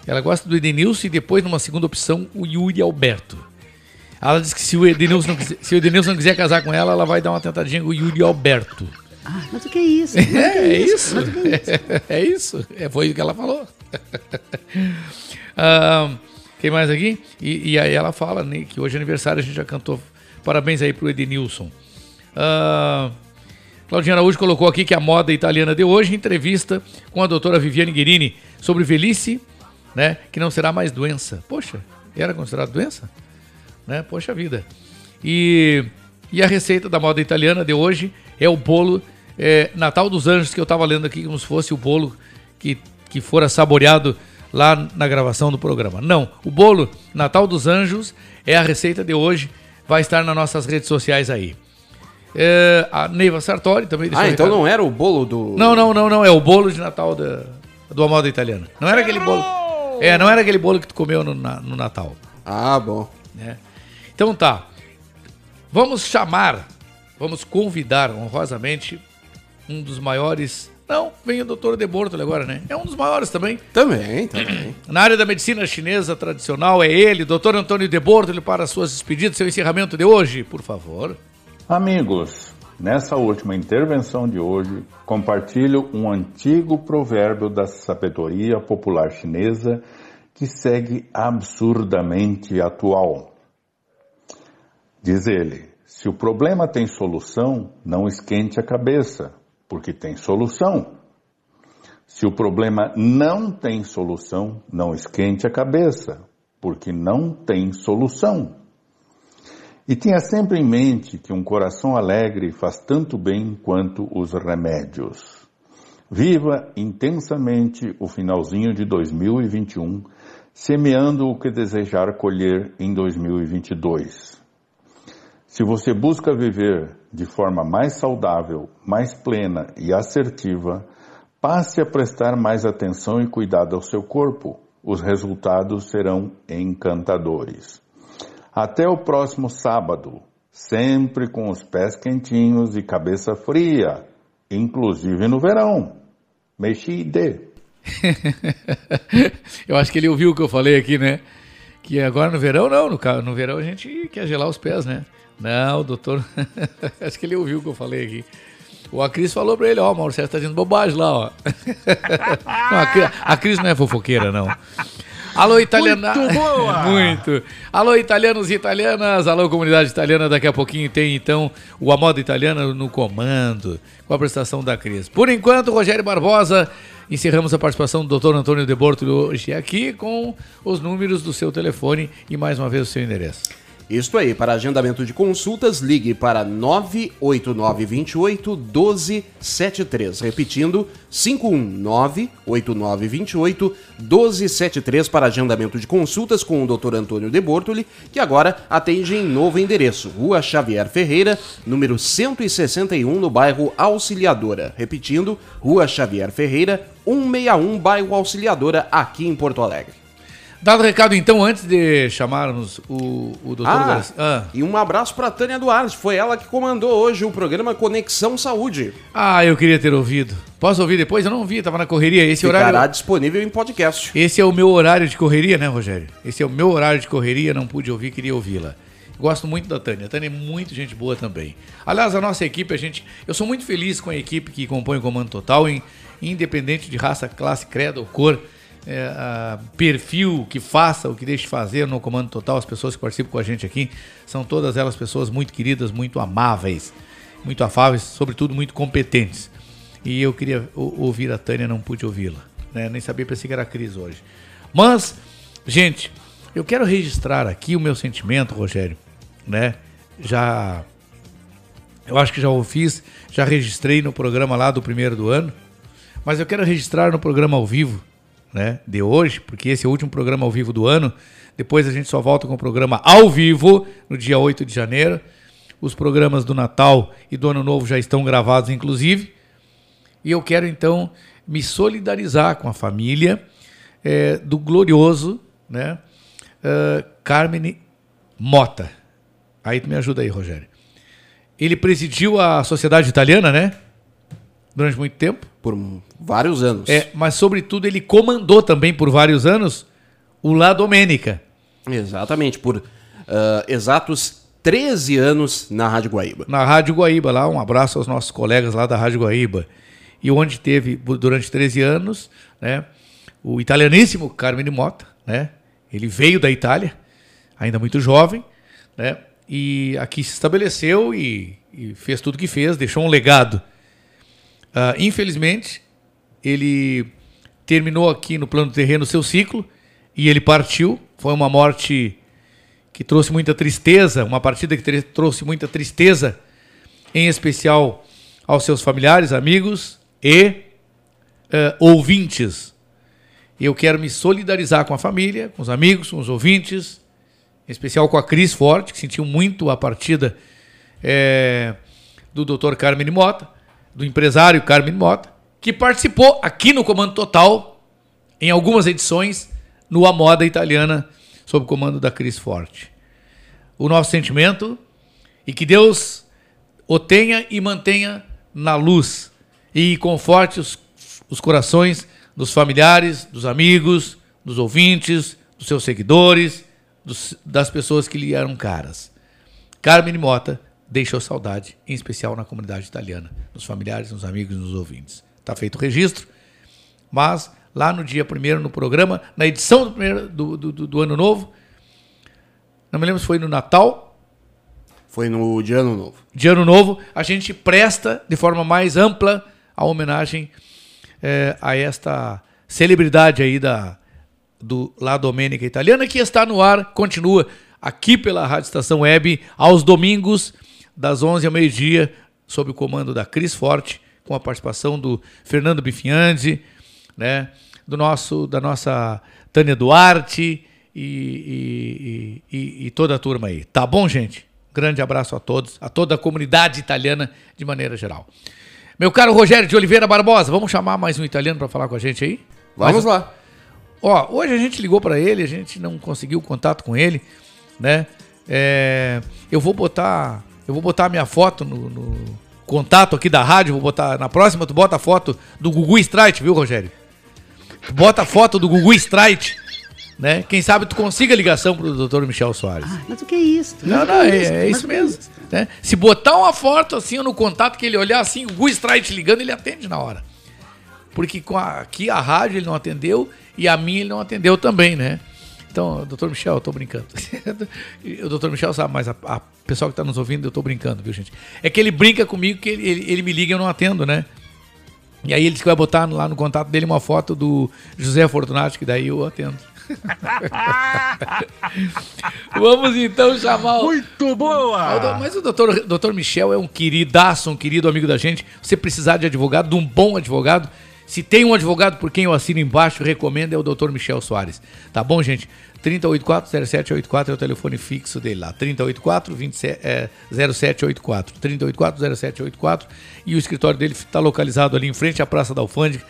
Speaker 4: Ela gosta do Edenilson e depois, numa segunda opção, o Yuri Alberto. Ela diz que se o Edenilson não quiser, se o Edenilson não quiser casar com ela, ela vai dar uma tentadinha com o Yuri Alberto.
Speaker 6: Ah, mas o que é isso?
Speaker 4: É,
Speaker 6: que
Speaker 4: é isso.
Speaker 6: Mas o que é isso?
Speaker 4: É isso. É, foi o que ela falou. Ah, quem mais aqui? E, e aí ela fala né, que hoje é aniversário, a gente já cantou. Parabéns aí pro Edenilson. Ah, Claudinha Araújo colocou aqui que a moda italiana de hoje, entrevista com a doutora Viviane Guerini sobre velhice, né? Que não será mais doença. Poxa, era considerado doença? Né? Poxa vida. E, e a receita da moda italiana de hoje é o bolo é, Natal dos Anjos, que eu estava lendo aqui como se fosse o bolo que, que fora saboreado lá na gravação do programa. Não, o bolo Natal dos Anjos é a receita de hoje, vai estar nas nossas redes sociais aí. É, a Neiva Sartori também deixou
Speaker 5: Ah, então não era o bolo do.
Speaker 4: Não, não, não, não. É o bolo de Natal da, do moda italiana. Não era aquele bolo. É, não era aquele bolo que tu comeu no, na- no Natal.
Speaker 5: Ah, bom.
Speaker 4: né? Então tá. Vamos chamar, vamos convidar honrosamente um dos maiores. Não, vem o doutor De Bortoli agora, né? É um dos maiores também.
Speaker 5: Também, também.
Speaker 4: Na área da medicina chinesa tradicional é ele, doutor Antônio De Bortoli, para suas despedidas, seu encerramento de hoje, por favor.
Speaker 20: Amigos, nessa última intervenção de hoje, compartilho um antigo provérbio da sabedoria popular chinesa que segue absurdamente atual. Diz ele: se o problema tem solução, não esquente a cabeça, porque tem solução. Se o problema não tem solução, não esquente a cabeça, porque não tem solução. E tenha sempre em mente que um coração alegre faz tanto bem quanto os remédios. Viva intensamente o finalzinho de 2021, semeando o que desejar colher em 2022. Se você busca viver de forma mais saudável, mais plena e assertiva, passe a prestar mais atenção e cuidado ao seu corpo. Os resultados serão encantadores. Até o próximo sábado, sempre com os pés quentinhos e cabeça fria, inclusive no verão. Mexide.
Speaker 4: Eu acho que ele ouviu o que eu falei aqui, né? Que agora no verão, não. No, no verão a gente quer gelar os pés, né? Não, doutor. acho que ele ouviu o que eu falei aqui. O a Cris falou pra ele, ó, Mauro Sérgio tá dizendo bobagem lá, ó. não, a, Cris, a Cris não é fofoqueira, não. Alô, italiana.
Speaker 3: Muito boa!
Speaker 4: Muito. Alô, italianos e italianas. Alô, comunidade italiana. Daqui a pouquinho tem, então, o A Moda Italiana no comando, com a prestação da Cris. Por enquanto, Rogério Barbosa. Encerramos a participação do Dr. Antônio De Bortoli hoje aqui com os números do seu telefone e mais uma vez o seu endereço.
Speaker 5: Isto aí, para agendamento de consultas, ligue para 98928 1273. Repetindo, 5198928 1273 para agendamento de consultas com o Dr. Antônio De Bortoli, que agora atende em novo endereço, Rua Xavier Ferreira, número 161, no bairro Auxiliadora. Repetindo, Rua Xavier Ferreira, 161, bairro Auxiliadora, aqui em Porto Alegre.
Speaker 4: Dado o recado, então, antes de chamarmos o, o doutor
Speaker 5: Ah,
Speaker 4: Garcia- Ah.
Speaker 5: e um abraço para Tânia Duarte, foi ela que comandou hoje o programa Conexão Saúde.
Speaker 4: Ah, eu queria ter ouvido. Posso ouvir depois? Eu não ouvi, tava na correria. Esse
Speaker 5: Ficará
Speaker 4: horário.
Speaker 5: disponível em podcast.
Speaker 4: Esse é o meu horário de correria, né, Rogério? Esse é o meu horário de correria, não pude ouvir, queria ouvi-la. Gosto muito da Tânia. A Tânia é muito gente boa também. Aliás, a nossa equipe, a gente. Eu sou muito feliz com a equipe que compõe o Comando Total, em- independente de raça, classe, credo ou cor. É, perfil que faça, o que deixe de fazer no Comando Total, as pessoas que participam com a gente aqui, são todas elas pessoas muito queridas, muito amáveis, muito afáveis, sobretudo muito competentes. E eu queria ouvir a Tânia, não pude ouvi-la. né? Nem sabia, pensei que era a Cris hoje. Mas, gente, eu quero registrar aqui o meu sentimento, Rogério, né? Já. Eu acho que já o fiz, já registrei no programa lá do primeiro do ano, mas eu quero registrar no programa ao vivo, né? De hoje, porque esse é o último programa ao vivo do ano. Depois a gente só volta com o programa ao vivo no dia 8 de janeiro. Os programas do Natal e do Ano Novo já estão gravados, inclusive. E eu quero então me solidarizar com a família eh, do glorioso, né, eh, Carmine Mota. Aí tu me ajuda aí, Rogério. Ele presidiu a Sociedade Italiana, né? durante muito tempo.
Speaker 5: Por vários anos.
Speaker 4: É, mas sobretudo ele comandou também por vários anos o La Domênica.
Speaker 5: Exatamente, por uh, exatos 13 anos na Rádio Guaíba.
Speaker 4: Na Rádio Guaíba, lá, um abraço aos nossos colegas lá da Rádio Guaíba. E onde teve, durante 13 anos, né, o italianíssimo Carmine Mota, né? Ele veio da Itália, ainda muito jovem, né? E aqui se estabeleceu e, e fez tudo que fez, deixou um legado. Uh, infelizmente, ele terminou aqui no plano terreno seu ciclo e ele partiu. Foi uma morte que trouxe muita tristeza, uma partida que trouxe muita tristeza, em especial aos seus familiares, amigos e uh, ouvintes. Eu quero me solidarizar com a família, com os amigos, com os ouvintes, em especial com a Cris Forte, que sentiu muito a partida é, do Dr. Carmen Mota, do empresário Carmen Mota, que participou aqui no Comando Total, em algumas edições, no A Moda Italiana, sob o comando da Cris Forte. O nosso sentimento e que Deus o tenha e mantenha na luz e conforte os, os corações dos familiares, dos amigos, dos ouvintes, dos seus seguidores, dos, das pessoas que lhe eram caras. Carmen Mota deixou saudade, em especial na comunidade italiana, nos familiares, nos amigos nos ouvintes. Está feito o registro, mas lá no dia primeiro no programa, na edição do, primeiro, do, do, do, ano novo, não me lembro se foi no Natal.
Speaker 5: Foi no de ano novo.
Speaker 4: De ano novo, a gente presta de forma mais ampla a homenagem é, a esta celebridade aí da, do La Domenica Italiana, que está no ar, continua aqui pela Rádio Estação Web, aos domingos, das 11 ao meio-dia, sob o comando da Cris Forte, com a participação do Fernando Bifianzi, né, do nosso, da nossa Tânia Duarte e, e, e, e toda a turma aí. Tá bom, gente? Grande abraço a todos, a toda a comunidade italiana de maneira geral. Meu caro Rogério de Oliveira Barbosa, vamos chamar mais um italiano para falar com a gente aí?
Speaker 5: Vamos lá.
Speaker 4: Ó, hoje a gente ligou para ele, a gente não conseguiu contato com ele, né? É, eu vou botar, eu vou botar minha foto no, no, contato aqui da rádio, vou botar na próxima tu bota a foto do Gugu Strike, viu, Rogério? Tu bota a foto do Gugu Strike né? Quem sabe tu consiga ligação pro Dr. Michel Soares. Ah,
Speaker 6: mas o que é isso?
Speaker 4: Não, não, é, é, é isso mesmo. Né? Se botar uma foto assim no contato que ele olhar assim, o Gu te ligando, ele atende na hora. Porque com a, aqui a rádio ele não atendeu e a minha ele não atendeu também, né? Então, doutor Michel, eu tô brincando. o doutor Michel sabe, mas a, a pessoal que está nos ouvindo, eu tô brincando, viu, gente? É que ele brinca comigo que ele, ele, ele me liga e eu não atendo, né? E aí ele disse que vai botar lá no contato dele uma foto do José Fortunato, que daí eu atendo. Vamos então chamar o.
Speaker 3: Muito boa!
Speaker 4: Mas o doutor, doutor Michel é um queridaço, um querido amigo da gente. Se precisar de advogado, de um bom advogado, se tem um advogado por quem eu assino embaixo, recomendo é o doutor Michel Soares. Tá bom, gente? 3084-0784 é o telefone fixo dele lá. 3084-0784. 3084-0784. E o escritório dele está localizado ali em frente à Praça da Alfândega,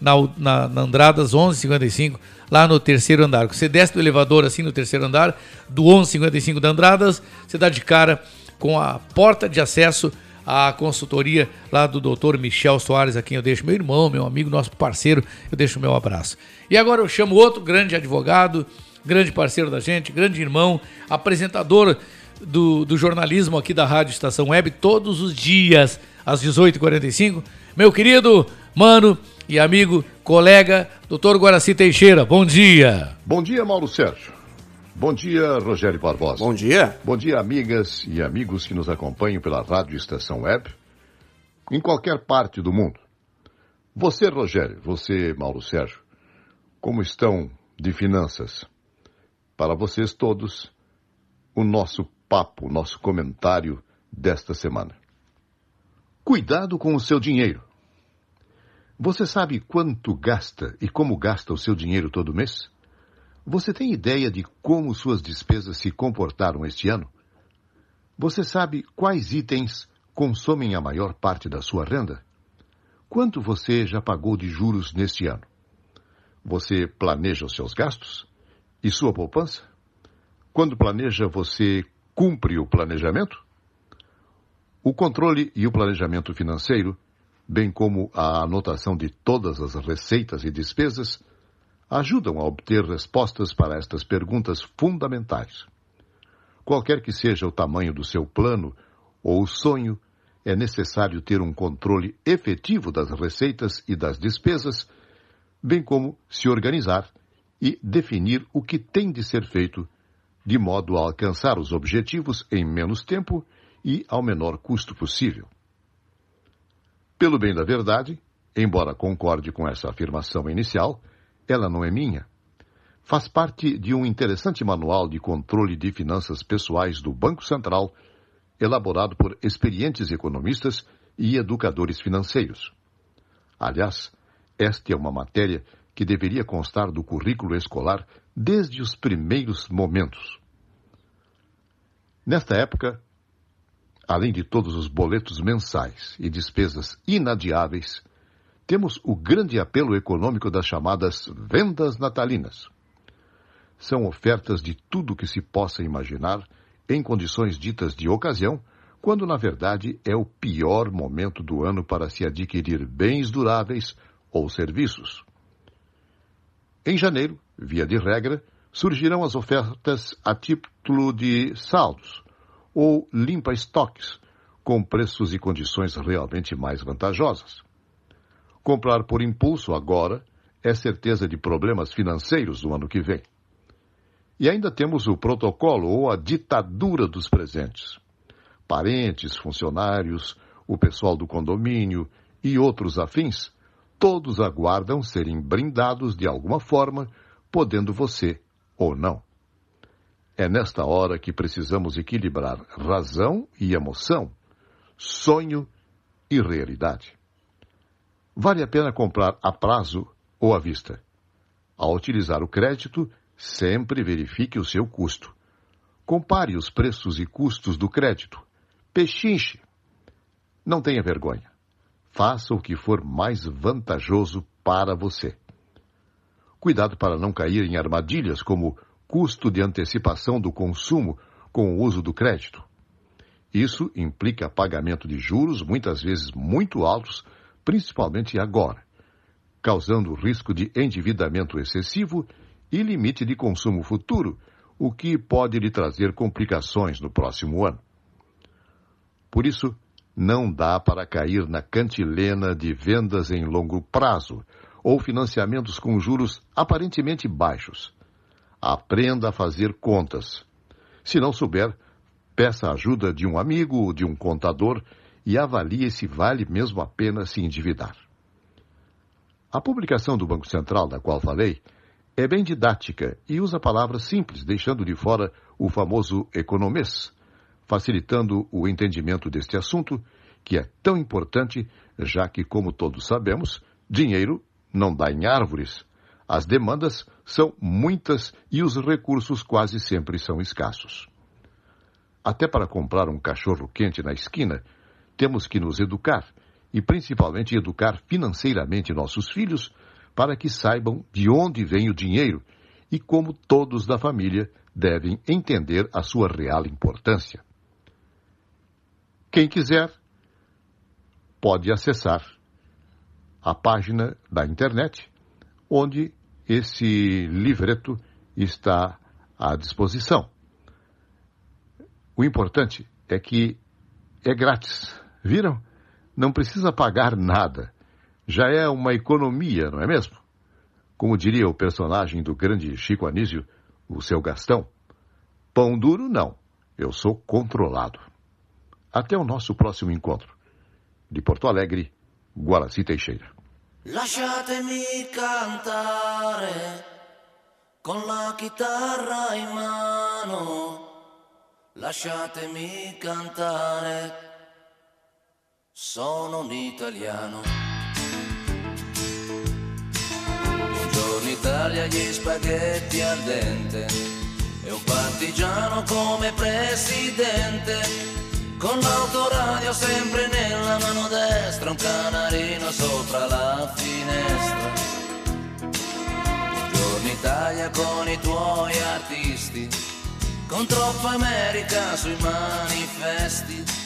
Speaker 4: na, na, na Andradas 1155, lá no terceiro andar. Você desce do elevador assim no terceiro andar, do 1155 da Andradas, você dá de cara com a porta de acesso à consultoria lá do doutor Michel Soares, a quem eu deixo meu irmão, meu amigo, nosso parceiro, eu deixo meu abraço. E agora eu chamo outro grande advogado, grande parceiro da gente, grande irmão, apresentador do, do jornalismo aqui da Rádio Estação Web, todos os dias, às 18h45. Meu querido mano e amigo, colega, doutor Guaraci Teixeira, bom dia.
Speaker 25: Bom dia, Mauro Sérgio. Bom dia, Rogério Barbosa.
Speaker 5: Bom dia.
Speaker 25: Bom dia, amigas e amigos que nos acompanham pela Rádio Estação Web, em qualquer parte do mundo. Você, Rogério, você, Mauro Sérgio, como estão de finanças? para vocês todos o nosso papo, o nosso comentário desta semana. Cuidado com o seu dinheiro. Você sabe quanto gasta e como gasta o seu dinheiro todo mês? Você tem ideia de como suas despesas se comportaram este ano? Você sabe quais itens consomem a maior parte da sua renda? Quanto você já pagou de juros neste ano? Você planeja os seus gastos? E sua poupança? Quando planeja, você cumpre o planejamento? O controle e o planejamento financeiro bem como a anotação de todas as receitas e despesas, ajudam a obter respostas para estas perguntas fundamentais. Qualquer que seja o tamanho do seu plano ou sonho, é necessário ter um controle efetivo das receitas e das despesas, bem como se organizar e definir o que tem de ser feito, de modo a alcançar os objetivos em menos tempo e ao menor custo possível. Pelo bem da verdade, embora concorde com essa afirmação inicial, ela não é minha. Faz parte de um interessante manual de controle de finanças pessoais do Banco Central, elaborado por experientes economistas e educadores financeiros. Aliás, esta é uma matéria que deveria constar do currículo escolar desde os primeiros momentos. Nesta época, além de todos os boletos mensais e despesas inadiáveis, temos o grande apelo econômico das chamadas vendas natalinas. São ofertas de tudo que se possa imaginar em condições ditas de ocasião, quando na verdade é o pior momento do ano para se adquirir bens duráveis ou serviços. Em janeiro, via de regra, surgirão as ofertas a título de saldos ou limpa-estoques, com preços e condições realmente mais vantajosas. Comprar por impulso agora é certeza de problemas financeiros no ano que vem. E ainda temos o protocolo ou a ditadura dos presentes. Parentes, funcionários, o pessoal do condomínio e outros afins, todos aguardam serem brindados de alguma forma, podendo você ou não. É nesta hora que precisamos equilibrar razão e emoção, sonho e realidade. Vale a pena comprar a prazo ou à vista. Ao utilizar o crédito, sempre verifique o seu custo. Compare os preços e custos do crédito. Pechinche. Não tenha vergonha. Faça o que for mais vantajoso para você. Cuidado para não cair em armadilhas como custo de antecipação do consumo com o uso do crédito. Isso implica pagamento de juros, muitas vezes muito altos, principalmente agora, causando risco de endividamento excessivo e limite de consumo futuro, o que pode lhe trazer complicações no próximo ano. Por isso, não dá para cair na cantilena de vendas em longo prazo ou financiamentos com juros aparentemente baixos. Aprenda a fazer contas. Se não souber, peça a ajuda de um amigo ou de um contador e avalie se vale mesmo a pena se endividar. A publicação do Banco Central, da qual falei, é bem didática e usa palavras simples, deixando de fora o famoso economês, facilitando o entendimento deste assunto, que é tão importante, já que, como todos sabemos, dinheiro não dá em árvores, as demandas são muitas e os recursos quase sempre são escassos. Até para comprar um cachorro quente na esquina, temos que nos educar e principalmente educar financeiramente nossos filhos para que saibam de onde vem o dinheiro e como todos da família devem entender a sua real importância. Quem quiser pode acessar a página da internet onde esse livreto está à disposição. O importante é que é grátis. Viram? Não precisa pagar nada. Já é uma economia, não é mesmo? Como diria o personagem do grande Chico Anísio, o seu Gastão. Pão duro, não. Eu sou controlado. Até o nosso próximo encontro. De Porto Alegre, Guaraci Teixeira.
Speaker 26: Lasciatemi cantare con la chitarra in mano, lasciatemi cantare, sono un italiano. Buongiorno Italia, gli spaghetti al dente e un partigiano come presidente con l'autoradio sempre nella mano destra, un canarino sopra la finestra. Buongiorno Italia con i tuoi artisti, con troppa America sui manifesti,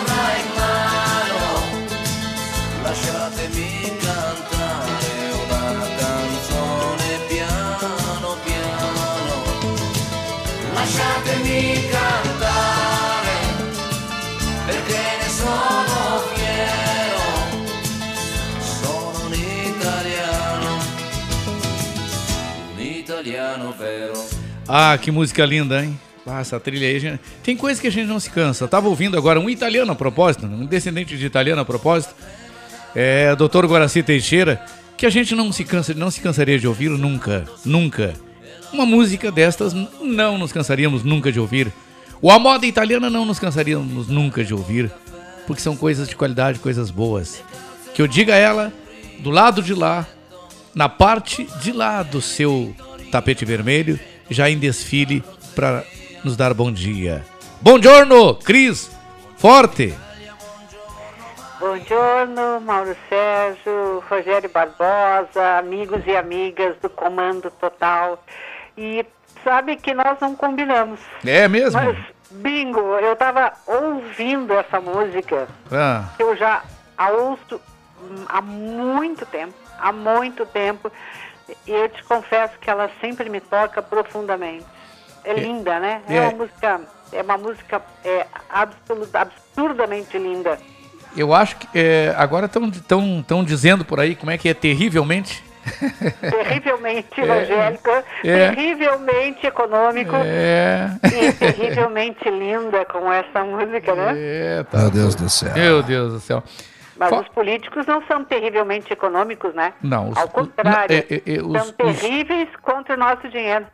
Speaker 26: Lasciatemi cantare una canzone piano piano. Lasciatemi cantare perché ne sono fiero. Sono un italiano, un italiano vero.
Speaker 4: Ah, que música linda, hein? Ah, essa trilha aí, gente... tem coisa que a gente não se cansa. Tava ouvindo agora um italiano a propósito, um descendente de italiano a propósito, é, Dr. Guaraci Teixeira, que a gente não se cansa, não se cansaria de ouvir nunca, nunca. Uma música destas não nos cansaríamos nunca de ouvir. O A Moda Italiana não nos cansaríamos nunca de ouvir, porque são coisas de qualidade, coisas boas. Que eu diga a ela, do lado de lá, na parte de lá do seu tapete vermelho, já em desfile para nos dar bom dia. Bom giorno, Cris Forte.
Speaker 6: Buongiorno, Mauro Sérgio, Rogério Barbosa, amigos e amigas do Comando Total. E sabe que nós não combinamos.
Speaker 4: É mesmo?
Speaker 6: Mas, bingo, eu tava ouvindo essa música.
Speaker 4: Ah.
Speaker 6: que Eu já a ouço há muito tempo, há muito tempo. E eu te confesso que ela sempre me toca profundamente. É, linda, né? É,
Speaker 4: é.
Speaker 6: uma música, é uma música é, absurdamente linda.
Speaker 4: Eu acho que é, agora estão tão, tão dizendo por aí como é que é terrivelmente.
Speaker 6: Terrivelmente
Speaker 4: É,
Speaker 6: evangélico,
Speaker 4: é.
Speaker 6: terrivelmente econômico
Speaker 4: É.
Speaker 6: e terrivelmente linda com essa música, né?
Speaker 4: É,
Speaker 13: Meu Deus do céu.
Speaker 4: Meu Deus do céu.
Speaker 6: Mas
Speaker 4: Fa-
Speaker 6: os políticos não são terrivelmente econômicos, né?
Speaker 4: Não, os-
Speaker 6: Ao contrário,
Speaker 4: é, é, é, os-
Speaker 6: são terríveis contra o nosso dinheiro.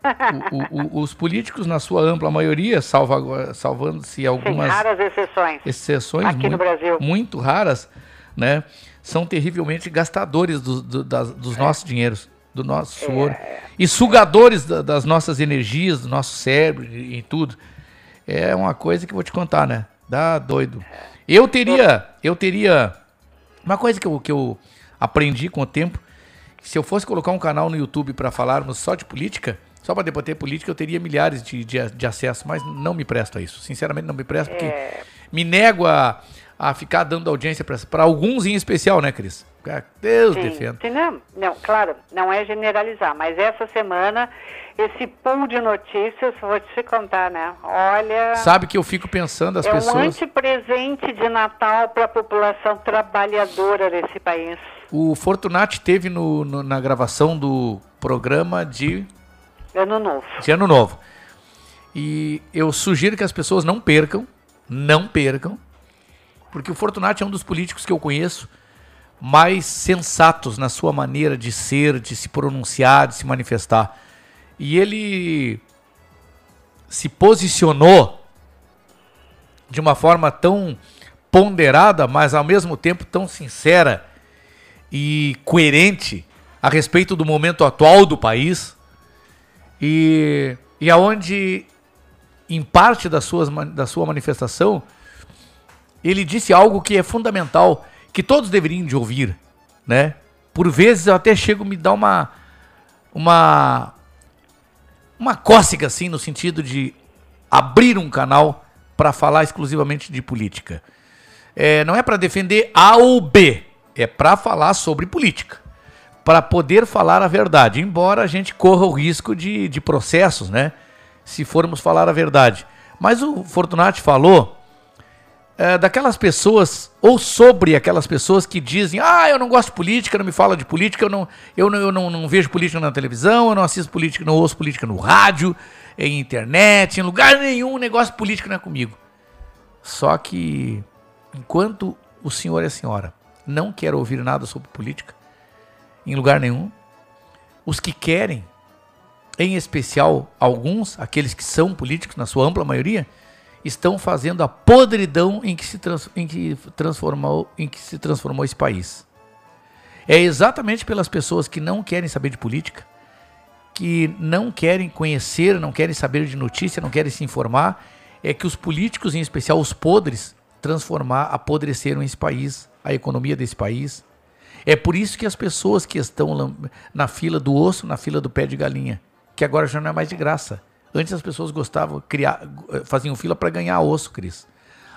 Speaker 4: O- o- os políticos, na sua ampla maioria, salva- salvando-se algumas
Speaker 6: raras exceções.
Speaker 4: exceções
Speaker 6: Aqui no
Speaker 4: muito,
Speaker 6: Brasil.
Speaker 4: muito raras, né? São terrivelmente gastadores do- do- das- dos
Speaker 6: É.
Speaker 4: nossos dinheiros, do nosso suor. E sugadores da- das nossas energias, do nosso cérebro e, e tudo. É uma coisa que eu vou te contar, né? Dá doido. Eu teria, eu teria. Uma coisa que eu, que eu aprendi com o tempo, que se eu fosse colocar um canal no YouTube para falarmos só de política, só para debater política, eu teria milhares de, de, de acessos, mas não me presto a isso. Sinceramente, não me presto, porque me nego a, a ficar dando audiência para alguns em especial, né, Cris? Ah, Deus
Speaker 6: Sim,
Speaker 4: defenda.
Speaker 6: não, não, claro, não é generalizar, mas essa semana, esse pool de notícias, vou te contar, né? Olha.
Speaker 4: Sabe que eu fico pensando, as
Speaker 6: é um
Speaker 4: pessoas.
Speaker 6: antepresente de Natal para a população trabalhadora desse país.
Speaker 4: O Fortunati teve no, no- na gravação do programa de,
Speaker 6: Ano novo.
Speaker 4: de Ano Novo. E eu sugiro que as pessoas não percam, não percam, porque o Fortunati é um dos políticos que eu conheço mais sensatos na sua maneira de ser, de se pronunciar, de se manifestar. E ele se posicionou de uma forma tão ponderada, mas ao mesmo tempo tão sincera e coerente a respeito do momento atual do país e, e aonde em parte das suas, da sua manifestação ele disse algo que é fundamental que todos deveriam de ouvir, né? Por vezes eu até chego a me dar uma uma uma cócega assim no sentido de abrir um canal para falar exclusivamente de política. É, não é para defender A ou B, é para falar sobre política, para poder falar a verdade, embora a gente corra o risco de, de processos, né? Se formos falar a verdade. Mas o Fortunati falou é, daquelas pessoas, ou sobre aquelas pessoas que dizem: ah, eu não gosto de política, não me fala de política, eu não, eu não, eu não, não vejo política na televisão, eu não assisto política, não ouço política no rádio, em internet, em lugar nenhum, negócio de política não é comigo. Só que, enquanto o senhor e a senhora não quer ouvir nada sobre política, em lugar nenhum, os que querem, em especial alguns, aqueles que são políticos, na sua ampla maioria, estão fazendo a podridão em que se, trans, em que transformou, em que se transformou esse país. É exatamente pelas pessoas que não querem saber de política, que não querem conhecer, não querem saber de notícia, não querem se informar, é que os políticos, em especial os podres, transformar, apodreceram esse país, a economia desse país. É por isso que as pessoas que estão na fila do osso, na fila do pé de galinha, que agora já não é mais de graça. Antes as pessoas gostavam, criar, faziam fila para ganhar osso, Cris.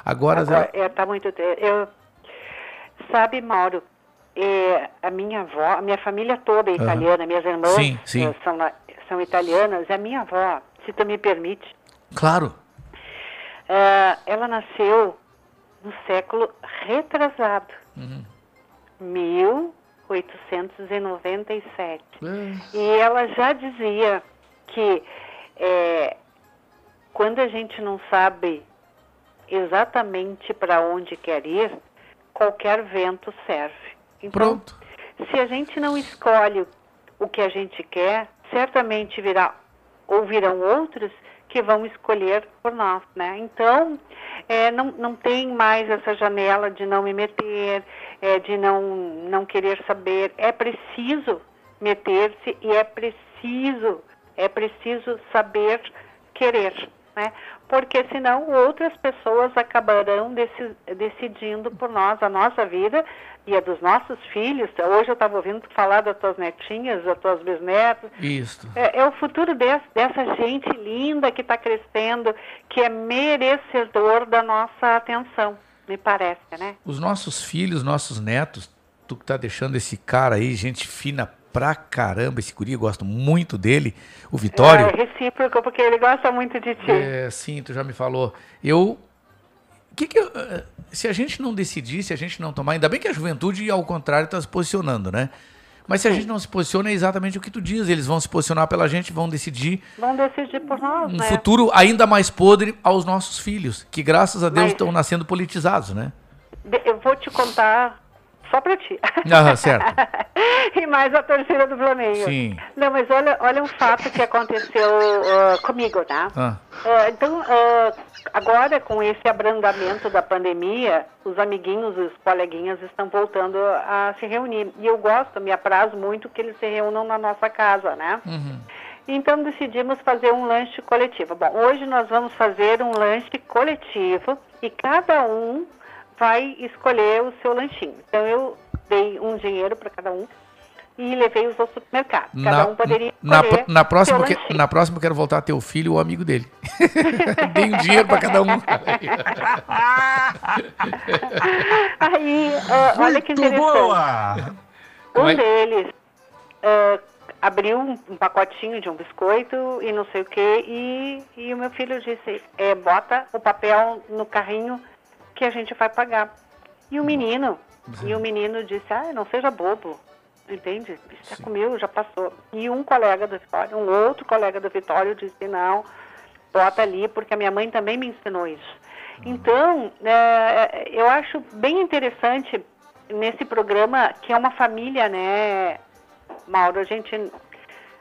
Speaker 4: Agora,
Speaker 6: Agora é, tá muito. Eu, sabe, Mauro, é, a minha avó, a minha família toda é italiana, uhum. minhas irmãs
Speaker 4: sim, sim.
Speaker 6: Eh, São, são italianas, a minha avó, se tu me permite.
Speaker 4: Claro.
Speaker 6: Uh, ela nasceu no século retrasado.
Speaker 4: Uhum.
Speaker 6: 1897. Uhum. E ela já dizia que é, quando a gente não sabe exatamente para onde quer ir, qualquer vento serve. Então,
Speaker 4: Pronto.
Speaker 6: se a gente não escolhe o que a gente quer, certamente virá ou virão outros que vão escolher por nós, né? Então, é, não, não tem mais essa janela de não me meter, é, de não, não querer saber. É preciso meter-se e é preciso, é preciso saber querer, né? Porque senão outras pessoas acabarão deci, decidindo por nós a nossa vida e a dos nossos filhos. Hoje eu estava ouvindo falar das tuas netinhas, das tuas bisnetas.
Speaker 4: Isso.
Speaker 6: É, é o futuro desse, dessa gente linda que está crescendo, que é merecedor da nossa atenção, me parece, né?
Speaker 4: Os nossos filhos, nossos netos, tu que tá deixando esse cara aí, gente fina pra caramba, esse guri, eu gosto muito dele, o Vitório.
Speaker 6: É recíproco, porque ele gosta muito de ti.
Speaker 4: É, sim, tu já me falou. Eu que que eu, se a gente não decidir, se a gente não tomar, ainda bem que a juventude, ao contrário, está se posicionando, né? Mas se a gente não se posiciona, é exatamente o que tu diz. Eles vão se posicionar pela gente, vão decidir.
Speaker 6: Vão decidir por nós,
Speaker 4: Um
Speaker 6: né?
Speaker 4: futuro ainda mais podre aos nossos filhos, que graças a Deus Mas... estão nascendo politizados, né?
Speaker 6: Eu vou te contar só para ti.
Speaker 4: Ah, certo.
Speaker 6: e mais a torcida do Flamengo.
Speaker 4: Sim.
Speaker 6: Não, mas olha, olha um fato que aconteceu uh, comigo, tá?
Speaker 4: Ah.
Speaker 6: Uh, então, uh, agora com esse abrandamento da pandemia, os amiguinhos, os coleguinhas estão voltando a se reunir. E eu gosto, me apraz muito que eles se reúnam na nossa casa, né?
Speaker 4: Uhum.
Speaker 6: Então decidimos fazer um lanche coletivo. Bom, hoje nós vamos fazer um lanche coletivo e cada um vai escolher o seu lanchinho. Então eu dei um dinheiro para cada um e levei-os ao supermercado. Cada
Speaker 4: na,
Speaker 6: um poderia
Speaker 4: na, na próxima que. Na próxima eu quero voltar a ter o filho ou o amigo dele. dei um dinheiro para cada um.
Speaker 6: Aí, ah, olha que interessante.
Speaker 3: boa!
Speaker 6: Um
Speaker 4: Como é-
Speaker 6: deles ah, abriu um, um pacotinho de um biscoito e não sei o que e, e o meu filho disse, é, bota o papel no carrinho que a gente vai pagar. E o menino, e o menino disse, ah, não seja bobo, entende? Já comeu, já passou. E um colega do Vitório, um outro colega do Vitório disse, não, bota ali, porque a minha mãe também me ensinou isso. Então, é, eu acho bem interessante nesse programa que é uma família, né, Mauro? A gente,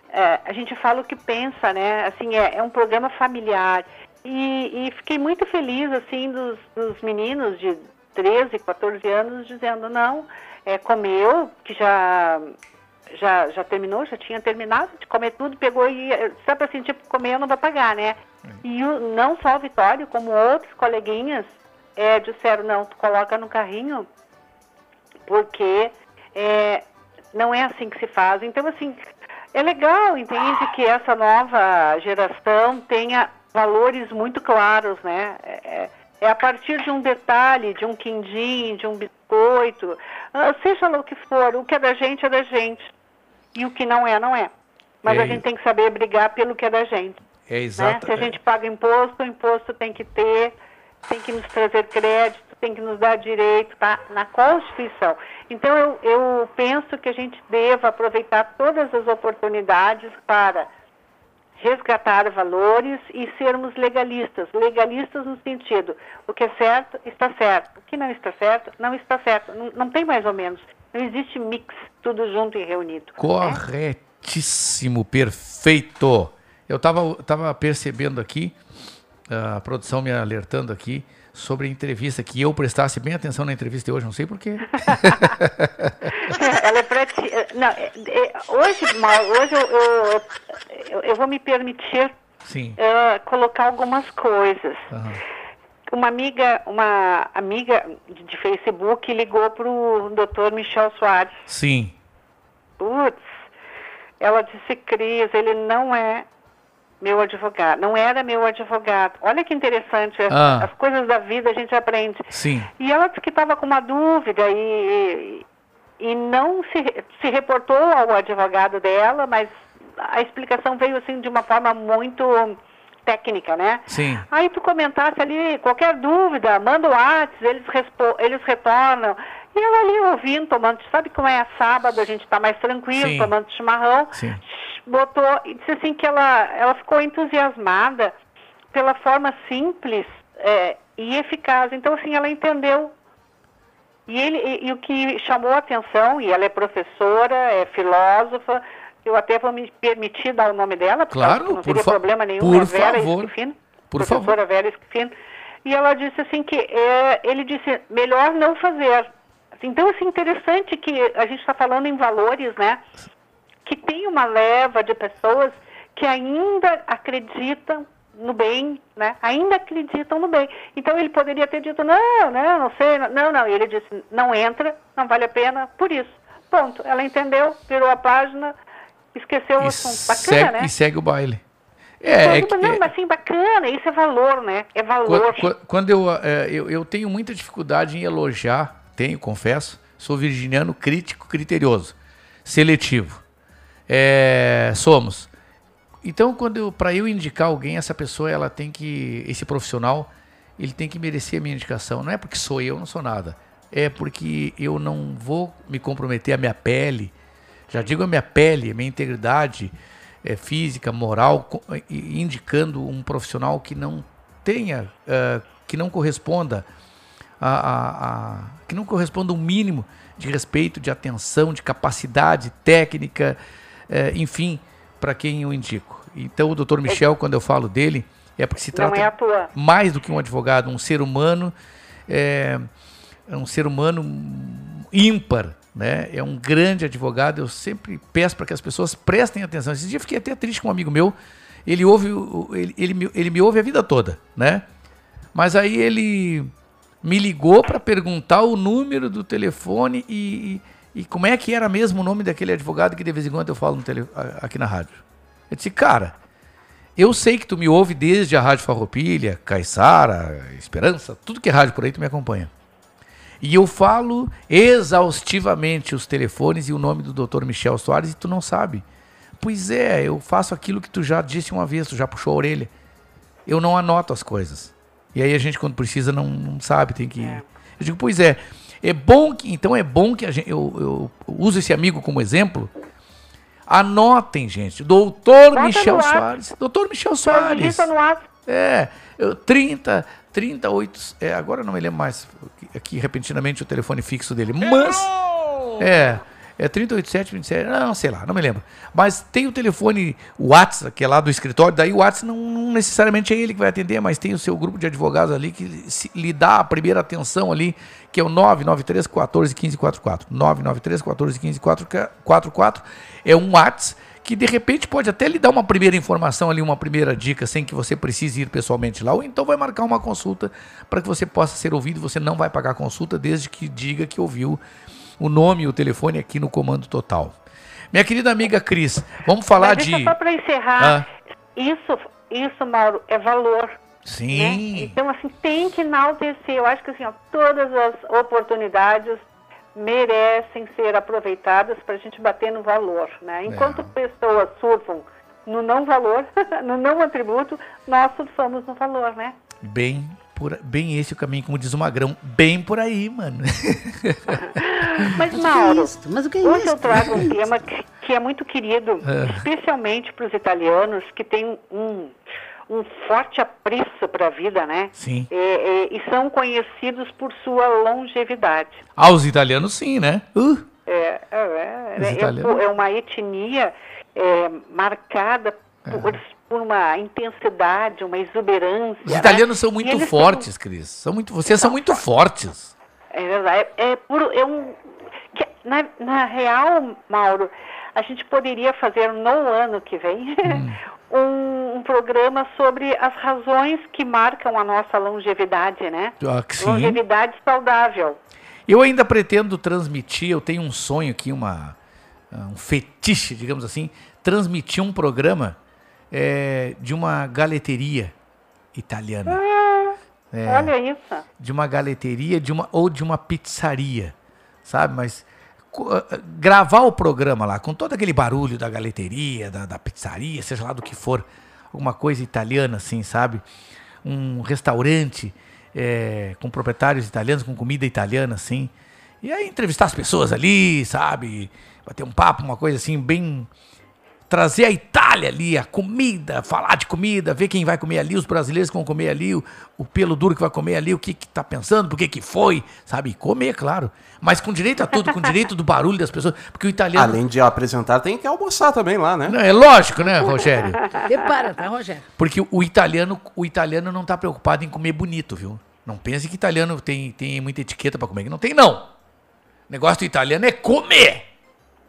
Speaker 6: é, a gente fala o que pensa, né? Assim, é, é um programa familiar. E, e fiquei muito feliz, assim, dos, dos meninos de 13, 14 anos dizendo, não, é, comeu, que já, já, já terminou, já tinha terminado de comer tudo, pegou e, eh, sabe assim, tipo, comer não vai pagar, né? E o, não só o Vitório, como outros coleguinhas, é, disseram, não, tu coloca no carrinho, porque é, não é assim que se faz. Então, assim, é legal, entende, que essa nova geração tenha valores muito claros, né? É, é a partir de um detalhe, de um quindim, de um biscoito, ah, seja lá o que for, o que é da gente é da gente. E o que não é, não é. Mas
Speaker 4: É
Speaker 6: a gente tem que saber brigar pelo que é da gente.
Speaker 4: É
Speaker 6: né?
Speaker 4: exato.
Speaker 6: Se a gente paga imposto, o imposto tem que ter, tem que nos trazer crédito, tem que nos dar direito, tá? Na Constituição. Então eu, eu penso que a gente deva aproveitar todas as oportunidades para resgatar valores e sermos legalistas. Legalistas no sentido, o que é certo, está certo. O que não está certo, não está certo. Não, não tem mais ou menos. Não existe mix, tudo junto e reunido.
Speaker 4: Corretíssimo, perfeito. Eu estava tava percebendo aqui a produção me alertando aqui sobre a entrevista, que eu prestasse bem atenção na entrevista de hoje, não sei porquê.
Speaker 6: Ela é pra ti. Não, é- é- hoje, Mauro, hoje eu, eu, eu, vou me permitir
Speaker 4: Sim.
Speaker 6: eh, colocar algumas coisas.
Speaker 4: Aham.
Speaker 6: Uma amiga, uma amiga de, Facebook ligou pro Dr. Michel Soares.
Speaker 4: Sim.
Speaker 6: Putz, ela disse, Cris, ele não é meu advogado, não era meu advogado. Olha que interessante, as,
Speaker 4: Ah.
Speaker 6: as coisas da vida a gente aprende.
Speaker 4: Sim.
Speaker 6: E ela disse que estava com uma dúvida e, e não se, se reportou ao advogado dela, mas a explicação veio assim de uma forma muito técnica, né?
Speaker 4: Sim.
Speaker 6: Aí tu comentasse ali, qualquer dúvida, manda o WhatsApp, eles, eles retornam. E ela ali ouvindo, tomando, sabe como é sábado, a gente está mais tranquilo,
Speaker 4: Sim.
Speaker 6: tomando chimarrão.
Speaker 4: Sim.
Speaker 6: Botou e disse assim que ela, ela ficou entusiasmada pela forma simples é, e eficaz. Então, assim, ela entendeu. E, ele, e, e o que chamou a atenção, e ela é professora, é filósofa, eu até vou me permitir dar o nome dela, porque
Speaker 4: Claro,
Speaker 6: não
Speaker 4: por
Speaker 6: teria problema nenhum,
Speaker 4: por
Speaker 6: é Vera
Speaker 4: favor.
Speaker 6: Esquifino,
Speaker 4: Por
Speaker 6: professora Vera Esquifino. E ela disse assim que é, ele disse, melhor não fazer. Então, assim, interessante que a gente está falando em valores, né? Que tem uma leva de pessoas que ainda acreditam no bem, né? Ainda acreditam no bem. Então ele poderia ter dito, não, não, não sei, não, não. E ele disse, não entra, não vale a pena, por isso. Ponto. Ela entendeu, virou a página, esqueceu o assunto. Bacana,
Speaker 4: segue,
Speaker 6: né?
Speaker 4: e segue o baile. É, é
Speaker 6: Não,
Speaker 4: que-
Speaker 6: não, mas assim, bacana, isso é valor, né? É valor.
Speaker 4: Quando, quando- quando eu, é, eu, eu tenho muita dificuldade em elogiar, tenho, confesso, sou virginiano crítico, criterioso, seletivo. É, somos. Então, quando para eu indicar alguém, essa pessoa, ela tem que, esse profissional, ele tem que merecer a minha indicação. Não é porque sou eu, não sou nada. É porque eu não vou me comprometer a minha pele, já digo a minha pele, a minha integridade é, física, moral, indicando um profissional que não tenha, eh, que não corresponda a, a- a- que não corresponda um mínimo de respeito, de atenção, de capacidade técnica, eh, enfim, para quem eu indico. Então, o Dr. Michel, quando eu falo dele, é porque se trata
Speaker 6: é
Speaker 4: mais do que um advogado, um ser humano, é, é um ser humano ímpar, né? É um grande advogado. Eu sempre peço para que as pessoas prestem atenção. Esse dia eu fiquei até triste com um amigo meu. Ele ouve, ele, ele, me- ele me ouve a vida toda, né? Mas aí ele me ligou para perguntar o número do telefone e, e, e como é que era mesmo o nome daquele advogado que de vez em quando eu falo no tele, aqui na rádio. Eu disse, cara, eu sei que tu me ouve desde a Rádio Farroupilha, Caiçara, Esperança, tudo que é rádio por aí tu me acompanha. E eu falo exaustivamente os telefones e o nome do Dr. Michel Soares e tu não sabe. Pois é, eu faço aquilo que tu já disse uma vez, tu já puxou a orelha. Eu não anoto as coisas. E aí a gente, quando precisa, não, não sabe, tem que. Eu digo, pois é. É bom que. Então é bom que a gente. Eu, eu uso esse amigo como exemplo. Anotem, gente. Doutor
Speaker 6: Bota
Speaker 4: Michel
Speaker 6: ar.
Speaker 4: Soares. Doutor Michel Soares.
Speaker 6: No WhatsApp.
Speaker 4: É, eu, 30, 38, é, agora não me lembro mais, aqui repentinamente o telefone fixo dele, mas, é, é 387, 27, não, sei lá, não me lembro. Mas tem o telefone WhatsApp, que é lá do escritório, daí o WhatsApp não, não necessariamente é ele que vai atender, mas tem o seu grupo de advogados ali que se- lhe dá a primeira atenção ali, que é o 993 14 15 44. 993 14 15 44 é um WhatsApp que de repente pode até lhe dar uma primeira informação ali, uma primeira dica, sem que você precise ir pessoalmente lá, ou então vai marcar uma consulta para que você possa ser ouvido. Você não vai pagar a consulta desde que diga que ouviu o nome e o telefone aqui no Comando Total. Minha querida amiga Cris, vamos falar
Speaker 6: Mas
Speaker 4: de.
Speaker 6: só para encerrar,
Speaker 4: Ah.
Speaker 6: isso, isso, Mauro, é valor.
Speaker 4: Sim.
Speaker 6: né? Então, assim, tem que enaltecer. Eu acho que, assim, ó, todas as oportunidades merecem ser aproveitadas para a gente bater no valor, né? Enquanto pessoas surfam no não valor, no não atributo, nós surfamos no valor, né?
Speaker 4: Bem, por, bem esse o caminho, como diz o Magrão. Bem por aí, mano.
Speaker 6: Mas,
Speaker 4: Mas o que é
Speaker 6: Mauro?
Speaker 4: Mas o que é
Speaker 6: hoje
Speaker 4: isto?
Speaker 6: eu trago um tema que, que é muito querido,
Speaker 4: É.
Speaker 6: especialmente para os italianos, que têm um, um forte apreço para a vida, né?
Speaker 4: Sim.
Speaker 6: É, é, e são conhecidos por sua longevidade.
Speaker 4: Aos italianos, sim, né? Uh,
Speaker 6: É, é,
Speaker 4: Os
Speaker 6: é, é, é uma etnia é, marcada por, por uma intensidade, uma exuberância.
Speaker 4: Os italianos
Speaker 6: né?
Speaker 4: são muito fortes, Cris. São muito, vocês são muito fortes.
Speaker 6: É verdade. É, é por, é um, que, na, na real, Mauro, a gente poderia fazer no ano que vem um, um programa sobre as razões que marcam a nossa longevidade, né?
Speaker 4: Ah.
Speaker 6: Longevidade saudável.
Speaker 4: Eu ainda pretendo transmitir, eu tenho um sonho aqui, uma, um fetiche, digamos assim, transmitir um programa é, de uma galeteria italiana.
Speaker 6: Ah,
Speaker 4: É,
Speaker 6: Olha isso.
Speaker 4: de uma galeteria de uma, ou de uma pizzaria, sabe? Mas eh, gravar o programa lá com todo aquele barulho da galeteria, da, da pizzaria, seja lá do que for, alguma coisa italiana assim, sabe? Um restaurante eh, com proprietários italianos, com comida italiana assim. E aí entrevistar as pessoas ali, sabe? Bater um papo, uma coisa assim, bem trazer a Itália ali, a comida, falar de comida, ver quem vai comer ali, os brasileiros que vão comer ali, o, o pelo duro que vai comer ali, o que que tá pensando, por que que foi, sabe? Comer, claro. Mas com direito a tudo, com direito do barulho das pessoas, porque o italiano...
Speaker 5: Além de apresentar, tem que almoçar também lá, né?
Speaker 4: Não, é lógico, né, Rogério?
Speaker 13: Repara, tá, Rogério?
Speaker 4: Porque o italiano, o italiano não tá preocupado em comer bonito, viu? Não pense que italiano tem, tem muita etiqueta para comer, que não tem não. O negócio do italiano é comer.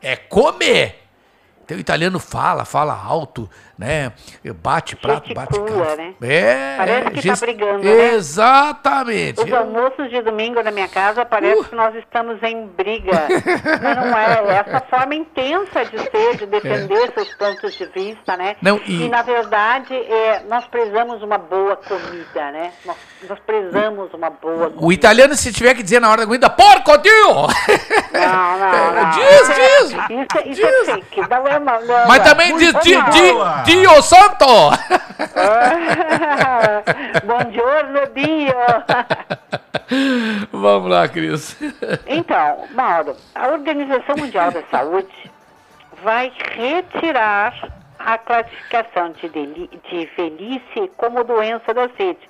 Speaker 4: É comer. O italiano fala, fala alto, né? Bate prato, bate
Speaker 6: Gesticula,
Speaker 4: garfo.
Speaker 6: né?
Speaker 4: É.
Speaker 6: Parece que
Speaker 4: gest-
Speaker 6: tá brigando, né?
Speaker 4: Exatamente.
Speaker 6: Os almoços de domingo na minha casa parece que nós estamos em briga. Mas não é, é essa forma intensa de ser, de defender seus pontos de vista, né?
Speaker 4: Não, e-
Speaker 6: na verdade, é, nós prezamos uma boa comida, né? Nós, nós prezamos uma boa comida.
Speaker 4: O italiano, se tiver que dizer na hora da comida, porco, tio!
Speaker 6: Não, não, não.
Speaker 4: Diz,
Speaker 6: Isso é-
Speaker 4: diz,
Speaker 6: Isso, é- isso é fake. Não é não,
Speaker 4: Mas
Speaker 6: é
Speaker 4: também diz
Speaker 6: muito
Speaker 4: di,
Speaker 6: mal.
Speaker 4: di, Dio Santo!
Speaker 6: Buongiorno, Dio!
Speaker 4: Vamos lá, Cris.
Speaker 6: Então, Mauro, a Organização Mundial da Saúde vai retirar a classificação de, de velhice como doença da sede.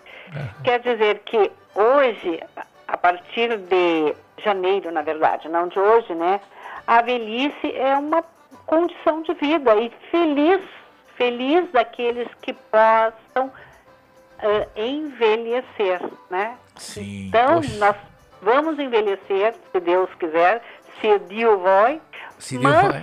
Speaker 6: Quer dizer que hoje, a partir de janeiro, na verdade, não de hoje, né? A velhice é uma condição de vida e feliz, feliz daqueles que possam ah, envelhecer, né?
Speaker 4: Sim,
Speaker 6: Então,
Speaker 4: poxa.
Speaker 6: nós vamos envelhecer, se Deus quiser, se Dio vai,
Speaker 4: Se Deus
Speaker 6: mas
Speaker 4: vai.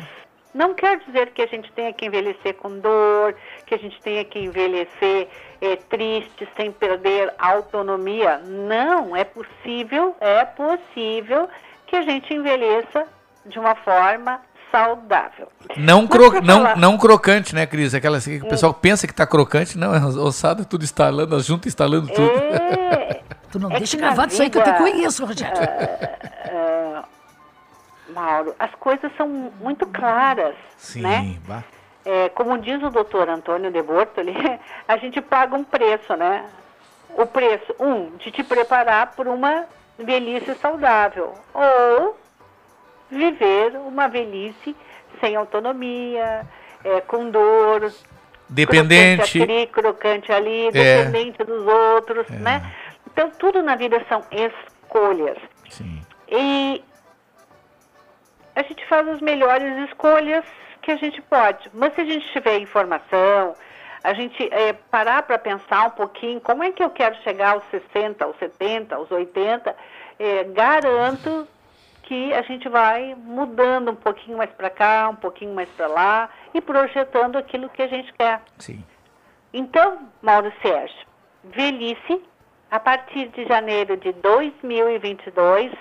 Speaker 6: não quer dizer que a gente tenha que envelhecer com dor, que a gente tenha que envelhecer eh, triste, sem perder a autonomia. Não, é possível, é possível que a gente envelheça de uma forma saudável.
Speaker 4: Não, cro não,
Speaker 6: falar-
Speaker 4: não crocante, né, Cris? Aquela assim que o pessoal pensa que tá crocante, não, é ossada, tudo instalando, as juntas instalando tudo.
Speaker 13: Tu não
Speaker 6: É
Speaker 13: deixa gravado isso aí que eu te
Speaker 6: vida,
Speaker 13: conheço, Rogério.
Speaker 6: ah, Mauro, as coisas são muito claras,
Speaker 4: Sim,
Speaker 6: né?
Speaker 4: bah.
Speaker 6: É, como diz o doutor Antônio de Bortoli, a gente paga um preço, né? O preço, um, de te preparar por uma velhice saudável. Ou viver uma velhice sem autonomia, é, com dor.
Speaker 4: Dependente.
Speaker 6: Crocante aqui, crocante ali,
Speaker 4: É.
Speaker 6: dependente dos outros, né? Então, tudo na vida são escolhas.
Speaker 4: Sim.
Speaker 6: E a gente faz as melhores escolhas que a gente pode. Mas se a gente tiver informação, a gente eh, parar para pensar um pouquinho como é que eu quero chegar aos 60, aos 70, aos 80, eh, garanto que a gente vai mudando um pouquinho mais para cá, um pouquinho mais para lá e projetando aquilo que a gente quer.
Speaker 4: Sim.
Speaker 6: Então, Mauro Sérgio, velhice, a partir de janeiro de 2022,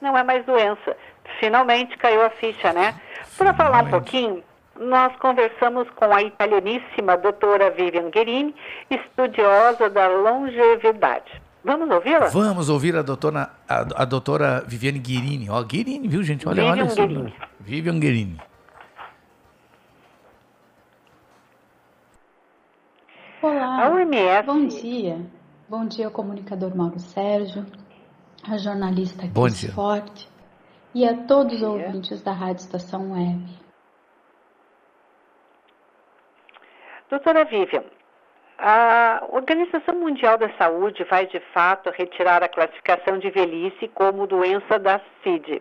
Speaker 6: não é mais doença. Finalmente caiu a ficha, né? Para falar um pouquinho, nós conversamos com a italianíssima doutora Vivian Guerini, estudiosa da longevidade. Vamos ouvi-la?
Speaker 4: Vamos ouvir a doutora, a, a doutora Viviane Guerini. Ó, Guerini, viu, gente? Olha,
Speaker 6: Vivian
Speaker 4: olha isso.
Speaker 6: Guerini.
Speaker 4: Vivian Guerini.
Speaker 27: Olá,
Speaker 6: A OMS.
Speaker 27: bom dia. Bom dia ao comunicador Mauro Sérgio, a jornalista
Speaker 4: Bom
Speaker 27: Cris
Speaker 4: dia.
Speaker 27: Forte e a todos os ouvintes da Rádio Estação Web.
Speaker 6: Doutora Vivian, a Organização Mundial da Saúde vai de fato retirar a classificação de velhice como doença da CID.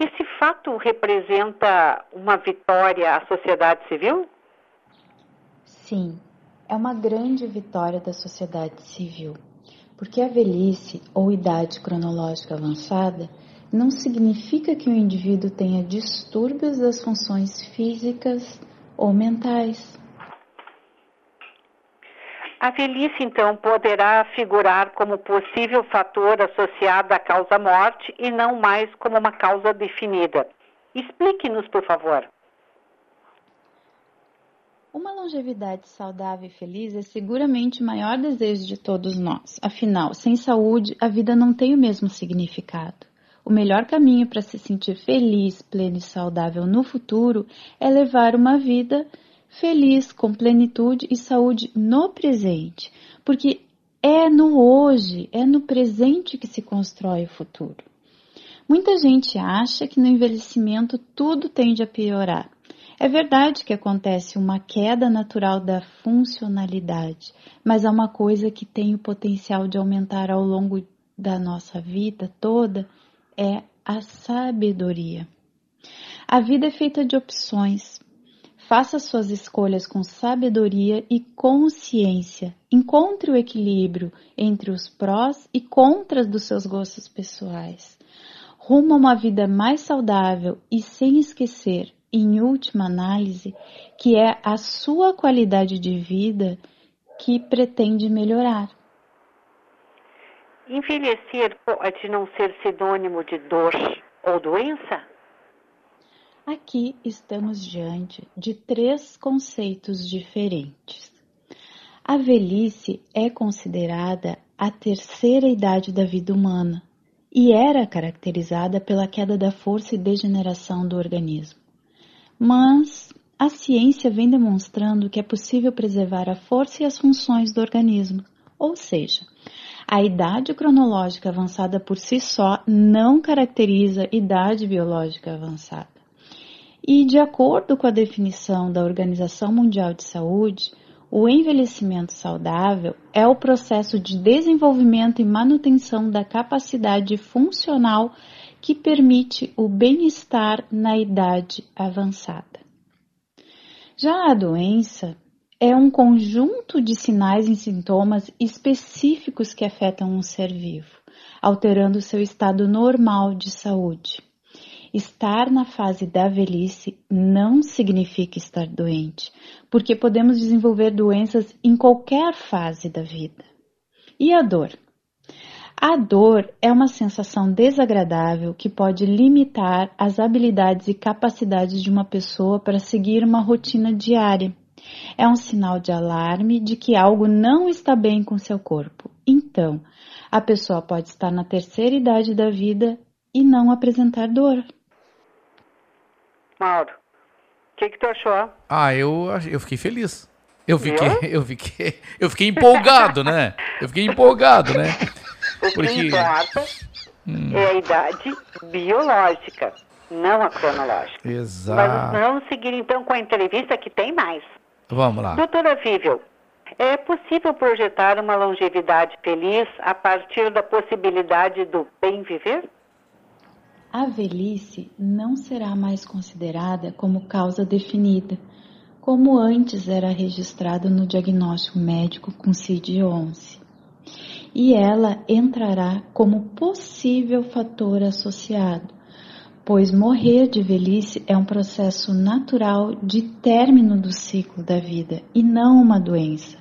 Speaker 6: Esse fato representa uma vitória à sociedade civil?
Speaker 27: Sim, é uma grande vitória da sociedade civil, porque a velhice ou idade cronológica avançada não significa que o indivíduo tenha distúrbios das funções físicas ou mentais.
Speaker 6: A velhice, então, poderá figurar como possível fator associado à causa-morte e não mais como uma causa definida. Explique-nos, por favor.
Speaker 27: Uma longevidade saudável e feliz é seguramente o maior desejo de todos nós. Afinal, sem saúde, a vida não tem o mesmo significado. O melhor caminho para se sentir feliz, pleno e saudável no futuro é levar uma vida feliz, com plenitude e saúde no presente, porque é no hoje, é no presente que se constrói o futuro. Muita gente acha que no envelhecimento tudo tende a piorar. É verdade que acontece uma queda natural da funcionalidade, mas há uma coisa que tem o potencial de aumentar ao longo da nossa vida toda, é a sabedoria. A vida é feita de opções. Faça suas escolhas com sabedoria e consciência. Encontre o equilíbrio entre os prós e contras dos seus gostos pessoais. Rumo a uma vida mais saudável e sem esquecer em última análise, que é a sua qualidade de vida que pretende melhorar.
Speaker 6: Envelhecer pode não ser sinônimo de dor ou doença?
Speaker 27: Aqui estamos diante de três conceitos diferentes. A velhice é considerada a terceira idade da vida humana e era caracterizada pela queda da força e degeneração do organismo mas a ciência vem demonstrando que é possível preservar a força e as funções do organismo, ou seja, a idade cronológica avançada por si só não caracteriza idade biológica avançada. E, de acordo com a definição da Organização Mundial de Saúde, o envelhecimento saudável é o processo de desenvolvimento e manutenção da capacidade funcional que permite o bem-estar na idade avançada. Já a doença é um conjunto de sinais e sintomas específicos que afetam um ser vivo, alterando seu estado normal de saúde. Estar na fase da velhice não significa estar doente, porque podemos desenvolver doenças em qualquer fase da vida. E a dor? A dor é uma sensação desagradável que pode limitar as habilidades e capacidades de uma pessoa para seguir uma rotina diária. É um sinal de alarme de que algo não está bem com seu corpo. Então, a pessoa pode estar na terceira idade da vida e não apresentar dor.
Speaker 6: Mauro, o que, que tu achou?
Speaker 4: Ah, eu, eu fiquei feliz. Eu fiquei, eu fiquei, eu fiquei empolgado, né? Eu fiquei empolgado, né?
Speaker 6: O
Speaker 4: Porque-
Speaker 6: que importa
Speaker 4: Hum.
Speaker 6: é a idade biológica, não a cronológica. Mas
Speaker 4: Exato.
Speaker 6: vamos seguir então com a entrevista que tem mais.
Speaker 4: Vamos lá.
Speaker 6: Doutora Vível, é possível projetar uma longevidade feliz a partir da possibilidade do bem viver?
Speaker 27: A velhice não será mais considerada como causa definida, como antes era registrado no diagnóstico médico com CID-11. E ela entrará como possível fator associado, pois morrer de velhice é um processo natural de término do ciclo da vida e não uma doença.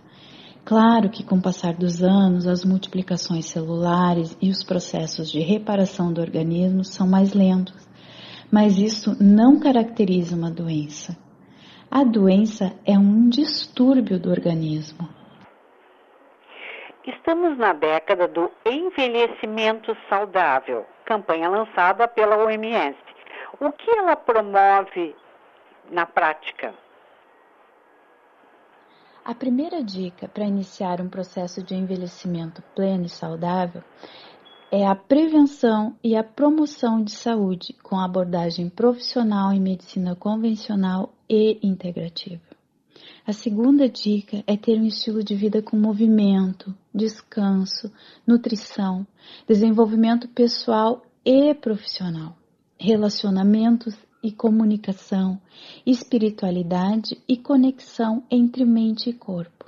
Speaker 27: Claro que com o passar dos anos, as multiplicações celulares e os processos de reparação do organismo são mais lentos, mas isso não caracteriza uma doença. A doença é um distúrbio do organismo.
Speaker 6: Estamos na década do envelhecimento saudável, campanha lançada pela OMS. O que ela promove na prática?
Speaker 27: A primeira dica para iniciar um processo de envelhecimento pleno e saudável é a prevenção e a promoção de saúde com abordagem profissional em medicina convencional e integrativa. A segunda dica é ter um estilo de vida com movimento, descanso, nutrição, desenvolvimento pessoal e profissional, relacionamentos e comunicação, espiritualidade e conexão entre mente e corpo.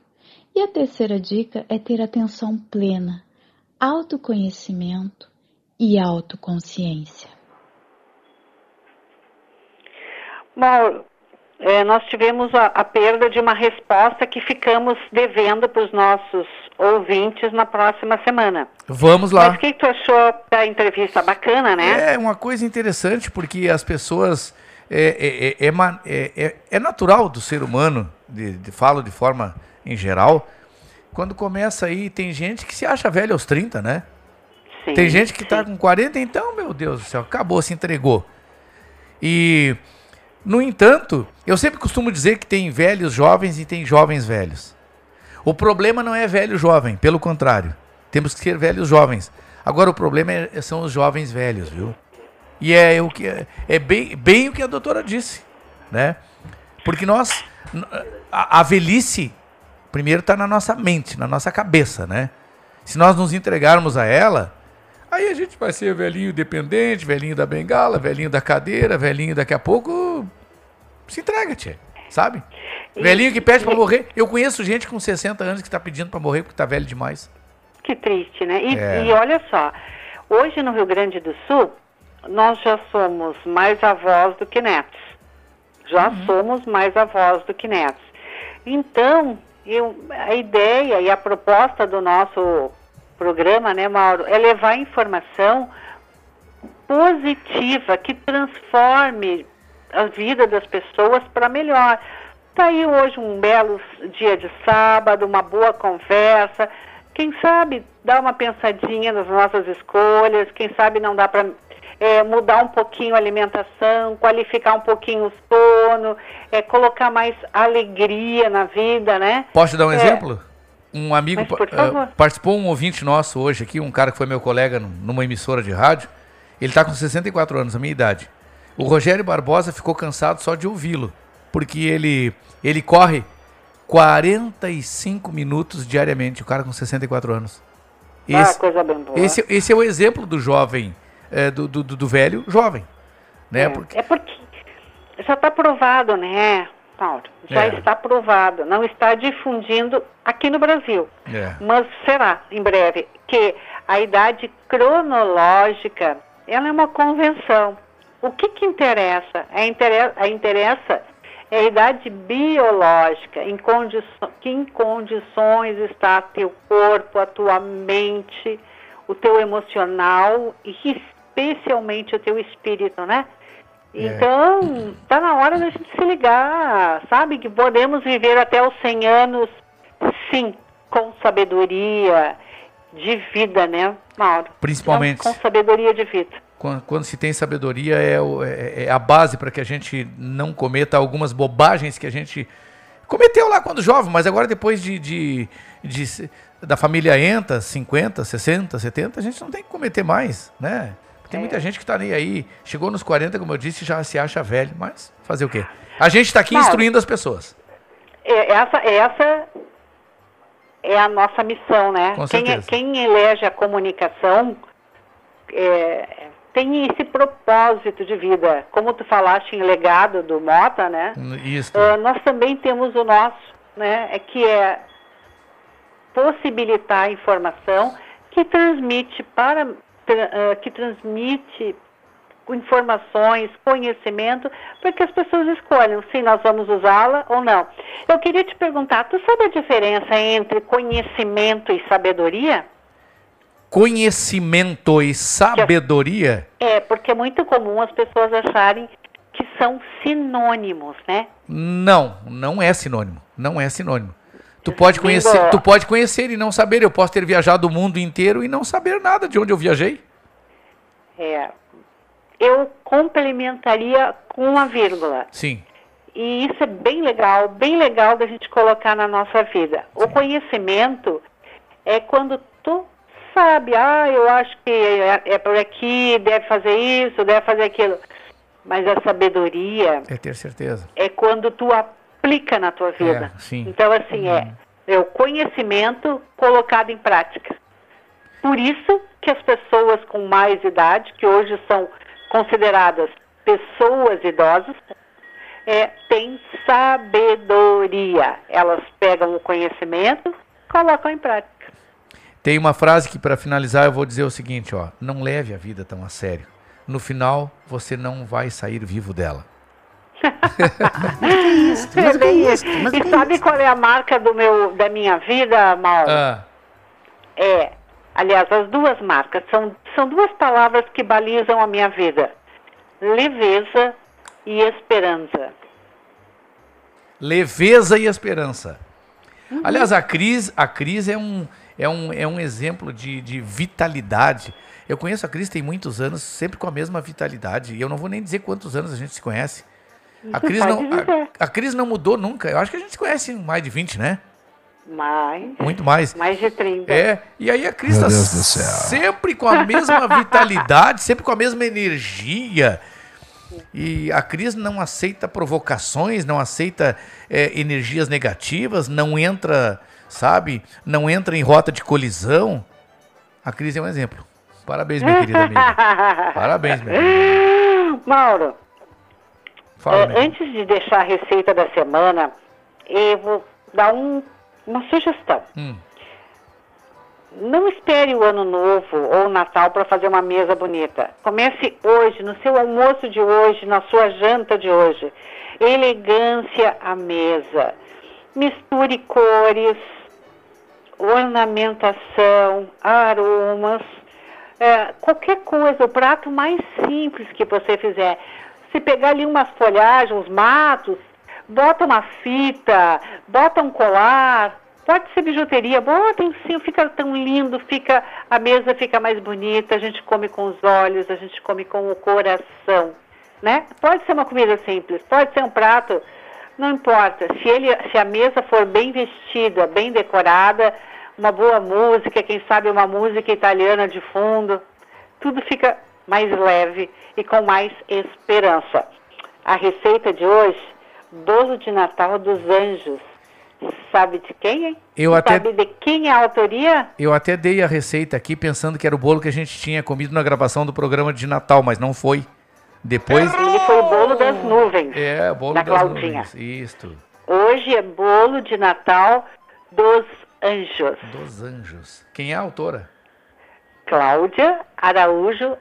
Speaker 27: E a terceira dica é ter atenção plena, autoconhecimento e autoconsciência.
Speaker 6: Mauro, é, nós tivemos a, a, perda de uma resposta que ficamos devendo para os nossos ouvintes na próxima semana.
Speaker 4: Vamos lá.
Speaker 6: Mas o que, que tu achou da entrevista? Bacana, né?
Speaker 4: É uma coisa interessante porque as pessoas. É, é, é, é natural do ser humano, de, de, falo de forma em geral, quando começa aí, tem gente que se acha velho aos 30, né? Sim, tem gente que está com 40, então, meu Deus do céu, acabou, se entregou. E no entanto, eu sempre costumo dizer que tem velhos jovens e tem jovens velhos. O problema não é velho jovem, pelo contrário. Temos que ser velhos jovens. Agora o problema é, são os jovens velhos, viu? E é o que é, bem, bem o que a doutora disse, né? Porque nós a, a velhice primeiro está na nossa mente, na nossa cabeça, né? Se nós nos entregarmos a ela, Aí a gente vai ser velhinho dependente, velhinho da bengala, velhinho da cadeira, velhinho daqui a pouco. Se entrega, tia. Sabe? E, velhinho que pede para morrer. Eu conheço gente com 60 anos que está pedindo para morrer porque está velho demais.
Speaker 6: Que triste, né? E, é. e olha só, hoje no Rio Grande do Sul, nós já somos mais avós do que netos. Já uhum. somos mais avós do que netos. Então, eu, a ideia e a proposta do nosso programa, né, Mauro, é levar informação positiva que transforme a vida das pessoas para melhor. Está aí hoje um belo dia de sábado, uma boa conversa. Quem sabe dar uma pensadinha nas nossas escolhas, quem sabe não dá para é, mudar um pouquinho a alimentação, qualificar um pouquinho o sono, é, colocar mais alegria na vida, né?
Speaker 4: Posso dar um é, exemplo? Um amigo uh, participou um ouvinte nosso hoje aqui, um cara que foi meu colega numa emissora de rádio. Ele está com 64 anos, a minha idade. O Rogério Barbosa ficou cansado só de ouvi-lo, porque ele ele corre 45 minutos diariamente, o cara com 64 anos.
Speaker 6: Ah, esse, ah, coisa bem boa.
Speaker 4: Esse, esse é o exemplo do jovem, é, do, do, do, velho jovem. Né?
Speaker 6: É, porque... é porque já está provado, né? Paulo. Já é. está aprovado, não está difundindo aqui no Brasil. É. Mas será, em breve, que a idade cronológica, ela é uma convenção. O que que interessa? A, interessa, a interessa é a idade biológica, em que em condições está teu corpo, a tua mente, o teu emocional e especialmente o teu espírito, né? É. Então, está na hora da gente se ligar, sabe? Que podemos viver até os 100 anos, sim, com sabedoria de vida, né, Mauro?
Speaker 4: Principalmente.
Speaker 6: Então, com sabedoria de vida.
Speaker 4: Quando, quando se tem sabedoria, é, o, é, é a base para que a gente não cometa algumas bobagens que a gente cometeu lá quando jovem, mas agora depois de, de, de da família entra, 50, 60, 70, a gente não tem que cometer mais, né? Tem é. muita gente que está nem aí, chegou nos 40, como eu disse, já se acha velho, mas fazer o quê? A gente está aqui instruindo as pessoas.
Speaker 6: É, essa, essa é a nossa missão, né?
Speaker 4: Com
Speaker 6: quem,
Speaker 4: é,
Speaker 6: quem elege a comunicação é, tem esse propósito de vida. Como tu falaste em legado do Mota, né?
Speaker 4: Isso.
Speaker 6: Uh, nós também temos o nosso, né? É que é possibilitar a informação que transmite para que transmite informações, conhecimento, para que as pessoas escolham se nós vamos usá-la ou não. Eu queria te perguntar, tu sabe a diferença entre conhecimento e sabedoria?
Speaker 4: Conhecimento e sabedoria?
Speaker 6: É, porque é muito comum as pessoas acharem que são sinônimos, né?
Speaker 4: Não, não é sinônimo. Não é sinônimo. Tu pode conhecer, tu pode conhecer e não saber. Eu posso ter viajado o mundo inteiro e não saber nada de onde eu viajei.
Speaker 6: É, eu complementaria com uma vírgula.
Speaker 4: Sim.
Speaker 6: E isso é bem legal, bem legal da gente colocar na nossa vida. Sim. O conhecimento é quando tu sabe, ah, eu acho que é, é por aqui, deve fazer isso, deve fazer aquilo. Mas a sabedoria
Speaker 4: é ter certeza.
Speaker 6: É quando tu aplica na tua vida.
Speaker 4: É.
Speaker 6: Então, assim, é, uhum. é, é o conhecimento colocado em prática. Por isso que as pessoas com mais idade, que hoje são consideradas pessoas idosas, é, têm sabedoria. Elas pegam o conhecimento colocam em prática.
Speaker 4: Tem uma frase que para finalizar eu vou dizer o seguinte, ó, não leve a vida tão a sério. No final você não vai sair vivo dela.
Speaker 6: É bem isso. E sabe qual é a marca do meu, da minha vida, Mauro?
Speaker 4: Ah,
Speaker 6: É, aliás, as duas marcas são, são duas palavras que balizam a minha vida: leveza e esperança.
Speaker 4: leveza e esperança. Aliás, a Cris, a Cris é um, é um, é um exemplo de, de vitalidade. Eu conheço a Cris tem muitos anos, sempre com a mesma vitalidade. E eu não vou nem dizer quantos anos a gente se conhece. A Cris, não, a, a Cris não mudou nunca. Eu acho que a gente se conhece em mais de 20, né?
Speaker 6: Mais.
Speaker 4: Muito mais.
Speaker 6: Mais de 30.
Speaker 4: É, e aí a Cris
Speaker 6: Meu
Speaker 4: tá
Speaker 6: Deus do céu.
Speaker 4: sempre com a mesma vitalidade, sempre com a mesma energia. E a Cris não aceita provocações, não aceita é, energias negativas, não entra, sabe, não entra em rota de colisão. A Cris é um exemplo. Parabéns, minha querida amiga. Parabéns, minha querida.
Speaker 6: Mauro,
Speaker 4: Fala,
Speaker 6: é, antes de deixar a receita da semana, eu vou dar um- uma sugestão.
Speaker 4: Hum.
Speaker 6: Não espere o ano novo ou o Natal para fazer uma mesa bonita. Comece hoje, no seu almoço de hoje, na sua janta de hoje. Elegância à mesa. Misture cores, ornamentação, aromas, é, qualquer coisa, o prato mais simples que você fizer. Se pegar ali umas folhagens, uns matos, bota uma fita, bota um colar, pode ser bijuteria, bota em cima, fica tão lindo, fica a mesa fica mais bonita, a gente come com os olhos, a gente come com o coração, né? Pode ser uma comida simples, pode ser um prato, não importa. Se ele, se a mesa for bem vestida, bem decorada, uma boa música, quem sabe uma música italiana de fundo, tudo fica mais leve e com mais esperança. A receita de hoje, bolo de Natal dos Anjos. Sabe de quem, hein?
Speaker 4: Eu até-
Speaker 6: Sabe de quem é a autoria?
Speaker 4: Eu até dei a receita aqui pensando que era o bolo que a gente tinha comido na gravação do programa de Natal, mas não foi. Depois.
Speaker 6: Ele foi o bolo das nuvens.
Speaker 4: É, bolo
Speaker 6: da
Speaker 4: das
Speaker 6: Claudinha.
Speaker 4: nuvens. Isto.
Speaker 6: Hoje é bolo de Natal dos Anjos.
Speaker 4: Dos Anjos. Quem é a autora?
Speaker 6: Cláudia Araújo,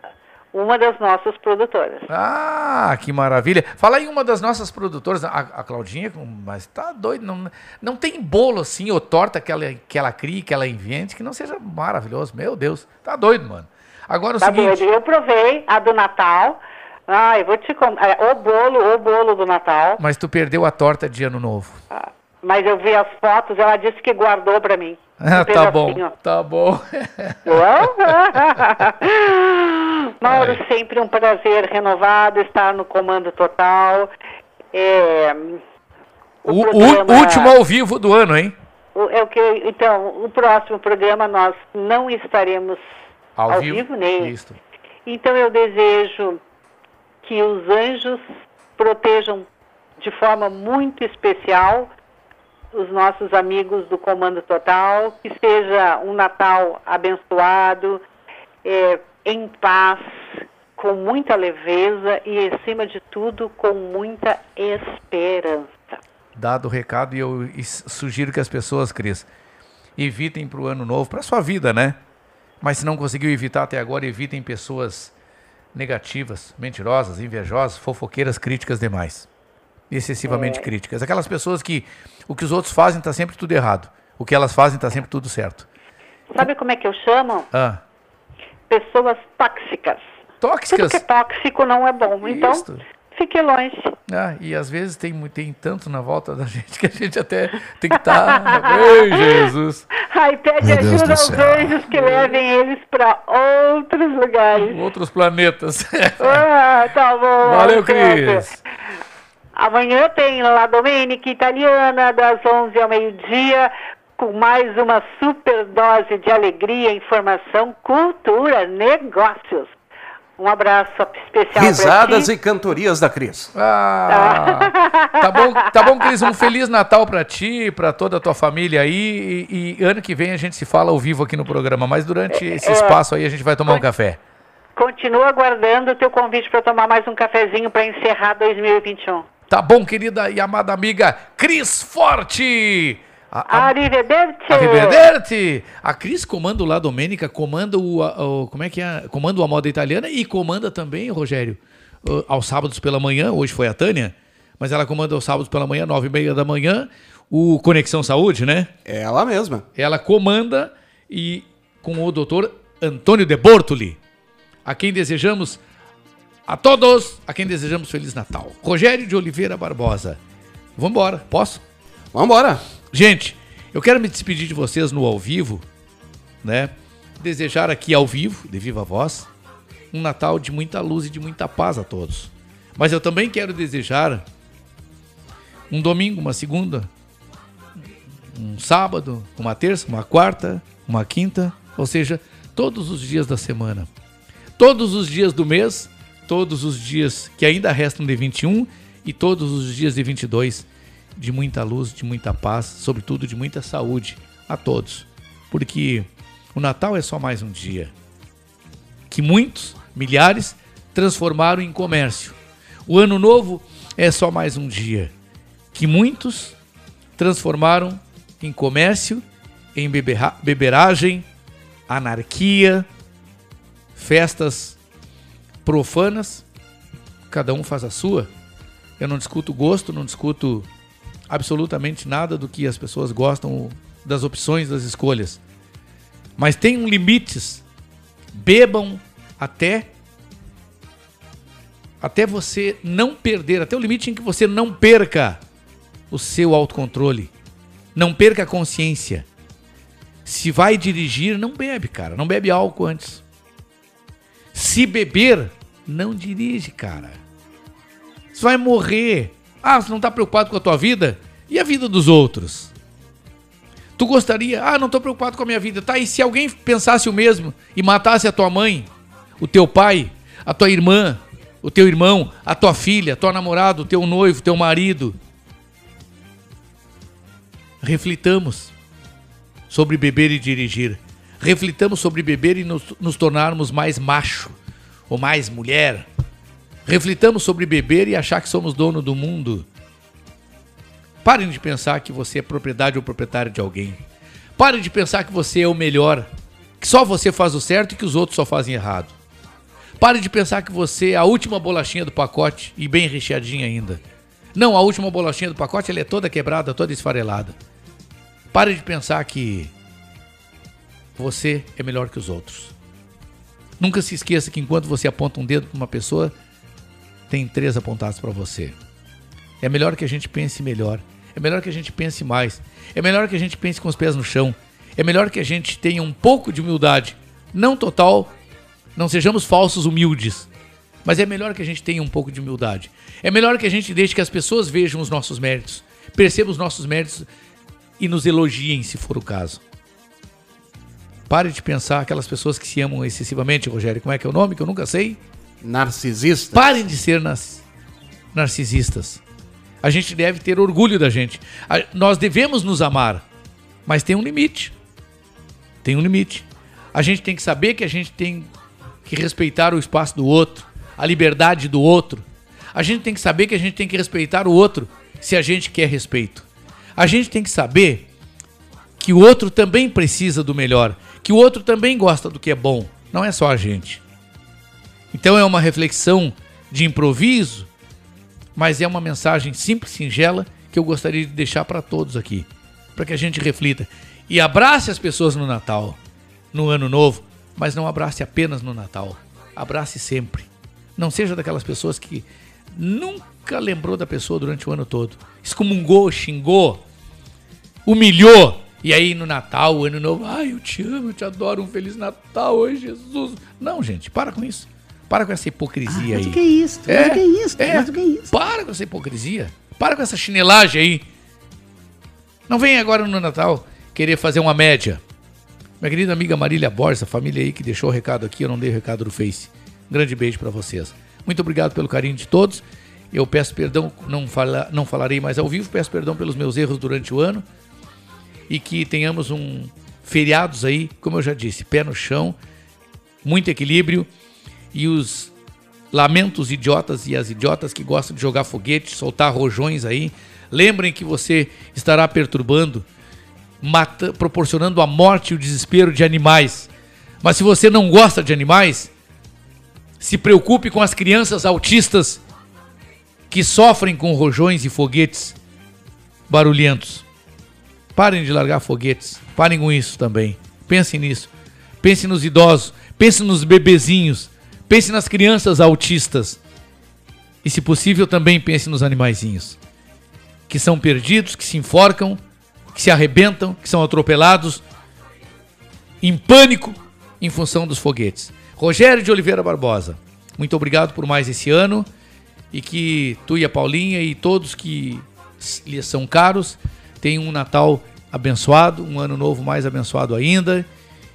Speaker 6: uma das nossas produtoras.
Speaker 4: Ah, que maravilha. Fala aí uma das nossas produtoras, a, a Claudinha, mas tá doido. Não, não tem bolo assim ou torta que ela, que ela crie, que ela invente, que não seja maravilhoso. Meu Deus, tá doido, mano. Agora o
Speaker 6: Tá
Speaker 4: seguinte.
Speaker 6: doido? Eu provei a do Natal. Ah, eu vou te contar. É, o bolo, o bolo do Natal.
Speaker 4: Mas tu perdeu a torta de ano novo.
Speaker 6: Mas eu vi as fotos, ela disse que guardou pra mim.
Speaker 4: Ah, tá bom, tá bom.
Speaker 6: Mauro, sempre um prazer renovado estar no Comando Total. É,
Speaker 4: O, o
Speaker 6: programa-
Speaker 4: último ao vivo do ano, hein?
Speaker 6: o- é o que, então, o próximo programa nós não estaremos
Speaker 4: Ao,
Speaker 6: ao,
Speaker 4: vivo.
Speaker 6: vivo, nem.
Speaker 4: Isto.
Speaker 6: Então eu desejo que os anjos protejam de forma muito especial os nossos amigos do Comando Total, que seja um Natal abençoado, é, em paz, com muita leveza e, acima de tudo, com muita esperança.
Speaker 4: Dado o recado, e eu sugiro que as pessoas, Cris, evitem para o ano novo, para sua vida, né? Mas se não conseguiu evitar até agora, evitem pessoas negativas, mentirosas, invejosas, fofoqueiras, críticas demais. Excessivamente
Speaker 6: É.
Speaker 4: críticas. Aquelas pessoas que o que os outros fazem está sempre tudo errado. O que elas fazem está sempre tudo certo.
Speaker 6: Sabe como é que eu chamo?
Speaker 4: Ah,
Speaker 6: Pessoas tóxicas.
Speaker 4: Tóxicas?
Speaker 6: Tudo que é tóxico não é bom. Então,
Speaker 4: Isto.
Speaker 6: fique longe.
Speaker 4: ah, e às vezes tem, tem tanto na volta da gente que a gente até tem que estar. Ei, Jesus!
Speaker 6: Ai, pede ajuda aos anjos que levem eles para outros lugares.
Speaker 4: Outros planetas.
Speaker 6: Ah, tá bom.
Speaker 4: Valeu,
Speaker 6: certo.
Speaker 4: Cris.
Speaker 6: Amanhã tem La Domenica Italiana, das 11 ao meio-dia, com mais uma super dose de alegria, informação, cultura, negócios. Um abraço especial
Speaker 5: Risadas
Speaker 6: pra
Speaker 5: e cantorias da Cris.
Speaker 4: Ah, tá bom, tá bom, Cris. Um feliz Natal pra ti, pra toda a tua família aí. E, e ano que vem a gente se fala ao vivo aqui no programa. Mas durante esse
Speaker 6: É.
Speaker 4: espaço aí a gente vai tomar um café.
Speaker 6: Continua aguardando o teu convite para tomar mais um cafezinho para encerrar 2021.
Speaker 4: Tá bom, querida e amada amiga Cris Forte. A, a,
Speaker 6: Arrivederci.
Speaker 4: Arrivederci! A Cris comanda o La Domênica, comanda o, a- o- como é que é? Comanda o A Moda Italiana e comanda também, Rogério, aos sábados pela manhã, hoje foi a Tânia, mas ela comanda aos sábados pela manhã, nove e meia da manhã, o Conexão Saúde, né?
Speaker 5: É ela mesma.
Speaker 4: Ela comanda e com o doutor Antônio de Bortoli, a quem desejamos, a todos, a quem desejamos Feliz Natal. Rogério de Oliveira Barbosa. Vambora, posso?
Speaker 5: Vambora.
Speaker 4: Gente, eu quero me despedir de vocês no ao vivo, né? Desejar aqui ao vivo, de viva voz, um Natal de muita luz e de muita paz a todos. Mas eu também quero desejar um domingo, uma segunda, um sábado, uma terça, uma quarta, uma quinta, ou seja, todos os dias da semana. Todos os dias do mês, todos os dias que ainda restam de 21 e todos os dias de 22 de muita luz, de muita paz, sobretudo de muita saúde a todos. Porque o Natal é só mais um dia que muitos, milhares, transformaram em comércio. O Ano Novo é só mais um dia que muitos transformaram em comércio, em beberagem, anarquia, festas profanas. Cada um faz a sua. Eu não discuto gosto, não discuto absolutamente nada do que as pessoas gostam, das opções, das escolhas. Mas tem um limites. Bebam até até você não perder, até o limite em que você não perca o seu autocontrole. Não perca a consciência. Se vai dirigir, não bebe, cara. Não bebe álcool antes. Se beber, não dirige, cara. Você vai morrer. Ah, você não está preocupado com a tua vida? E a vida dos outros? Tu gostaria? Ah, não estou preocupado com a minha vida. Tá, e se alguém pensasse o mesmo e matasse a tua mãe, o teu pai, a tua irmã, o teu irmão, a tua filha, a tua namorada, o teu noivo, o teu marido? Reflitamos sobre beber e dirigir. Reflitamos sobre beber e nos, nos tornarmos mais macho ou mais mulher. Reflitamos sobre beber e achar que somos dono do mundo. Parem de pensar que você é propriedade ou proprietário de alguém. Parem de pensar que você é o melhor, que só você faz o certo e que os outros só fazem errado. Pare de pensar que você é a última bolachinha do pacote e bem recheadinha ainda. Não, a última bolachinha do pacote ela é toda quebrada, toda esfarelada. Pare de pensar que você é melhor que os outros. Nunca se esqueça que enquanto você aponta um dedo para uma pessoa, tem três apontados para você. É melhor que a gente pense melhor. É melhor que a gente pense mais. É melhor que a gente pense com os pés no chão. É melhor que a gente tenha um pouco de humildade. Não total, não sejamos falsos humildes. Mas é melhor que a gente tenha um pouco de humildade. É melhor que a gente deixe que as pessoas vejam os nossos méritos, percebam os nossos méritos e nos elogiem, se for o caso. Pare de pensar aquelas pessoas que se amam excessivamente, Rogério. Como é que é o nome que eu nunca sei?
Speaker 5: Narcisista.
Speaker 4: Parem de ser nas- narcisistas. A gente deve ter orgulho da gente. A- nós devemos nos amar, mas tem um limite. Tem um limite. A gente tem que saber que a gente tem que respeitar o espaço do outro, a liberdade do outro. A gente tem que saber que a gente tem que respeitar o outro se a gente quer respeito. A gente tem que saber que o outro também precisa do melhor, que o outro também gosta do que é bom, não é só a gente. Então é uma reflexão de improviso, mas é uma mensagem simples, singela, que eu gostaria de deixar para todos aqui, para que a gente reflita e abrace as pessoas no Natal, no Ano Novo, mas não abrace apenas no Natal, abrace sempre. Não seja daquelas pessoas que nunca lembrou da pessoa durante o ano todo, excomungou, xingou, humilhou. E aí no Natal, o ano novo, ai, eu te amo, eu te adoro, um Feliz Natal, oi Jesus. Não, gente, para com isso. Para com essa hipocrisia
Speaker 13: Ah, mas
Speaker 4: aí.
Speaker 13: o que é isso? Mas o que é isso? Mas o que é isso?
Speaker 4: Para com essa hipocrisia. Para com essa chinelagem aí. Não vem agora no Natal querer fazer uma média. Minha querida amiga Marília Borges, a família aí que deixou o recado aqui, eu não dei o recado do Face. Um grande beijo para vocês. Muito obrigado pelo carinho de todos. Eu peço perdão, não, fala, não falarei mais ao vivo, peço perdão pelos meus erros durante o ano. E que tenhamos um feriados aí, como eu já disse, pé no chão, muito equilíbrio e os lamentos idiotas e as idiotas que gostam de jogar foguete, soltar rojões aí, lembrem que você estará perturbando mata, proporcionando a morte e o desespero de animais. Mas se você não gosta de animais, se preocupe com as crianças autistas que sofrem com rojões e foguetes barulhentos. Parem de largar foguetes. Parem com isso também. Pensem nisso. Pensem nos idosos. Pensem nos bebezinhos. Pensem nas crianças autistas. E, se possível, também pense nos animaizinhos. Que são perdidos, que se enforcam, que se arrebentam, que são atropelados em pânico em função dos foguetes. Rogério de Oliveira Barbosa, muito obrigado por mais esse ano e que tu e a Paulinha e todos que lhes são caros tenham um Natal abençoado, um ano novo mais abençoado ainda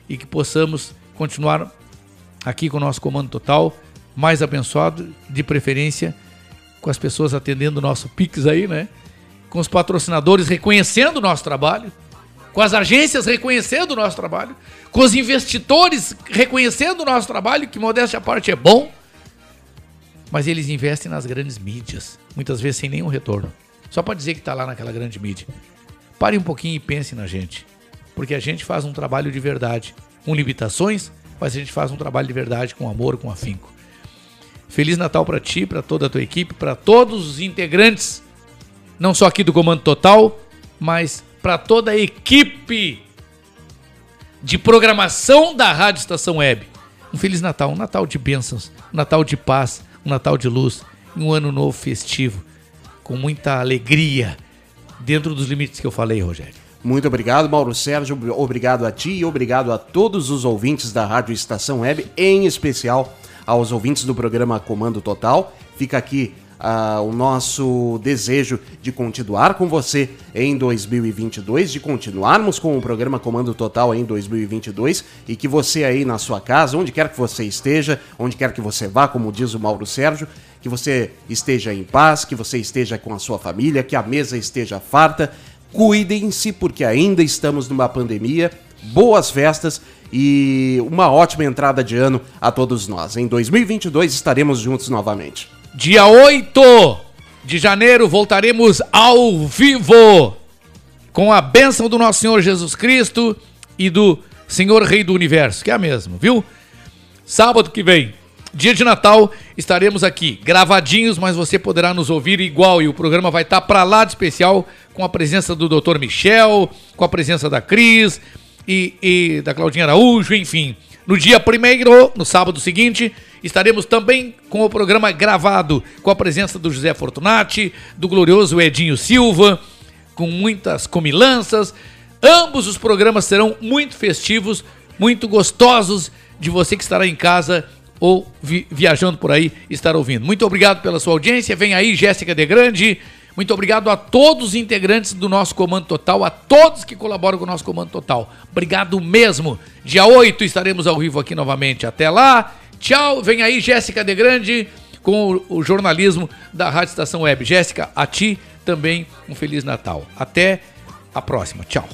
Speaker 4: e que possamos continuar aqui com o nosso comando total mais abençoado, de preferência com as pessoas atendendo o nosso Pix aí, né? Com os patrocinadores reconhecendo o nosso trabalho, com as agências reconhecendo o nosso trabalho, com os investidores reconhecendo o nosso trabalho, que modéstia à parte é bom, mas eles investem nas grandes mídias, muitas vezes sem nenhum retorno. Só para dizer que está lá naquela grande mídia. Pare um pouquinho e pense na gente, porque a gente faz um trabalho de verdade, com limitações, mas a gente faz um trabalho de verdade com amor, com afinco. Feliz Natal para ti, para toda a tua equipe, para todos os integrantes, não só aqui do Comando Total, mas para toda a equipe de programação da Rádio Estação Web. Um Feliz Natal, um Natal de bênçãos, um Natal de paz, um Natal de luz um ano novo festivo, com muita alegria, dentro dos limites que eu falei, Rogério.
Speaker 5: Muito obrigado, Mauro Sérgio. Obrigado a ti e obrigado a todos os ouvintes da Rádio Estação Web, em especial aos ouvintes do programa Comando Total. Fica aqui uh, o nosso desejo de continuar com você em 2022, de continuarmos com o programa Comando Total em 2022 e que você aí na sua casa, onde quer que você esteja, onde quer que você vá, como diz o Mauro Sérgio, que você esteja em paz, que você esteja com a sua família, que a mesa esteja farta. Cuidem-se, porque ainda estamos numa pandemia. Boas festas e uma ótima entrada de ano a todos nós. Em 2022 estaremos juntos novamente.
Speaker 4: Dia 8 de janeiro voltaremos ao vivo com a bênção do nosso Senhor Jesus Cristo e do Senhor Rei do Universo, que é a mesma, viu? Sábado que vem, dia de Natal, estaremos aqui gravadinhos, mas você poderá nos ouvir igual e o programa vai estar para lá de especial com a presença do Dr. Michel, com a presença da Cris e, e da Claudinha Araújo, enfim. No dia primeiro, no sábado seguinte, estaremos também com o programa gravado, com a presença do José Fortunati, do glorioso Edinho Silva, com muitas comilanças. Ambos os programas serão muito festivos, muito gostosos de você que estará em casa ou vi viajando por aí estar ouvindo. Muito obrigado pela sua audiência. Vem aí Jéssica De Grande. Muito obrigado a todos os integrantes do nosso Comando Total, a todos que colaboram com o nosso Comando Total. Obrigado mesmo. Dia 8 estaremos ao vivo aqui novamente. Até lá. Tchau. Vem aí Jéssica De Grande com o jornalismo da Rádio Estação Web. Jéssica, a ti também um Feliz Natal. Até a próxima. Tchau.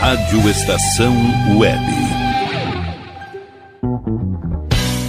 Speaker 2: Rádio Estação Web.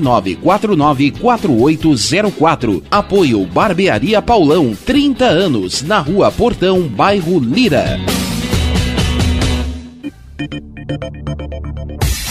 Speaker 18: 99494804. Apoio Barbearia Paulão, 30 anos, na Rua Portão, bairro Lira.